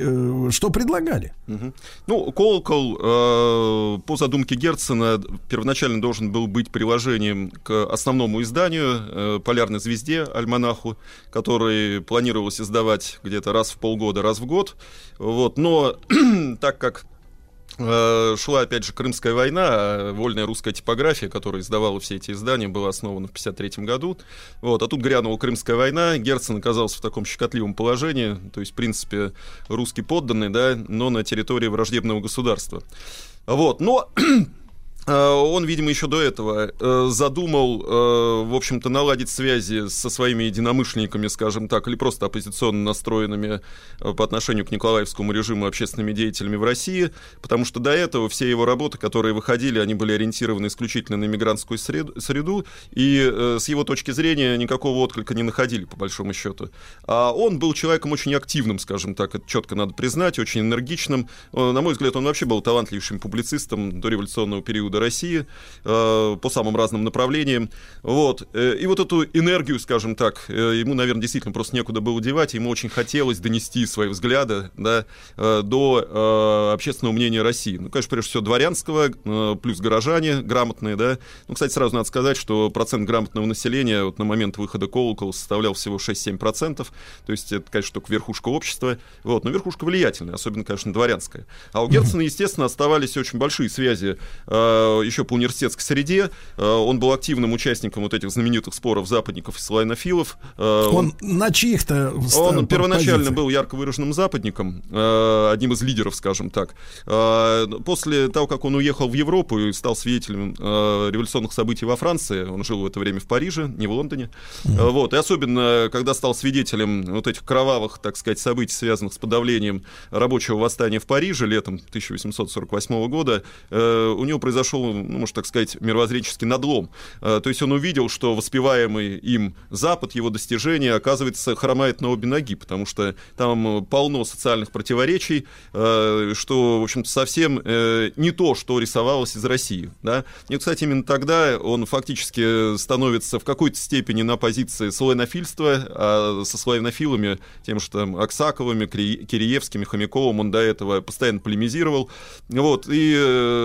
что предлагали? Угу. Ну, колокол, э, по задумке Герцена, первоначально должен был быть приложением к основному изданию, э, «Полярной звезде», альманаху, который планировалось издавать где-то раз в полгода, раз в год. Вот. Но так как шла, опять же, Крымская война, а вольная русская типография, которая издавала все эти издания, была основана в 1953 году. Вот, а тут грянула Крымская война, Герцен оказался в таком щекотливом положении, то есть, в принципе, русский подданный, да, но на территории враждебного государства. Вот, но Э, он, видимо, еще до этого э, задумал, э, в общем-то, наладить связи со своими единомышленниками, скажем так, или просто оппозиционно настроенными по отношению к Николаевскому режиму общественными деятелями в России, потому что до этого все его работы, которые выходили, они были ориентированы исключительно на мигрантскую среду, и с его точки зрения никакого отклика не находили, по большому счету. А он был человеком очень активным, скажем так, это четко надо признать, очень энергичным. На мой взгляд, он вообще был талантливейшим публицистом до революционного периода периода России э, по самым разным направлениям. Вот. Э, и вот эту энергию, скажем так, э, ему, наверное, действительно просто некуда было девать, ему очень хотелось донести свои взгляды да, до общественного мнения России. Ну, конечно, прежде всего, дворянского, плюс горожане грамотные, да. Ну, кстати, сразу надо сказать, что процент грамотного населения вот на момент выхода колокола составлял всего 6-7%, то есть это, конечно, только верхушка общества, вот, но верхушка влиятельная, особенно, конечно, дворянская. А у Герцена, естественно, оставались очень большие связи э, еще по университетской среде, э, он был активным участником вот этих знаменитых споров западников и славянофилов. Э, он, на чьих-то Он первоначально позициях. был ярко выраженным западником, э, одним из лидеров, скажем так. Э, после того, как он уехал в Европу и стал свидетелем э, революционных событий во Франции, он жил в это время в Париже, не в Лондоне, mm-hmm. вот, и особенно, когда стал свидетелем вот этих кровавых, так сказать, событий, связанных с подавлением рабочего восстания в Париже летом 1848 года, э, у него произошел, ну, можно так сказать, мировоззренческий надлом. Э, то есть он увидел, что воспеваемый им Запад, его достижения, оказывается, хромает на обе ноги, потому что там полно социальных противоречий, э, что, в общем-то, совсем э, не то, что рисовалось из России. Да? И, кстати, именно тогда он фактически становится в какой-то степени на позиции славянофильства, а со славянофилами, тем же там Аксаковыми, Киреевскими, Хомяковым он до этого постоянно полемизировал. Вот, и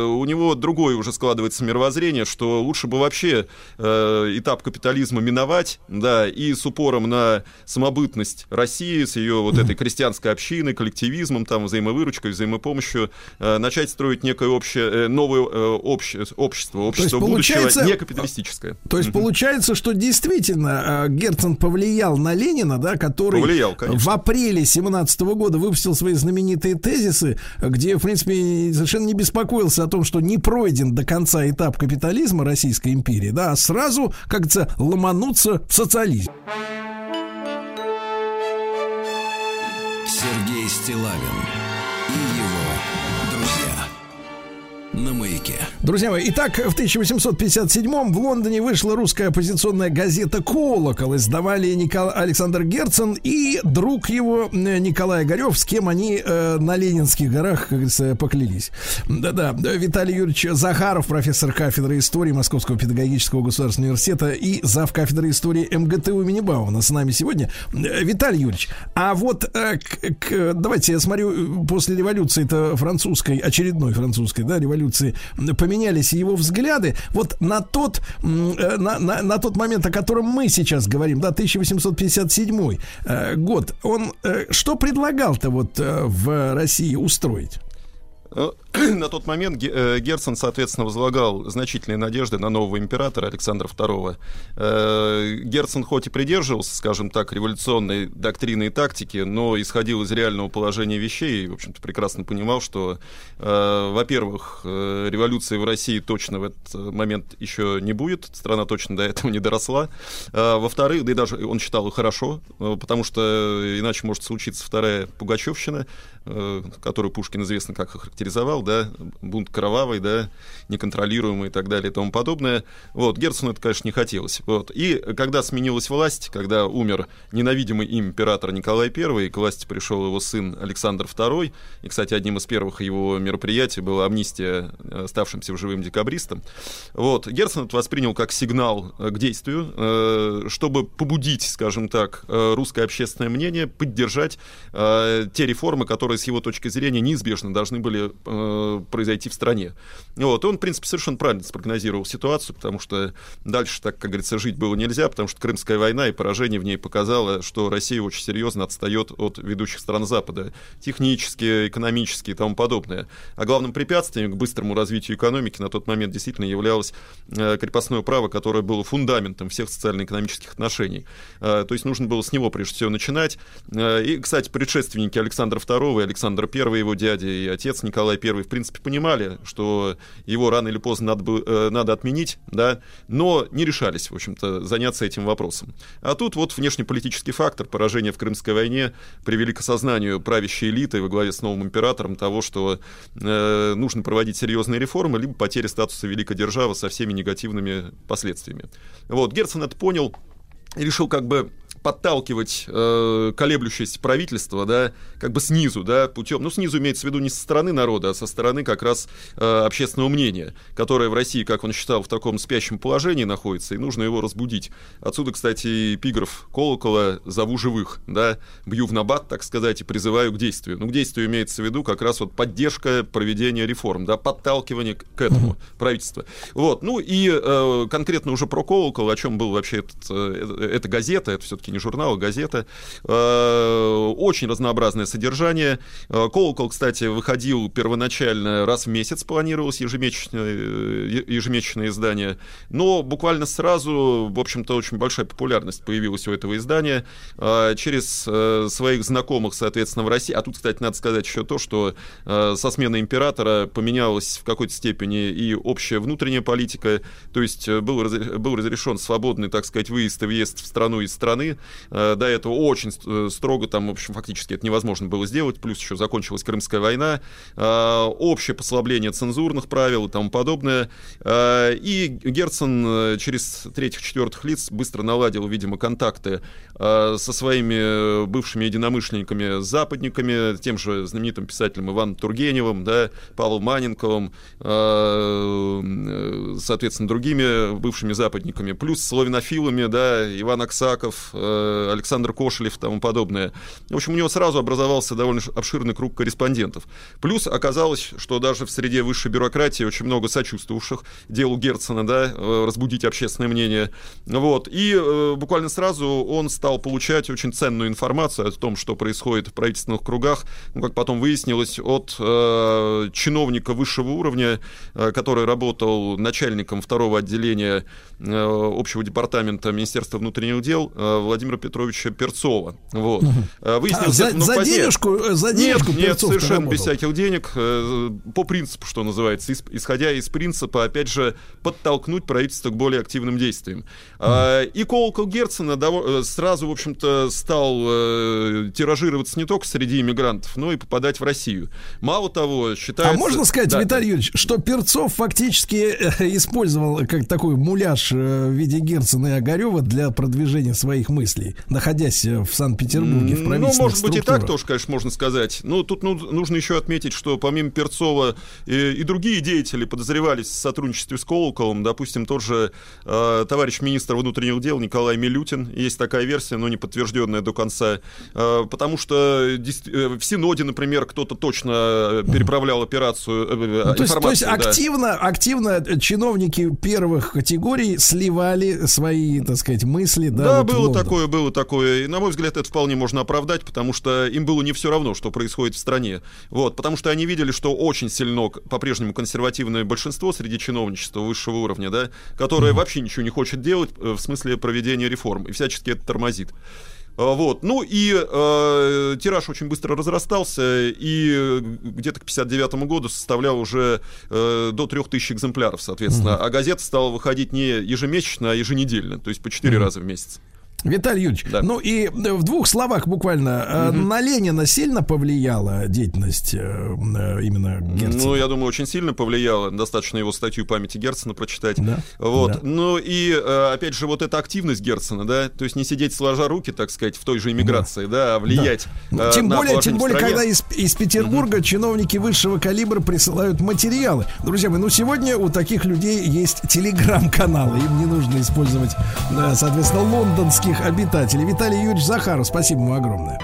у него другое уже складывается мировоззрение, что лучше бы вообще э, этап капитализма миновать, да, и с упором на самобытность России, с ее вот этой крестьянской общиной, коллективизмом, там, взаимовыручкой, взаимопомощью, э, начать строить некое общее, э, новое э, обще, общество, общество будущего, не капиталистическое. То есть получается, что действительно э, Герцен повлиял на Ленина, да, который повлиял, в апреле 17 года выпустил свои знаменитые тезисы, где, в принципе, совершенно не беспокоился о том, что не пройден до конца этап капитализма Российской империи, да, а сразу, как говорится, ломануться в социализм. Сергей Стилавин на маяке. Друзья мои, итак, в 1857 в Лондоне вышла русская оппозиционная газета «Колокол». Издавали Никол... Александр Герцен и друг его э, Николай Огарев, с кем они э, на Ленинских горах, как говорится, поклялись. Да-да, Виталий Юрьевич Захаров, профессор кафедры истории Московского педагогического государственного университета и зав. кафедры истории МГТУ имени Бауна с нами сегодня. Э, Виталий Юрьевич, а вот э, к, к, давайте я смотрю, после революции это французской, очередной французской, да, революции революции поменялись его взгляды, вот на тот, э, на, на, на тот момент, о котором мы сейчас говорим, да, 1857 э, год, он э, что предлагал-то вот в России устроить? на тот момент э, Герцен, соответственно, возлагал значительные надежды на нового императора Александра II. Э, Герцен хоть и придерживался, скажем так, революционной доктрины и тактики, но исходил из реального положения вещей и, в общем-то, прекрасно понимал, что, э, во-первых, революции в России точно в этот момент еще не будет, страна точно до этого не доросла. Во-вторых, да и даже он считал хорошо, потому что иначе может случиться вторая Пугачевщина, которую Пушкин известно как охарактеризовал, да, бунт кровавый, да, неконтролируемый и так далее и тому подобное. Вот, Герцену это, конечно, не хотелось. Вот. И когда сменилась власть, когда умер ненавидимый им император Николай I, и к власти пришел его сын Александр II, и, кстати, одним из первых его мероприятий была амнистия оставшимся в живым декабристам, вот, Герцен это воспринял как сигнал э, к действию, э, чтобы побудить, скажем так, э, русское общественное мнение, поддержать те реформы, которые с его точки зрения неизбежно должны были Э, произойти в стране. Вот, он, в принципе, совершенно правильно спрогнозировал ситуацию, потому что дальше, так как говорится, жить было нельзя, потому что Крымская война и поражение в ней показало, что Россия очень серьезно отстает от ведущих стран Запада, технически, экономически и тому подобное. А главным препятствием к быстрому развитию экономики на тот момент действительно являлось э, крепостное право, которое было фундаментом всех социально-экономических отношений. Э, то есть нужно было с него, прежде всего, начинать. И, кстати, предшественники Александра II, Александр I, его дядя и отец Николай I, в принципе, понимали, что его рано или поздно надо, бы, э, надо отменить, да, но не решались, в общем-то, заняться этим вопросом. А тут вот внешнеполитический фактор, поражение в Крымской войне, привели к осознанию правящей элиты во главе с новым императором того, что э, нужно проводить серьезные реформы, либо потеря статуса великой державы со всеми негативными последствиями. Вот, Герцен это понял, и решил как бы подталкивать э, колеблющееся правительство, да, как бы снизу, да, путем, ну, снизу имеется в виду не со стороны народа, а со стороны как раз э, общественного мнения, которое в России, как он считал, в таком спящем положении находится, и нужно его разбудить. Отсюда, кстати, эпиграф колокола «Зову живых», да, бью в набат, так сказать, и призываю к действию. Ну, к действию имеется в виду как раз вот поддержка проведения реформ, да, подталкивание к этому правительства. Вот, ну и э, конкретно уже про колокол, о чем был вообще этот, э, эта газета, это все-таки не журнал, а газета. Э, очень разнообразное содержание. Э, колокол, кстати, выходил первоначально раз в месяц, планировалось ежемесячное, э, ежемесячное издание, но буквально сразу, в общем-то, очень большая популярность появилась у этого издания. Через своих знакомых, соответственно, в России. А тут, кстати, надо сказать еще то, что со сменой императора поменялась в какой-то степени и общая внутренняя политика, то есть был, был разрешен свободный, так сказать, выезд и въезд в страну из страны. Э, до этого очень э, строго там, в общем, фактически это невозможно было сделать, плюс еще закончилась Крымская война, общее послабление цензурных правил и тому подобное. И Герцен через третьих-четвертых лиц быстро наладил, видимо, контакты со своими бывшими единомышленниками, западниками, тем же знаменитым писателем Иваном Тургеневым, да, Павлом Маненковым, соответственно, другими бывшими западниками, плюс славянофилами, да, Иван Аксаков, э, Александр Кошелев и тому подобное. В общем, у него сразу образовался довольно обширный круг корреспондентов. Плюс оказалось, что даже в среде высшей бюрократии очень много сочувствовавших делу Герцена, да, э, разбудить общественное мнение. Вот. И э, буквально сразу он стал получать очень ценную информацию о том, что происходит в правительственных кругах, ну, как потом выяснилось, от э, чиновника высшего уровня, э, который работал начальником второго отделения э, общего департамента Министерства внутренних дел э, Владимира Петровича Перцова. Вот. Э, Выяснилось, а, за, ну, за позднее. денежку, за денежку Нет, нет совершенно без всяких денег, э, по принципу, что называется, ис- исходя из принципа, опять же, подтолкнуть правительство к более активным действиям. А, И колокол Герцена э, сразу, в общем-то, стал э, тиражироваться не только среди иммигрантов, но и попадать в Россию. Мало того, считается... А можно сказать, Да, Виталий Юрьевич, что Перцов фактически э, использовал как такой муляж э, в виде Герцена и Огарева для продвижения своих мыслей, находясь э, в Санкт-Петербурге в Ну, правительственных может быть, и так структурах? тоже, конечно, можно сказать. Но тут ну, нужно еще отметить, что помимо Перцова и, и другие деятели подозревались в сотрудничестве с Колоколом. Допустим, тот же э, товарищ министр внутренних дел Николай Милютин. Есть такая версия, но не подтвержденная до конца. Э, потому что дес- э, в Синоде, например, кто-то точно э, переправлял операцию, э, Ну, то, есть, то есть да. активно, активно чиновники первых категорий сливали свои, так сказать, мысли. Да, Да, вот было Лондон. Такое, было такое. И, на мой взгляд, это вполне можно оправдать, потому что им было не все равно, что происходит в стране. Вот, потому что они видели, что очень сильно по-прежнему консервативное большинство среди чиновничества высшего уровня, да, которое вообще ничего не хочет делать э, в смысле проведения реформ и всячески это тормозит. А, Вот. Ну и э, тираж очень быстро разрастался, и где-то к 59 году составлял уже э, до 3000 экземпляров, соответственно. А газета стала выходить не ежемесячно, а еженедельно, то есть по 4 раза в месяц. Виталий Юрьевич, ну и э, в двух словах буквально, э, на Ленина сильно повлияла деятельность э, именно Герцена? Ну, я думаю, очень сильно повлияло. Достаточно его статью памяти Герцена прочитать. Да. Вот. Да. Ну и, опять же, вот эта активность Герцена, да, то есть не сидеть сложа руки, так сказать, в той же иммиграции, да, а влиять э, Тем на более, тем более, стране. когда из, из Петербурга чиновники высшего калибра присылают материалы. Друзья мои, ну сегодня у таких людей есть телеграм-каналы. Им не нужно использовать, соответственно, лондонских обитателей. Виталий Юрьевич Захаров, спасибо ему огромное.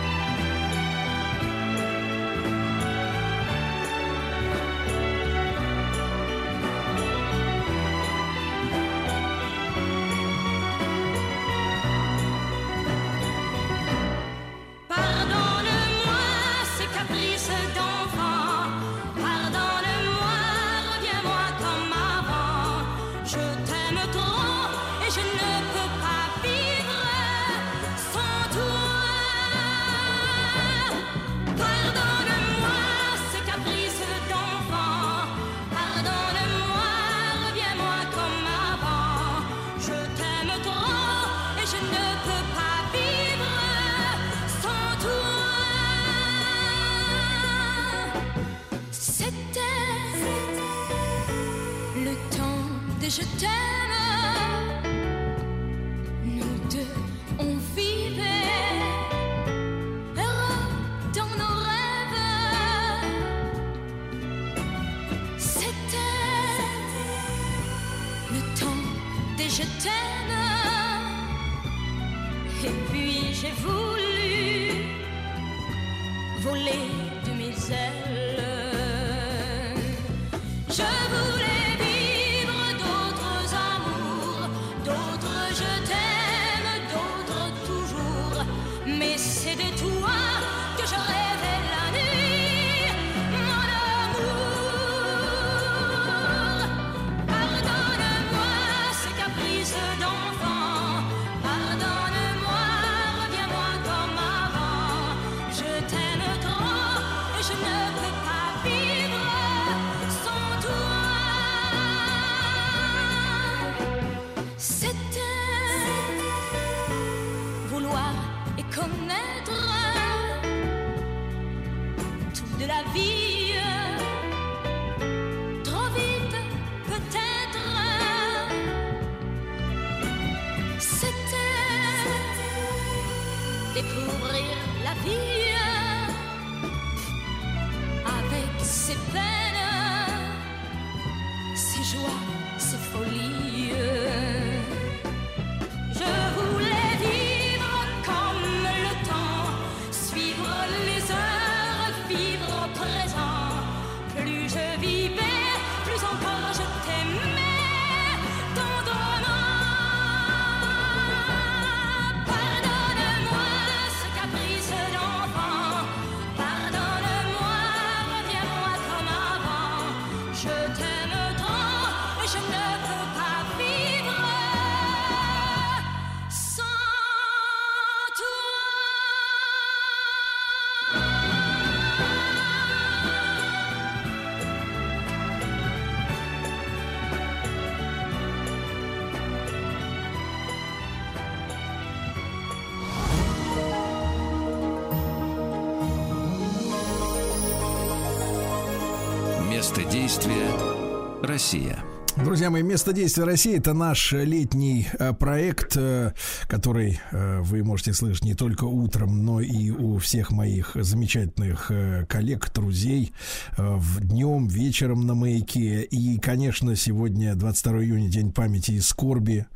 Мои, место действия России это наш летний э, проект, э, который э, вы можете слышать не только утром, но и у всех моих замечательных коллег, друзей в днем, вечером на маяке. И, конечно, сегодня 22 июня, день памяти и скорби.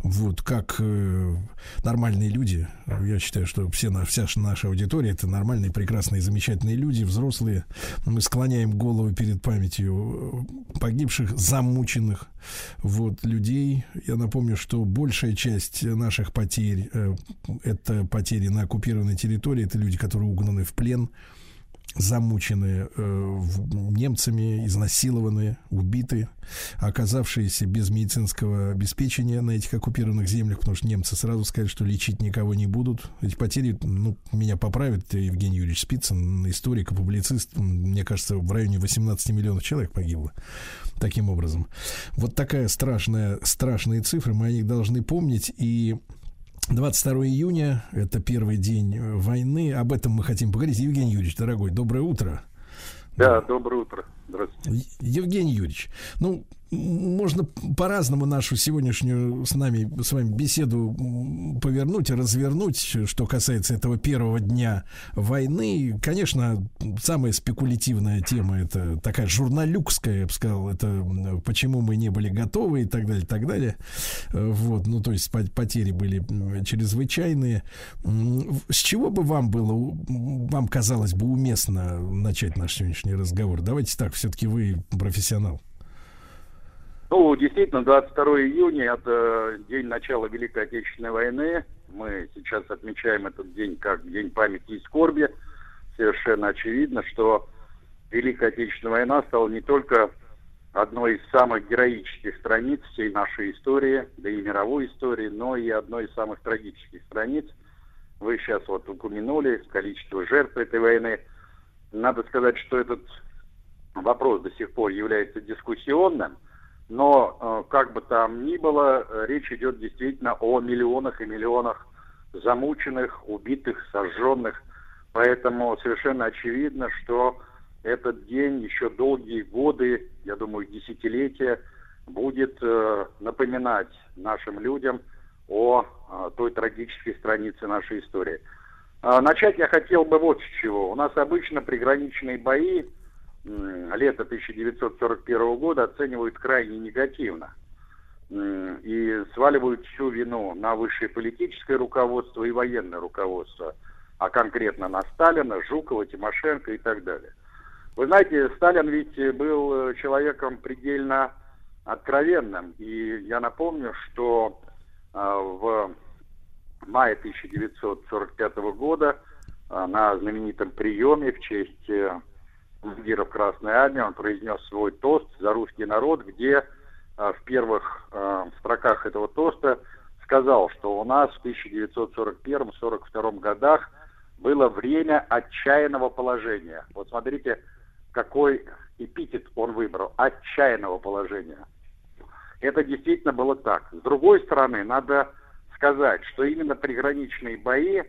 Вот как нормальные люди. Я считаю, что все, вся наша аудитория это нормальные, прекрасные, замечательные люди, взрослые. Мы склоняем голову перед памятью погибших, замученных вот, людей. Я напомню, что большая часть наших потерь э, это потери на оккупированной территории. Это люди, которые угнаны в плен замучены э, немцами, изнасилованы, убиты, оказавшиеся без медицинского обеспечения на этих оккупированных землях, потому что немцы сразу сказали, что лечить никого не будут. Эти потери, ну, меня поправит Евгений Юрьевич Спицын, историк и публицист, мне кажется, в районе 18 миллионов человек погибло таким образом. Вот такая страшная, страшные цифры, мы о них должны помнить, и 22 июня, это первый день войны. Об этом мы хотим поговорить. Евгений Юрьевич, дорогой, доброе утро. Да, доброе утро. Здравствуйте. Евгений Юрьевич, ну, можно по-разному нашу сегодняшнюю с нами, с вами беседу повернуть развернуть, что касается этого первого дня войны. Конечно, самая спекулятивная тема, это такая журналюкская, я бы сказал, это почему мы не были готовы и так далее, и так далее. Вот, ну, то есть по- потери были чрезвычайные. С чего бы вам было, вам казалось бы уместно начать наш сегодняшний разговор? Давайте так, все-таки вы профессионал. Ну, действительно, 22 июня – это день начала Великой Отечественной войны. Мы сейчас отмечаем этот день как День памяти и скорби. Совершенно очевидно, что Великая Отечественная война стала не только одной из самых героических страниц всей нашей истории, да и мировой истории, но и одной из самых трагических страниц. Вы сейчас вот упомянули количество жертв этой войны. Надо сказать, что этот вопрос до сих пор является дискуссионным, но э, как бы там ни было, э, речь идет действительно о миллионах и миллионах замученных, убитых, сожженных. Поэтому совершенно очевидно, что этот день еще долгие годы, я думаю, десятилетия, будет э, напоминать нашим людям о э, той трагической странице нашей истории. А, Начать я хотел бы вот с чего. У нас обычно приграничные бои м, лета 1941 года оценивают крайне негативно. и сваливают всю вину на высшее политическое руководство и военное руководство, а конкретно на Сталина, Жукова, Тимошенко и так далее. Вы знаете, Сталин ведь был э, человеком предельно откровенным, и я напомню, что э, в мае 1945 года э, на знаменитом приеме в честь э, командиров Красной Армии он произнес свой тост за русский народ, где э, в первых э, строках этого тоста сказал, что у нас в 1941-1942 годах было время отчаянного положения. Вот смотрите, какой эпитет он выбрал. Отчаянного положения. Это действительно было так. С другой стороны, надо сказать, что именно приграничные бои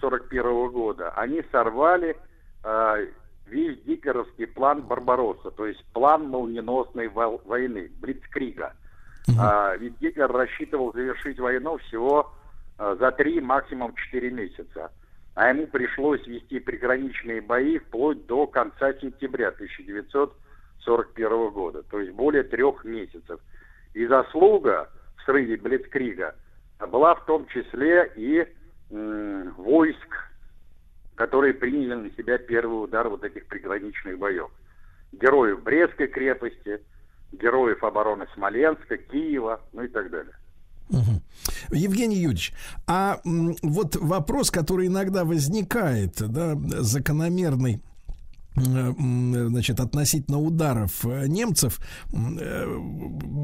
41 года, они сорвали э, весь гитлеровский план Барбаросса, то есть план молниеносной войны, Блицкрига. А, ведь Гитлер рассчитывал завершить войну всего э, за три, максимум четыре месяца. А ему пришлось вести приграничные бои вплоть до конца сентября 1941 года, то есть более трех месяцев. И заслуга в срыве Блицкрига была в том числе и м, войск, которые приняли на себя первый удар вот этих приграничных боев. Героев Брестской крепости, героев обороны Смоленска, Киева, ну и так далее. Евгений Юрьевич, а вот вопрос, который иногда возникает, да, закономерный значит, относительно ударов э, немцев, э,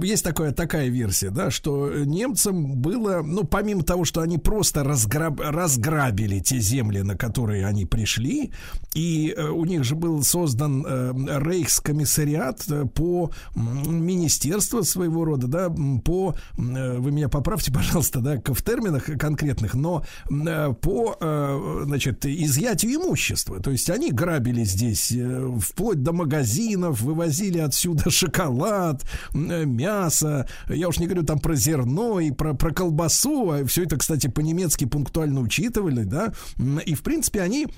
есть такая, такая версия, да, что немцам было, ну, помимо того, что они просто разграб, разграбили те земли, на которые они пришли, и э, у них же был создан э, рейхскомиссариат э, по м, министерство своего рода, да, по, э, вы меня поправьте, пожалуйста, да, в терминах конкретных, но э, по, э, значит, изъятию имущества. То есть они грабили здесь э, вплоть до магазинов, вывозили отсюда шоколад, э, мясо. Я уж не говорю там про зерно и про, про колбасу. А все это, кстати, по-немецки пунктуально учитывали, да. И, в принципе, они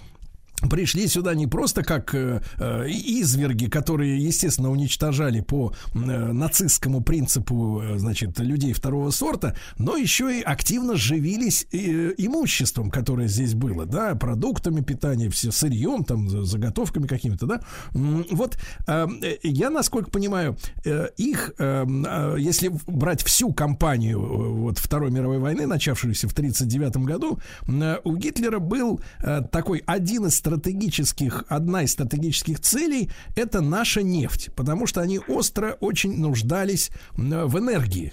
пришли сюда не просто как э, э, изверги, которые, естественно, уничтожали по э, нацистскому принципу, э, значит, людей второго сорта, но еще и активно живились э, имуществом, которое здесь было, да, продуктами питания, все сырьем, там, за- заготовками какими-то, да. Вот э, э, я, насколько понимаю, э, их, э, э, если брать всю кампанию э, вот Второй мировой войны, начавшуюся в 1939 году, э, у Гитлера был э, такой один из стратегических, одна из стратегических целей – это наша нефть, потому что они остро очень нуждались м, в энергии.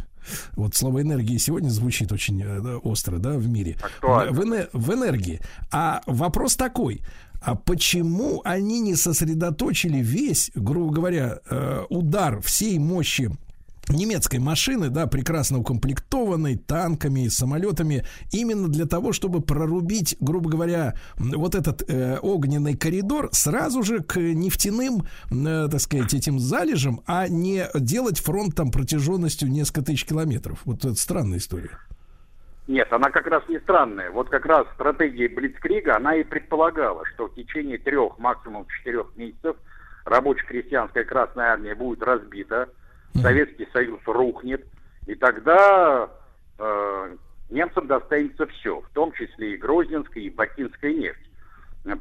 Вот слово энергии сегодня звучит очень э, остро, да, в мире. Актуально. В, эне- в энергии. А вопрос такой. А почему они не сосредоточили весь, грубо говоря, э, удар всей мощи немецкой машины, да, прекрасно укомплектованной танками, самолетами, именно для того, чтобы прорубить, грубо говоря, вот этот э, огненный коридор сразу же к нефтяным, э, так сказать, этим залежам, а не делать фронт там протяженностью несколько тысяч километров. Вот это странная история. Нет, она как раз не странная. Вот как раз стратегия Блицкрига, она и предполагала, что в течение трех, максимум четырех месяцев рабоче-крестьянская Красная Армия будет разбита, Советский Союз рухнет, и тогда э, немцам достанется все, в том числе и Грозненская, и Бакинская нефть.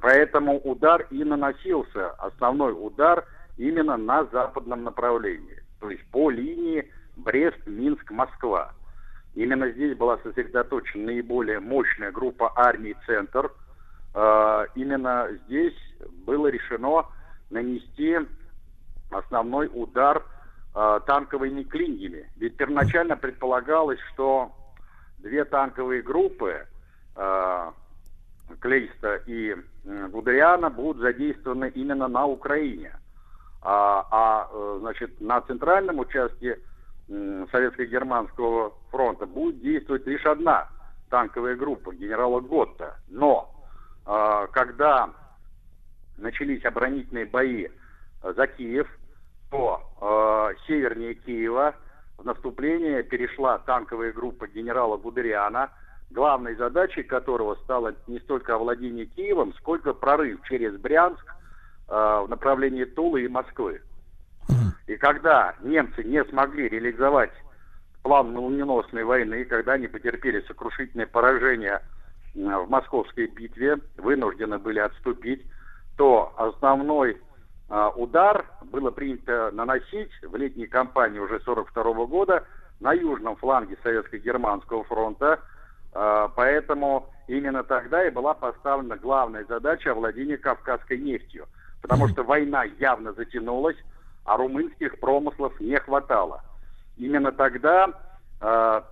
Поэтому удар и наносился, основной удар именно на западном направлении, то есть по линии Брест-Минск-Москва. Именно здесь была сосредоточена наиболее мощная группа армий «Центр». Э, Именно здесь было решено нанести основной удар э, танковыми клиньями. Ведь первоначально предполагалось, что две танковые группы э, Клейста и Гудериана будут задействованы именно на Украине. А, а, э, значит, на центральном участке Советско-Германского фронта будет действовать лишь одна танковая группа генерала Готта. Но э, когда начались оборонительные бои за Киев, то э, севернее Киева в наступление перешла танковая группа генерала Гудериана, главной задачей которого стало не столько овладение Киевом, сколько прорыв через Брянск э, в направлении Тулы и Москвы. И когда немцы не смогли реализовать план молниеносной войны, когда они потерпели сокрушительное поражение в Московской битве, вынуждены были отступить, то основной удар было принято наносить в летней кампании уже 42 года на южном фланге Советско-Германского фронта. Э, поэтому именно тогда и была поставлена главная задача овладения Кавказской нефтью. Потому что война явно затянулась, а румынских промыслов не хватало. Именно тогда э,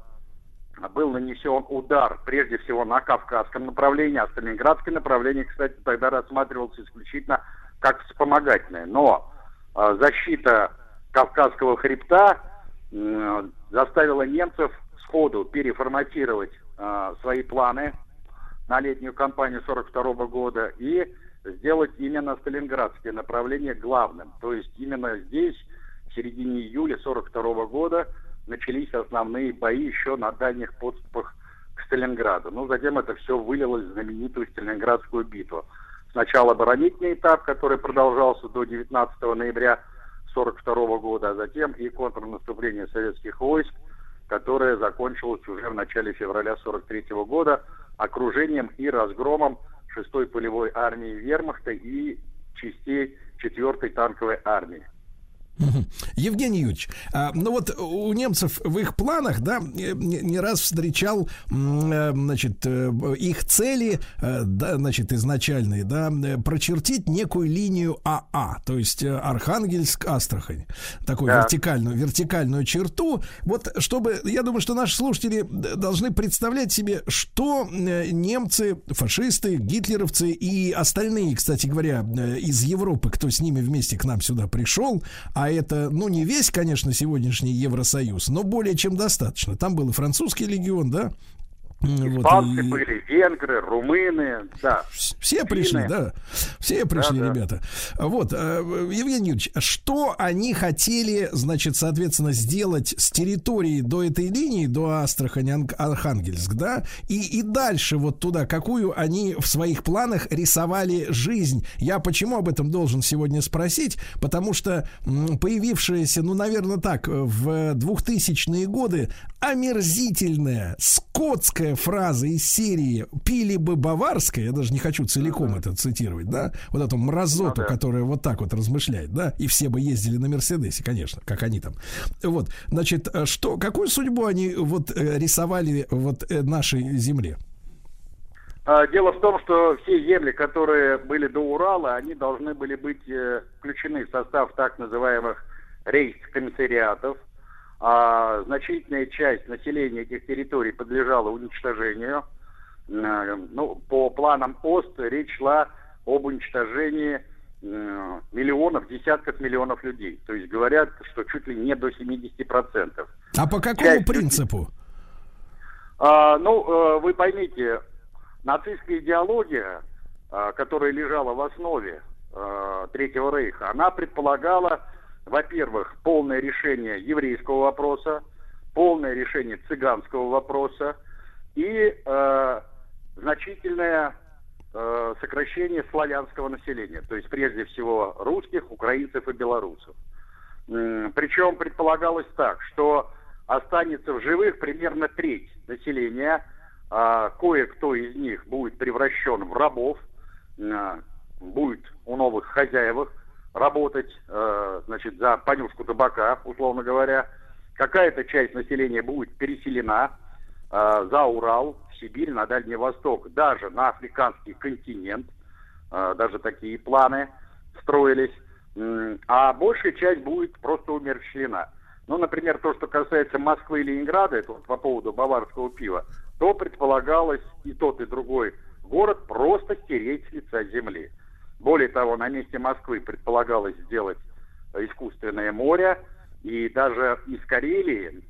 был нанесен удар, прежде всего, на Кавказском направлении, а Сталинградское направление, кстати, тогда рассматривалось исключительно как вспомогательное. Но э, защита Кавказского хребта э, заставила немцев сходу переформатировать э, свои планы на летнюю кампанию 42 года и сделать именно Сталинградское направление главным. То есть именно здесь, в середине июля 42 года, начались основные бои еще на дальних подступах к Сталинграду. Ну, затем это все вылилось в знаменитую Сталинградскую битву. Сначала оборонительный этап, который продолжался до 19 ноября 1942 года, а затем и контрнаступление советских войск, которое закончилось уже в начале февраля 1943 года окружением и разгромом 6-й полевой армии вермахта и частей 4-й танковой армии. Евгений Юрьевич, а, ну вот у немцев в их планах, да, не, раз встречал, э, значит, э, их цели, э, да, значит, изначальные, да, прочертить некую линию АА, то есть Архангельск, Астрахань, такую да. вертикальную, вертикальную черту. Вот, чтобы, я думаю, что наши слушатели должны представлять себе, что немцы, фашисты, гитлеровцы и остальные, кстати говоря, из Европы, кто с ними вместе к нам сюда пришел, а а это, ну, не весь, конечно, сегодняшний Евросоюз, но более чем достаточно. Там был и французский легион, да, Испанцы вот, и... были, венгры, румыны, да. Все Финны. пришли, да. Все пришли, да, ребята. Да. Вот, э, Евгений Юрьевич, что они хотели, значит, соответственно, сделать с территории до этой линии, до Астрахани, Архангельск, да, и, и дальше вот туда, какую они в своих планах рисовали жизнь? Я почему об этом должен сегодня спросить? Потому что появившаяся, ну, наверное, так, в 2000-е годы омерзительная, скотская фраза из серии «Пили бы баварское», я даже не хочу целиком это цитировать, да, вот эту мразоту, ну, да. которая вот так вот размышляет, да, и все бы ездили на Мерседесе, конечно, как они там. Вот, значит, э, что, какую судьбу они вот э, рисовали вот э, нашей земле? А, дело в том, что все земли, которые были до Урала, они должны были быть включены в состав так называемых рейс-комиссариатов, а значительная часть населения этих территорий подлежала уничтожению. Э, ну, по планам ОСТ речь шла об уничтожении э, миллионов, десятков миллионов людей. То есть говорят, что чуть ли не до 70%. А по какому Часть принципу? Людей... А, ну, э, вы поймите, нацистская идеология, которая лежала в основе Третьего Рейха, она предполагала во-первых, полное решение еврейского вопроса, полное решение цыганского вопроса и э, значительное э, сокращение славянского населения, то есть прежде всего русских, украинцев и белорусов. Причем предполагалось так, что останется в живых примерно треть населения, а кое-кто из них будет превращен в рабов, э, будет у новых хозяевах, работать, э, значит, за понюшку табака, условно говоря. Какая-то часть населения будет переселена э, за Урал, в Сибирь, на Дальний Восток, даже на африканский континент. Э, даже такие планы строились. А большая часть будет просто умерщвлена. Ну, например, то, что касается Москвы и Ленинграда, это вот по поводу баварского пива, то предполагалось и тот, и другой город просто стереть с лица земли. Более того, на месте Москвы предполагалось сделать искусственное море, и даже из Карелии,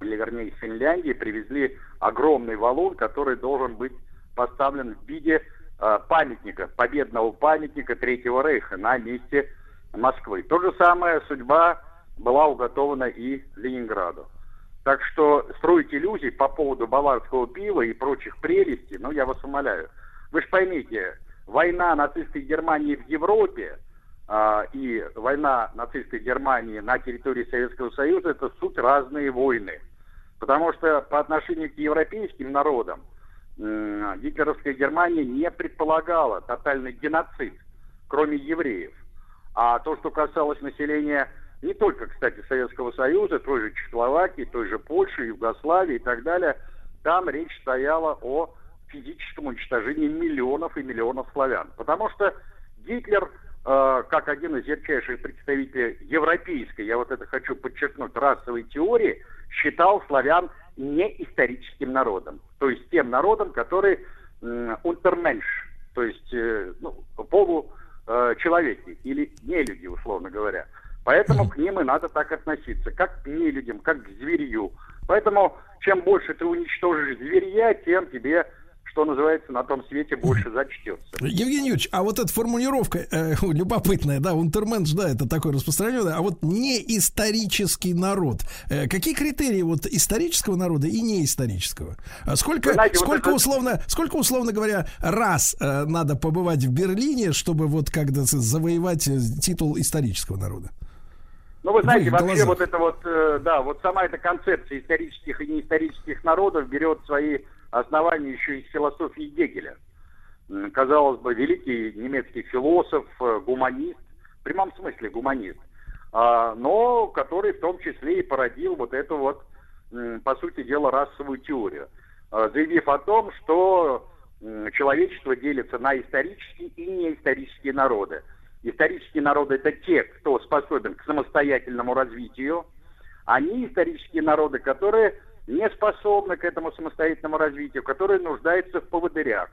или вернее из Финляндии, привезли огромный валун, который должен быть поставлен в виде э, памятника, победного памятника Третьего Рейха на месте Москвы. То же самое судьба была уготована и Ленинграду. Так что строить иллюзии по поводу баварского пива и прочих прелестей, ну, я вас умоляю. Вы же поймите, война нацистской Германии в Европе а, и война нацистской Германии на территории Советского Союза это суть разные войны. Потому что по отношению к европейским народам м, гитлеровская Германия не предполагала тотальный геноцид, кроме евреев. А то, что касалось населения не только, кстати, Советского Союза, той же Чехословакии, той же Польши, Югославии и так далее, там речь стояла о физическом уничтожении миллионов и миллионов славян. Потому что Гитлер, э, как один из ярчайших представителей европейской, я вот это хочу подчеркнуть, расовой теории, считал славян не историческим народом. То есть тем народом, который унтерменш, то есть э, ну, получеловеки или нелюди, условно говоря. Поэтому к ним и надо так относиться, как к нелюдям, как к зверью. Поэтому чем больше ты уничтожишь зверья, тем тебе что называется, на том свете больше зачтется. Евгений Юрьевич, а вот эта формулировка э, любопытная, да, унтерменш, да, это такое распространенное, а вот не исторический народ. Э, какие критерии вот исторического народа и неисторического? А сколько, знаете, сколько вот это... условно, сколько условно говоря, раз э, надо побывать в Берлине, чтобы вот когда завоевать э, титул исторического народа? Ну, вы знаете, вообще глазах. вот это вот, э, да, вот сама эта концепция исторических и неисторических народов берет свои основания еще из философии Гегеля. Казалось бы, великий немецкий философ, э, гуманист, в прямом смысле гуманист, а, но который в том числе и породил вот эту вот, по сути дела, расовую теорию, а, заявив о том, что человечество делится на исторические и неисторические народы. Исторические народы – это те, кто способен к самостоятельному развитию, а неисторические народы, которые не способны к этому самостоятельному развитию, которые нуждаются в поводырях.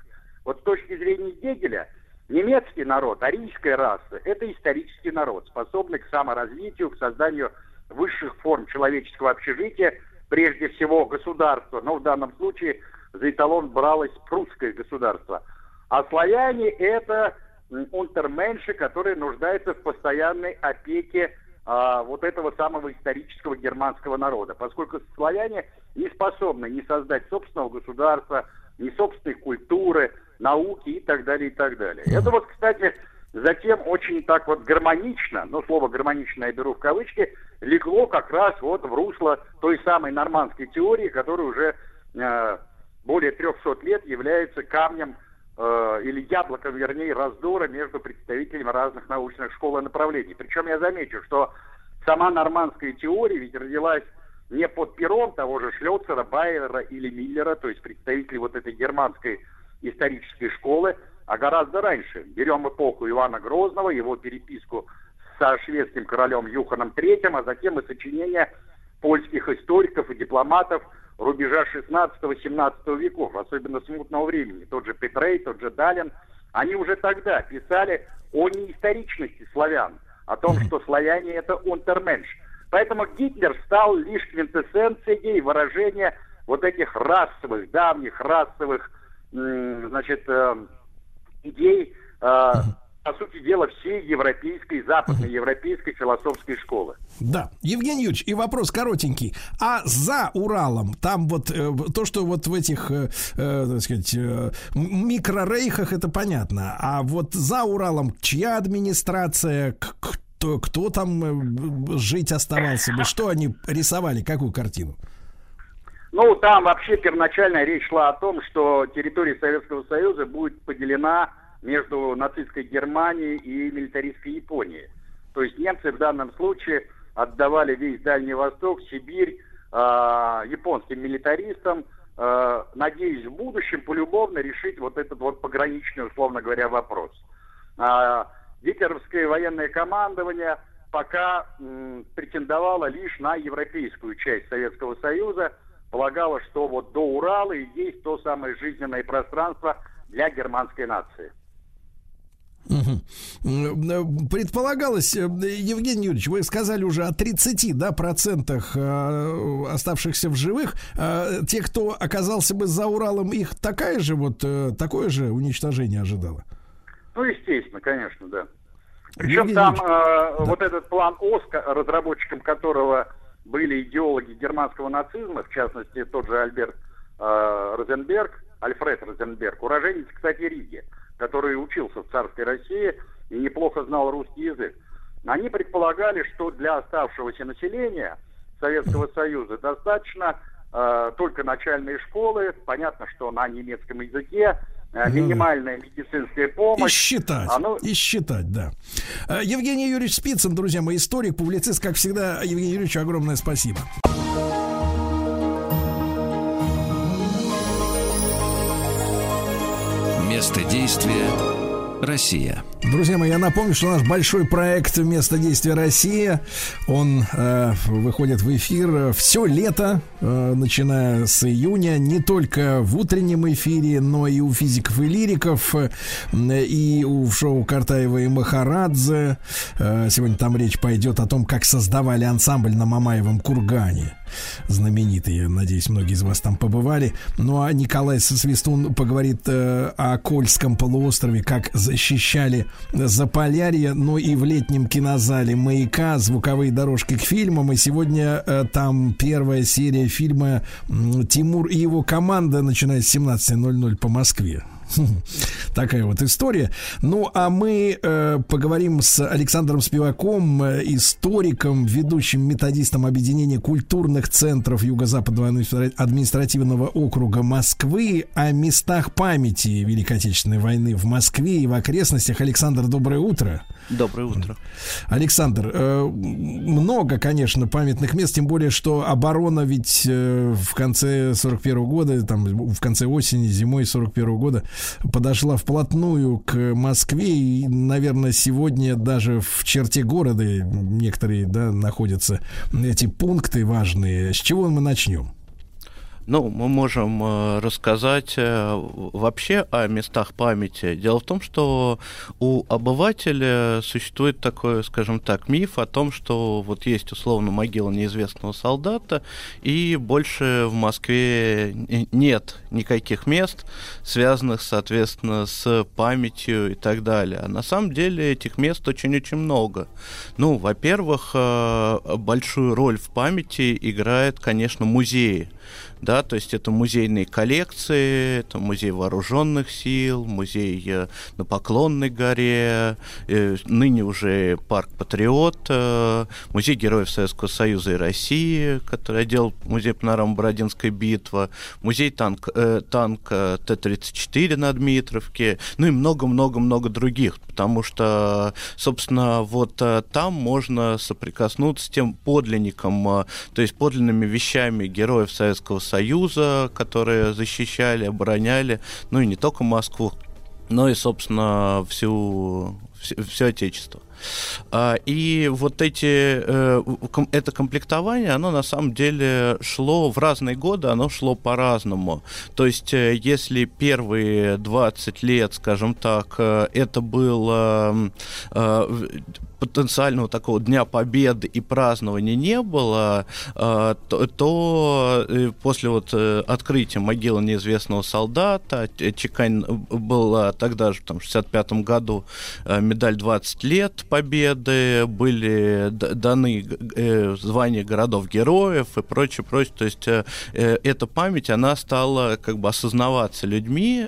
Вот с точки зрения Гегеля, немецкий народ, арийская раса – это исторический народ, способный к саморазвитию, к созданию высших форм человеческого общежития, прежде всего государства, но в данном случае за эталон бралось прусское государство. А славяне – это унтерменши, которые нуждаются в постоянной опеке а, вот этого самого исторического германского народа, поскольку славяне не способны не создать собственного государства, ни собственной культуры, науки и так далее, и так далее. Это вот, кстати, затем очень так вот гармонично, ну, слово гармонично я беру в кавычки, легло как раз вот в русло той самой нормандской теории, которая уже э, более 300 лет является камнем э, или яблоком, вернее, раздора между представителями разных научных школ и направлений. Причем я замечу, что сама нормандская теория ведь родилась не под пером того же Шлёцера, Байера или Миллера, то есть представителей вот этой германской исторической школы, а гораздо раньше. Берем эпоху Ивана Грозного, его переписку со шведским королем Юханом III, а затем и сочинения польских историков и дипломатов рубежа 16-17 веков, особенно смутного времени. Тот же Петрей, тот же Далин, они уже тогда писали о неисторичности славян, о том, что славяне это унтерменш. Поэтому Гитлер стал лишь квинтэссенцией выражения вот этих расовых, давних расовых, значит, э, идей, э, по сути дела, всей европейской, западноевропейской философской школы. Да. Евгений Юрьевич, и вопрос коротенький. А за Уралом, там вот э, то, что вот в этих, э, э, так сказать, э, микрорейхах, это понятно. А вот за Уралом чья администрация, кто, кто там э, жить оставался бы? Что они рисовали, какую картину? Ну, там вообще первоначальная речь шла о том, что территория Советского Союза будет поделена между нацистской Германией и милитаристской Японией. То есть немцы в данном случае отдавали весь Дальний Восток, Сибирь э, японским милитаристам, э, надеясь в будущем полюбовно решить вот этот вот пограничный, условно говоря, вопрос. Э, гитлеровское военное командование пока м, претендовало лишь на европейскую часть Советского Союза, полагало, что вот до Урала и есть то самое жизненное пространство для германской нации. Предполагалось, э, Евгений Юрьевич, вы сказали уже о 30 да, процентах э, оставшихся в живых. Э, те, кто оказался бы за Уралом, их такая же вот такое же уничтожение ожидало? Ну, естественно, конечно, да. Причем Евгений там э, да. вот этот план ОСКО, разработчиком которого были идеологи германского нацизма, в частности, тот же Альберт э, Розенберг, Альфред Розенберг, уроженец, кстати, Риги который учился в царской России и неплохо знал русский язык, они предполагали, что для оставшегося населения Советского Союза достаточно э, только начальные школы, понятно, что на немецком языке, э, Ну, минимальная медицинская И помощь. считать, Оно- и считать, да. Э, Евгений Юрьевич Спицын, друзья мои, историк, публицист, как всегда, Евгений Юрьевич, огромное спасибо. Место действия Россия. Друзья мои, я напомню, что наш большой проект «Место действия Россия», он э, выходит в эфир все лето, э, начиная с июня, не только в утреннем эфире, но и у физиков и лириков, э, и у шоу Картаева и Махарадзе. Э, сегодня там речь пойдет о том, как создавали ансамбль на Мамаевом кургане. Знаменитый, я надеюсь, многие из вас там побывали. Ну а Николай Свистун поговорит э, о Кольском полуострове, как защищали Заполярье, но и в летнем кинозале «Маяка» звуковые дорожки к фильмам. И сегодня э, там первая серия фильма «Тимур и его команда», начиная с 17.00 по Москве. Такая вот история. Ну, а мы э, поговорим с Александром Спиваком, э, историком, ведущим методистом объединения культурных центров Юго-Западного администра- административного округа Москвы о местах памяти Великой Отечественной войны в Москве и в окрестностях. Александр, доброе утро. Доброе утро. Александр, э, много, конечно, памятных мест, тем более, что оборона ведь э, в конце 41 года, там, в конце осени, зимой 41 года подошла вплотную к Москве, и, наверное, сегодня даже в черте города некоторые, да, находятся эти пункты важные. С чего мы начнем? Ну, мы можем э, рассказать э, вообще о местах памяти. Дело в том, что у обывателя существует такой, скажем так, миф о том, что вот есть условно могила неизвестного солдата, и больше в Москве нет никаких мест, связанных, соответственно, с памятью и так далее. А на самом деле этих мест очень-очень много. Ну, во-первых, э, большую роль в памяти играет, конечно, музеи да, то есть это музейные коллекции, это музей вооруженных сил, музей э, на Поклонной горе, э, ныне уже парк Патриот, э, музей героев Советского Союза и России, который отдел музей панорама Бородинская битва, музей танк, э, танка Т-34 на Дмитровке, ну и много-много-много других, потому что, собственно, вот там можно соприкоснуться с тем подлинником, то есть подлинными вещами героев Советского Союза, которые защищали, обороняли, ну и не только Москву, но и, собственно, всю, все, все Отечество. А, И вот эти, э, это комплектование, оно на самом деле шло в разные годы, оно шло по-разному. То есть, э, если первые 20 лет, скажем так, э, это было потенциального такого Дня Победы и празднования не было, э, то, то, э, после вот э, открытия могилы неизвестного солдата, Чекань была тогда же, там, в 65 году, э, медаль 20 лет Победы, были даны звания городов-героев и прочее, прочее. То есть эта память, она стала как бы осознаваться людьми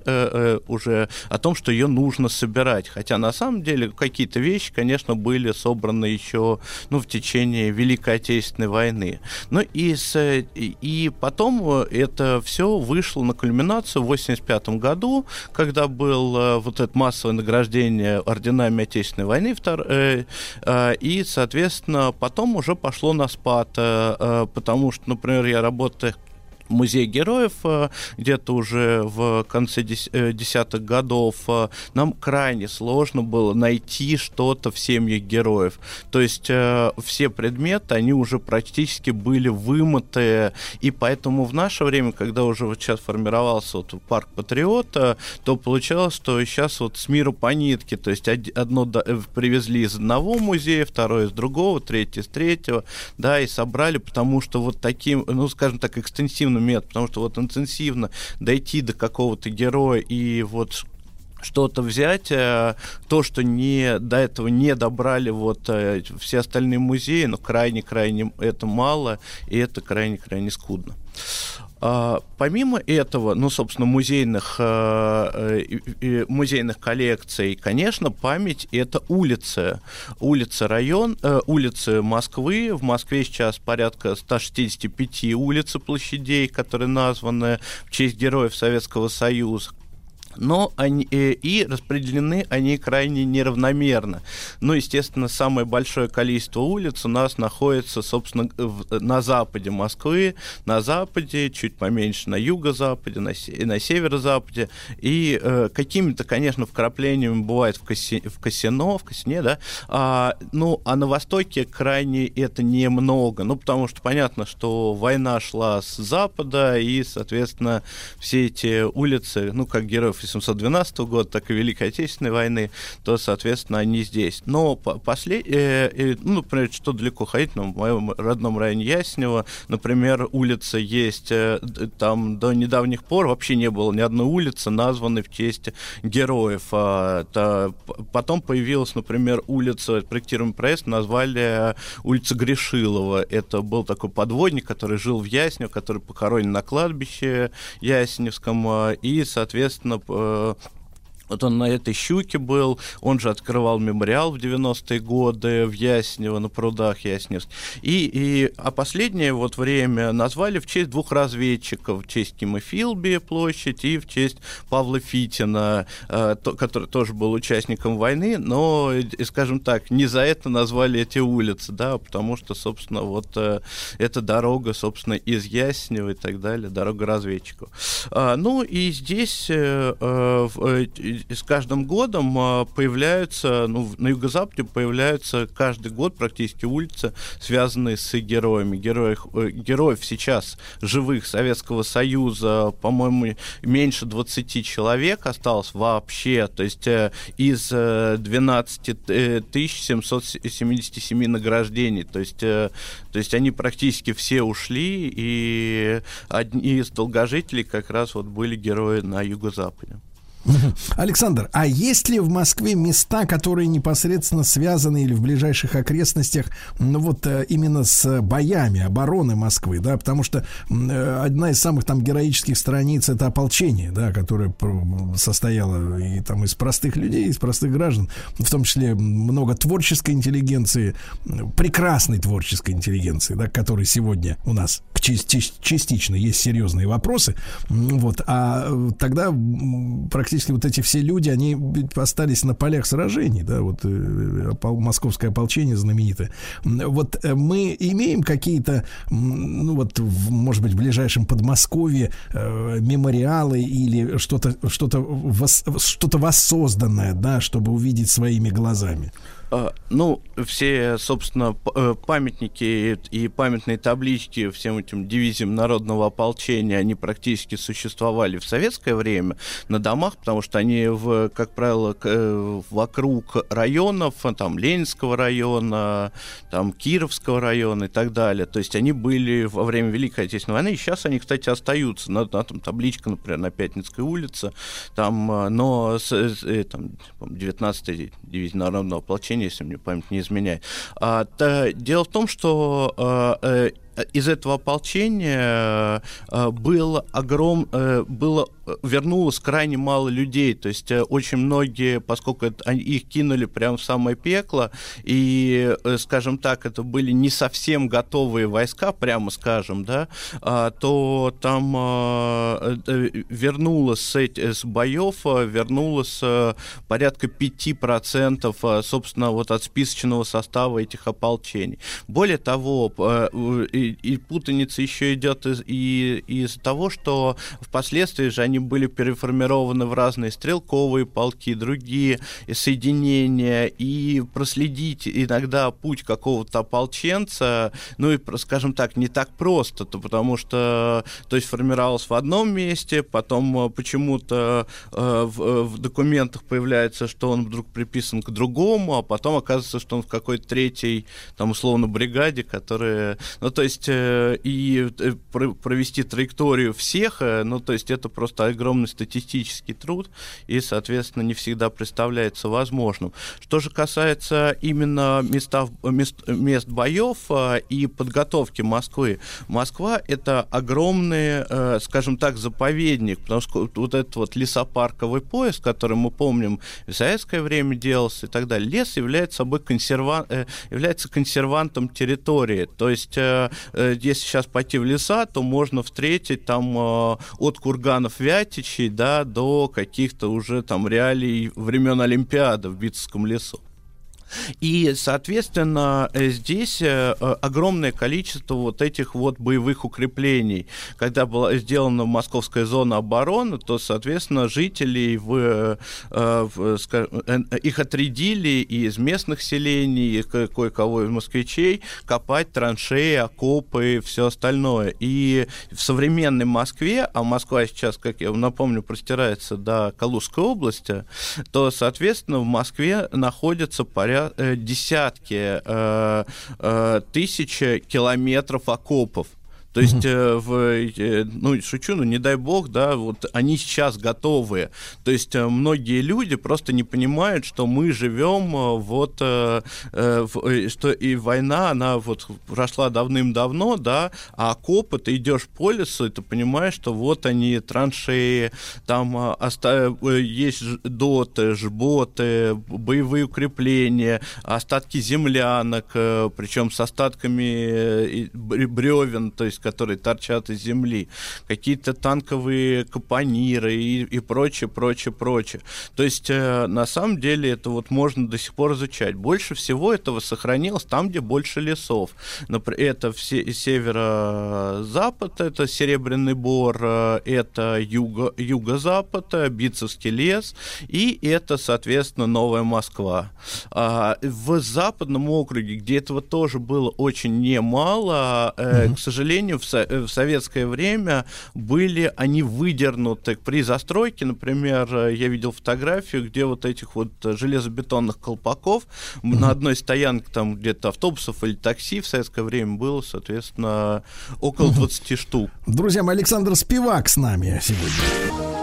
уже о том, что ее нужно собирать. Хотя на самом деле какие-то вещи, конечно, были собраны еще ну, в течение Великой Отечественной войны. Ну и, с, и потом э, это все вышло на кульминацию в 1985 году, когда был э, вот это массовое награждение орденами Отечественной войны, втор- э, и, соответственно, потом уже пошло на спад, потому что, например, я работаю Музей героев э, где-то уже в конце э, десятых годов э, нам крайне сложно было найти что-то в семьях героев. То есть все предметы, они уже практически были вымыты, и поэтому в наше время, когда уже вот сейчас формировался вот парк Патриота, то получалось, что сейчас вот с миру по нитке, то есть од- одно привезли из одного музея, второе из другого, третье из третьего, да, и собрали, потому что вот таким, ну, скажем так, экстенсивным методом, потому что вот интенсивно дойти до какого-то героя и вот что-то взять, э, то, что не до этого не добрали вот э, все остальные музеи, но крайне-крайне это мало, и это крайне-крайне скудно. А, помимо этого, ну, собственно, музейных, э, э, музейных коллекций, конечно, память — это улицы. Улицы район, э, улицы Москвы. В Москве сейчас порядка 165 улиц и площадей, которые названы в честь героев Советского Союза но они э, и распределены они крайне неравномерно. Ну, естественно, самое большое количество улиц у нас находится, собственно, в, на западе Москвы, на западе, чуть поменьше на юго-западе, на, на северо-западе, и э, какими-то, конечно, вкраплениями бывает в, Коси, в Косино, в Косине, да, а, ну, а на востоке крайне это немного, ну, потому что понятно, что война шла с запада, и, соответственно, все эти улицы, ну, как героев 1812 года, так и Великой Отечественной войны, то, соответственно, они здесь. Но после, э, э, ну, например, что далеко ходить, ну, в моем родном районе Яснева, например, улица есть, э, там до недавних пор вообще не было ни одной улицы, названной в честь героев. А, та, потом появилась, например, улица, проектируемый проезд, назвали улица Грешилова. Это был такой подводник, который жил в Яснево, который похоронен на кладбище Ясневском, а, и, соответственно, э, вот он на этой щуке был, он же открывал мемориал в 90-е годы в Яснево, на прудах Ясневск. И, и, а последнее вот время назвали в честь двух разведчиков, в честь Кима Филби площадь и в честь Павла Фитина, э, то, который тоже был участником войны, но, скажем так, не за это назвали эти улицы, да, потому что, собственно, вот э, эта дорога, собственно, из Яснева и так далее, дорога разведчиков. А, ну и здесь э, э, с каждым годом а, появляются, ну, на юго-западе появляются каждый год практически улицы, связанные с героями. Героев, э, героев сейчас живых Советского Союза, по-моему, меньше 20 человек осталось вообще. То есть э, из 12 э, 777 награждений. То есть, то есть они практически все ушли, и одни из долгожителей как раз вот были герои на юго-западе. Александр, а есть ли в Москве места, которые непосредственно связаны или в ближайших окрестностях, ну вот э, именно с боями обороны Москвы, да, потому что э, одна из самых там героических страниц это ополчение, да, которое состояло и там из простых людей, из простых граждан, в том числе много творческой интеллигенции, прекрасной творческой интеллигенции, да, которой сегодня у нас частично есть серьезные вопросы, вот, а э, тогда практически практически вот эти все люди, они остались на полях сражений, да, вот э, московское ополчение знаменитое. Вот э, мы имеем какие-то, ну вот, в, может быть, в ближайшем Подмосковье э, мемориалы или что-то что-то что-то воссозданное, да, чтобы увидеть своими глазами. А, ну, все, собственно, э, памятники и памятные таблички всем этим дивизиям народного ополчения, они практически существовали в советское время на домах, потому что они, в, как правило, э, вокруг районов, там, Ленинского района, там, Кировского района и так далее. То есть они были во время Великой Отечественной войны, и сейчас они, кстати, остаются. На, на там табличка, например, на Пятницкой улице, там, э, но там, 19-й дивизия народного ополчения если мне память не изменяет. А, то, дело в том, что а, э, из этого ополчения э, было огром, э, было вернулось крайне мало людей, то есть э, очень многие, поскольку это, их кинули прямо в самое пекло, и, скажем так, это были не совсем готовые войска, прямо скажем, да, а, то там вернулось с, с боев, вернулось порядка 5%, собственно, вот от списочного состава этих ополчений. Более того, и, путаница еще идет из, и, из того, что впоследствии же они были переформированы в разные стрелковые полки, другие соединения, и проследить иногда путь какого-то ополченца, ну и, скажем так, не так просто, то потому что, то есть формировалось в одном месте, потом э, почему-то э, в, в документах появляется, что он вдруг приписан к другому, а потом оказывается, что он в какой-то третьей, там, условно, бригаде, которая... Ну, то есть э, и э, про- провести траекторию всех, э, ну, то есть это просто огромный статистический труд, и, соответственно, не всегда представляется возможным. Что же касается именно места, мест, мест боев э, и подготовки Москвы, Москва — это огромный, э, скажем так, заповедник, потому что вот этот вот лесопарковый пояс, который мы помним в советское время делался и так далее, лес является собой консерва... э, является консервантом территории. То есть, э, если сейчас пойти в леса, то можно встретить там от курганов Вятичей, да, до каких-то уже там реалий времен Олимпиады в Битцевском лесу. И, соответственно, э, здесь э, э, огромное количество вот этих вот боевых укреплений. Когда была сделана московская зона обороны, то, соответственно, жителей в, в, их отрядили и из местных селений, и кое-кого из москвичей копать траншеи, окопы и все остальное. И в современной Москве, а Москва сейчас, как я напомню, простирается до Калужской области, то, соответственно, в Москве находятся порядка десятки э, э, тысяч километров окопов. То есть, э, в, э, ну, шучу, ну, не дай бог, да, вот они сейчас готовы. То есть, э, многие люди просто не понимают, что мы живем э, вот, э, э, в, что и война, она вот прошла давным-давно, да, а окопы, ты идешь по лесу, и ты понимаешь, что вот они, траншеи, там э, оста- есть доты, жботы, боевые укрепления, остатки землянок, э, причем с остатками бревен, то есть которые торчат из земли, какие-то танковые капониры и, и прочее, прочее, прочее. То есть, э, на самом деле, это вот можно до сих пор изучать. Больше всего этого сохранилось там, где больше лесов. Например, это все, северо-запад, это Серебряный Бор, э, это юго, юго-запад, э, Битцевский лес, и это, соответственно, Новая Москва. А, в западном округе, где этого тоже было очень немало, э, к сожалению, в, со- в советское время были они выдернуты при застройке, например, э, я видел фотографию, где вот этих вот железобетонных колпаков mm-hmm. на одной стоянке там где-то автобусов или такси в советское время было, соответственно, около 20 mm-hmm. штук. Друзья мои, Александр Спивак с нами сегодня.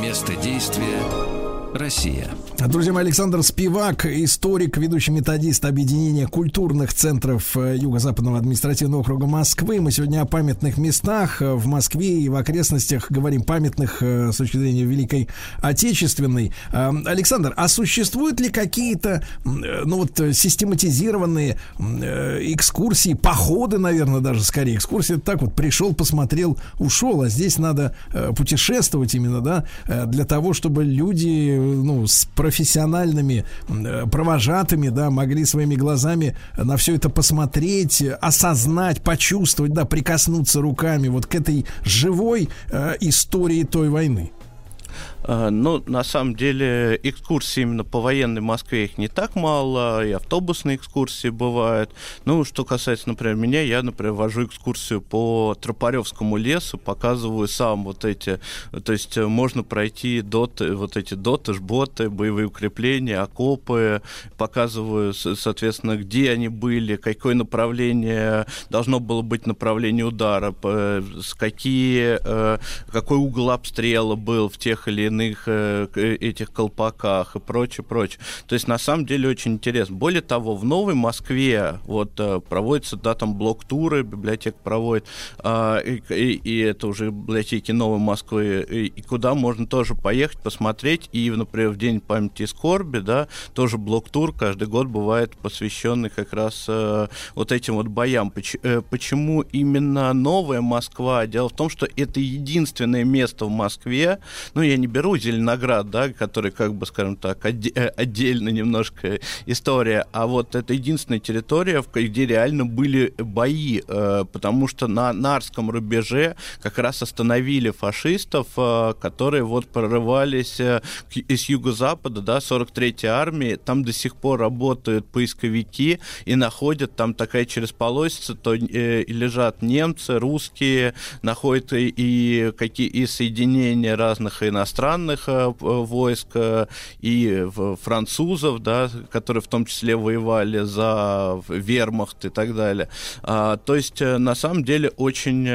Место действия Россия. Друзья мои, Александр Спивак, историк, ведущий методист объединения культурных центров э, Юго-Западного административного округа Москвы. Мы сегодня о памятных местах э, в Москве и в окрестностях говорим памятных э, с точки зрения Великой Отечественной. Александр, а существуют ли какие-то, ну вот, систематизированные экскурсии, походы, наверное, даже скорее. Экскурсия так вот пришел, посмотрел, ушел, а здесь надо путешествовать именно, да, для того, чтобы люди ну, с профессиональными провожатыми, да, могли своими глазами на все это посмотреть, осознать, почувствовать, да, прикоснуться руками вот к этой живой э, истории той войны. Ну, на самом деле, экскурсии именно по военной Москве их не так мало, и автобусные экскурсии бывают. Ну, что касается, например, меня, я, например, вожу экскурсию по Тропаревскому лесу, показываю сам вот эти, то есть э, можно пройти доты, вот эти доты, жботы, боевые укрепления, окопы, показываю, соответственно, где они были, какое направление должно было быть направление удара, с какие, э, какой угол обстрела был в тех или иных иных э, этих колпаках и прочее, прочее. То есть, на самом деле, очень интересно. Более того, в Новой Москве вот э, проводятся, да, там блок-туры, библиотека проводит, э, и, и, и это уже библиотеки Новой Москвы, и, и куда можно тоже поехать, посмотреть, и, например, в День памяти и скорби, да, тоже блок-тур каждый год бывает посвященный как раз э, вот этим вот боям. Поч- э, почему именно Новая Москва? Дело в том, что это единственное место в Москве, ну, я не беру беру Зеленоград, да, который, как бы, скажем так, отде- отдельно немножко история, а вот это единственная территория, где реально были бои, э, потому что на Нарском рубеже как раз остановили фашистов, э, которые вот прорывались э, из юго-запада, да, 43-й армии, там до сих пор работают поисковики и находят там такая через полосица, то э, лежат немцы, русские, находят и, и какие и соединения разных иностранных иностранных э, войск, э, и французов, да, которые в том числе воевали за вермахт и так далее. А, то есть, на самом деле, очень...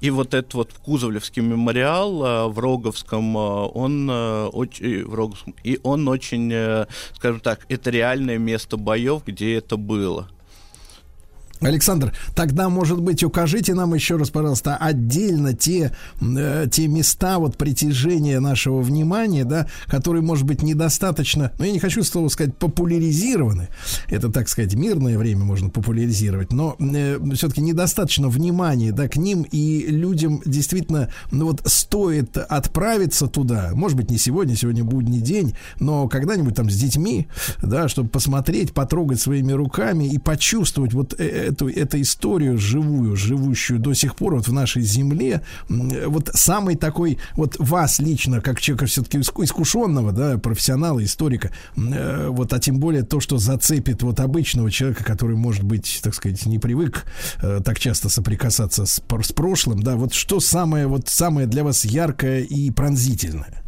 И вот этот вот Кузовлевский мемориал в Роговском, он очень... И он очень, скажем так, это реальное место боев, где это было. Александр, тогда, может быть, укажите нам еще раз, пожалуйста, отдельно те, э, те места вот притяжения нашего внимания, да, которые, может быть, недостаточно, ну, я не хочу слово сказать, популяризированы. Это, так сказать, мирное время можно популяризировать, но э, все-таки недостаточно внимания, да, к ним, и людям действительно, ну, вот стоит отправиться туда, может быть, не сегодня, сегодня будний день, но когда-нибудь там с детьми, да, чтобы посмотреть, потрогать своими руками и почувствовать вот э, эту, эту историю живую, живущую до сих пор вот в нашей земле, вот самый такой, вот вас лично, как человека все-таки искушенного, да, профессионала, историка, э, вот, а тем более то, что зацепит вот обычного человека, который, может быть, так сказать, не привык э, так часто соприкасаться с, с прошлым, да, вот что самое, вот самое для вас яркое и пронзительное?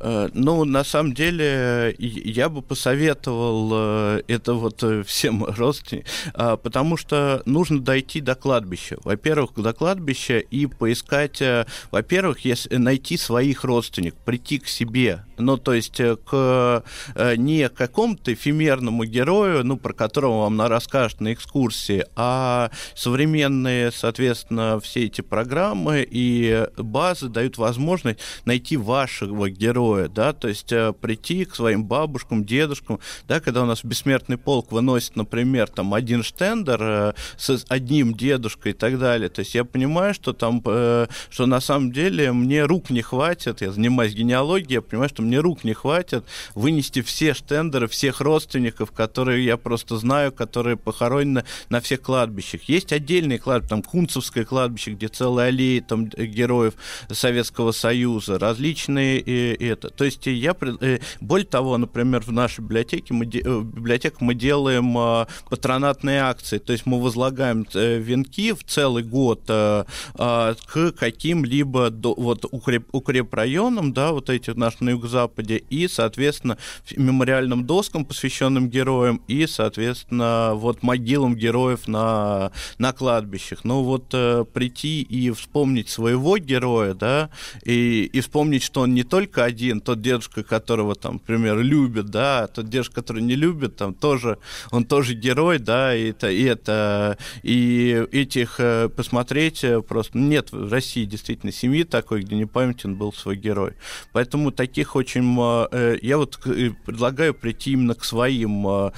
Э, ну, на самом деле, я бы посоветовал э, это вот э, всем родственникам, а, потому что нужно дойти до кладбища. Во-первых, до кладбища и поискать, во-первых, найти своих родственников, прийти к себе, ну, то есть к не какому-то эфемерному герою, ну, про которого вам расскажут на экскурсии, а современные, соответственно, все эти программы и базы дают возможность найти вашего героя, героя, да, то есть э, прийти к своим бабушкам, дедушкам, да, когда у нас бессмертный полк выносит, например, там один штендер э, с одним дедушкой и так далее, то есть я понимаю, что там, э, что на самом деле мне рук не хватит, я занимаюсь генеалогией, я понимаю, что мне рук не хватит вынести все штендеры всех родственников, которые я просто знаю, которые похоронены на всех кладбищах. Есть отдельные кладбища, там Кунцевское кладбище, где целые аллеи там героев Советского Союза, различные и, и это. То есть я, э, более того, например, в нашей библиотеке мы, э, библиотеках мы делаем а, патронатные акции, то есть мы возлагаем э, венки в целый год а, к каким-либо вот укреп, укрепрайонам, да, вот эти наши на юго-западе, и, соответственно, мемориальным доскам, посвященным героям, и, соответственно, вот могилам героев на, на кладбищах. Ну вот прийти и вспомнить своего героя, да, и, и вспомнить, что он не только один, один, тот дедушка, которого там, например, любит, да, тот дедушка, который не любит, там тоже, он тоже герой, да, и это, и это, и этих э, посмотреть э, просто, нет в России действительно семьи такой, где не памятен был свой герой. Поэтому таких очень, э, я вот предлагаю прийти именно к своим в,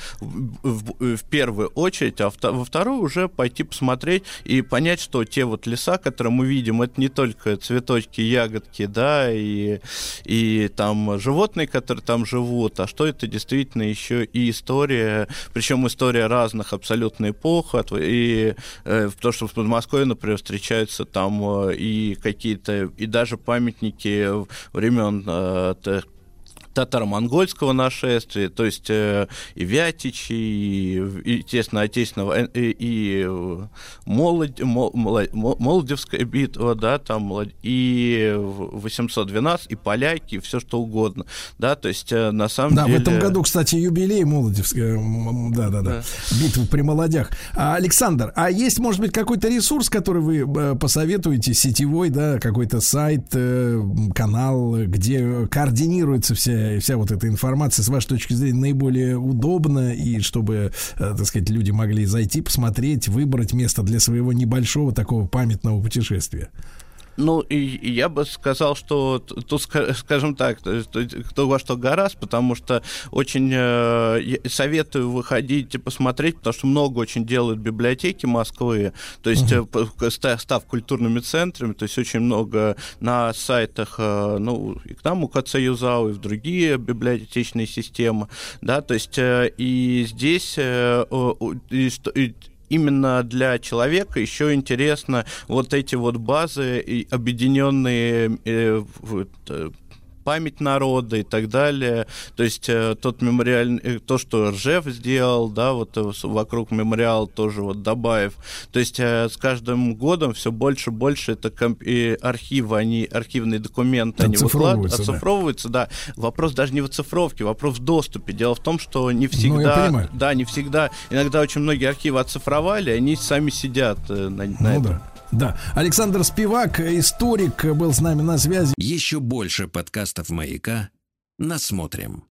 в первую очередь, а во вторую уже пойти посмотреть и понять, что те вот леса, которые мы видим, это не только цветочки, ягодки, да, и, и там животные, которые там живут, а что это действительно еще и история, причем история разных абсолютно эпох, и э, то, что в Подмосковье, например, встречаются там э, и какие-то, и даже памятники времен э, татаро-монгольского нашествия, то есть э, и Вятичи, и, и отечественного, э, и, и молод, мол, Молодевская битва, да, там, и 812, и поляки, и все что угодно, да, то есть э, на самом да, деле... Да, в этом году, кстати, юбилей Молодевская, да-да-да, битва при молодях. А, Александр, а есть, может быть, какой-то ресурс, который вы э, посоветуете, сетевой, да, какой-то сайт, канал, где координируется вся вся вот эта информация, с вашей точки зрения, наиболее удобна, и чтобы, э, так сказать, люди могли зайти, посмотреть, выбрать место для своего небольшого такого памятного путешествия? Ну, и, и я бы сказал, что тут, скажем так, кто во что гораст, потому что очень э, советую выходить и посмотреть, потому что много очень делают библиотеки Москвы, то есть uh-huh. став культурными центрами, то есть очень много на сайтах, э, ну, и к нам у КЦ Юзау, и в другие библиотечные системы, да, то есть э, и здесь э, и, и, именно для человека еще интересно вот эти вот базы, объединенные э, память народа и так далее. То есть э, тот мемориальный, э, то, что Ржев сделал, да, вот э, вокруг мемориала тоже вот Добаев. То есть с каждым годом все больше и больше это комп- и архивы, они, архивные документы, они выкладывают, Оцифровываются, да. да. Вопрос даже не в оцифровке, вопрос в доступе. Дело в том, что не Ну, всегда, понимаю. да, не всегда, иногда очень многие архивы оцифровали, они сами сидят на, на Ну этом. да. Да. Александр Спивак, историк, был с нами на связи. Еще больше подкастов «Маяка» насмотрим.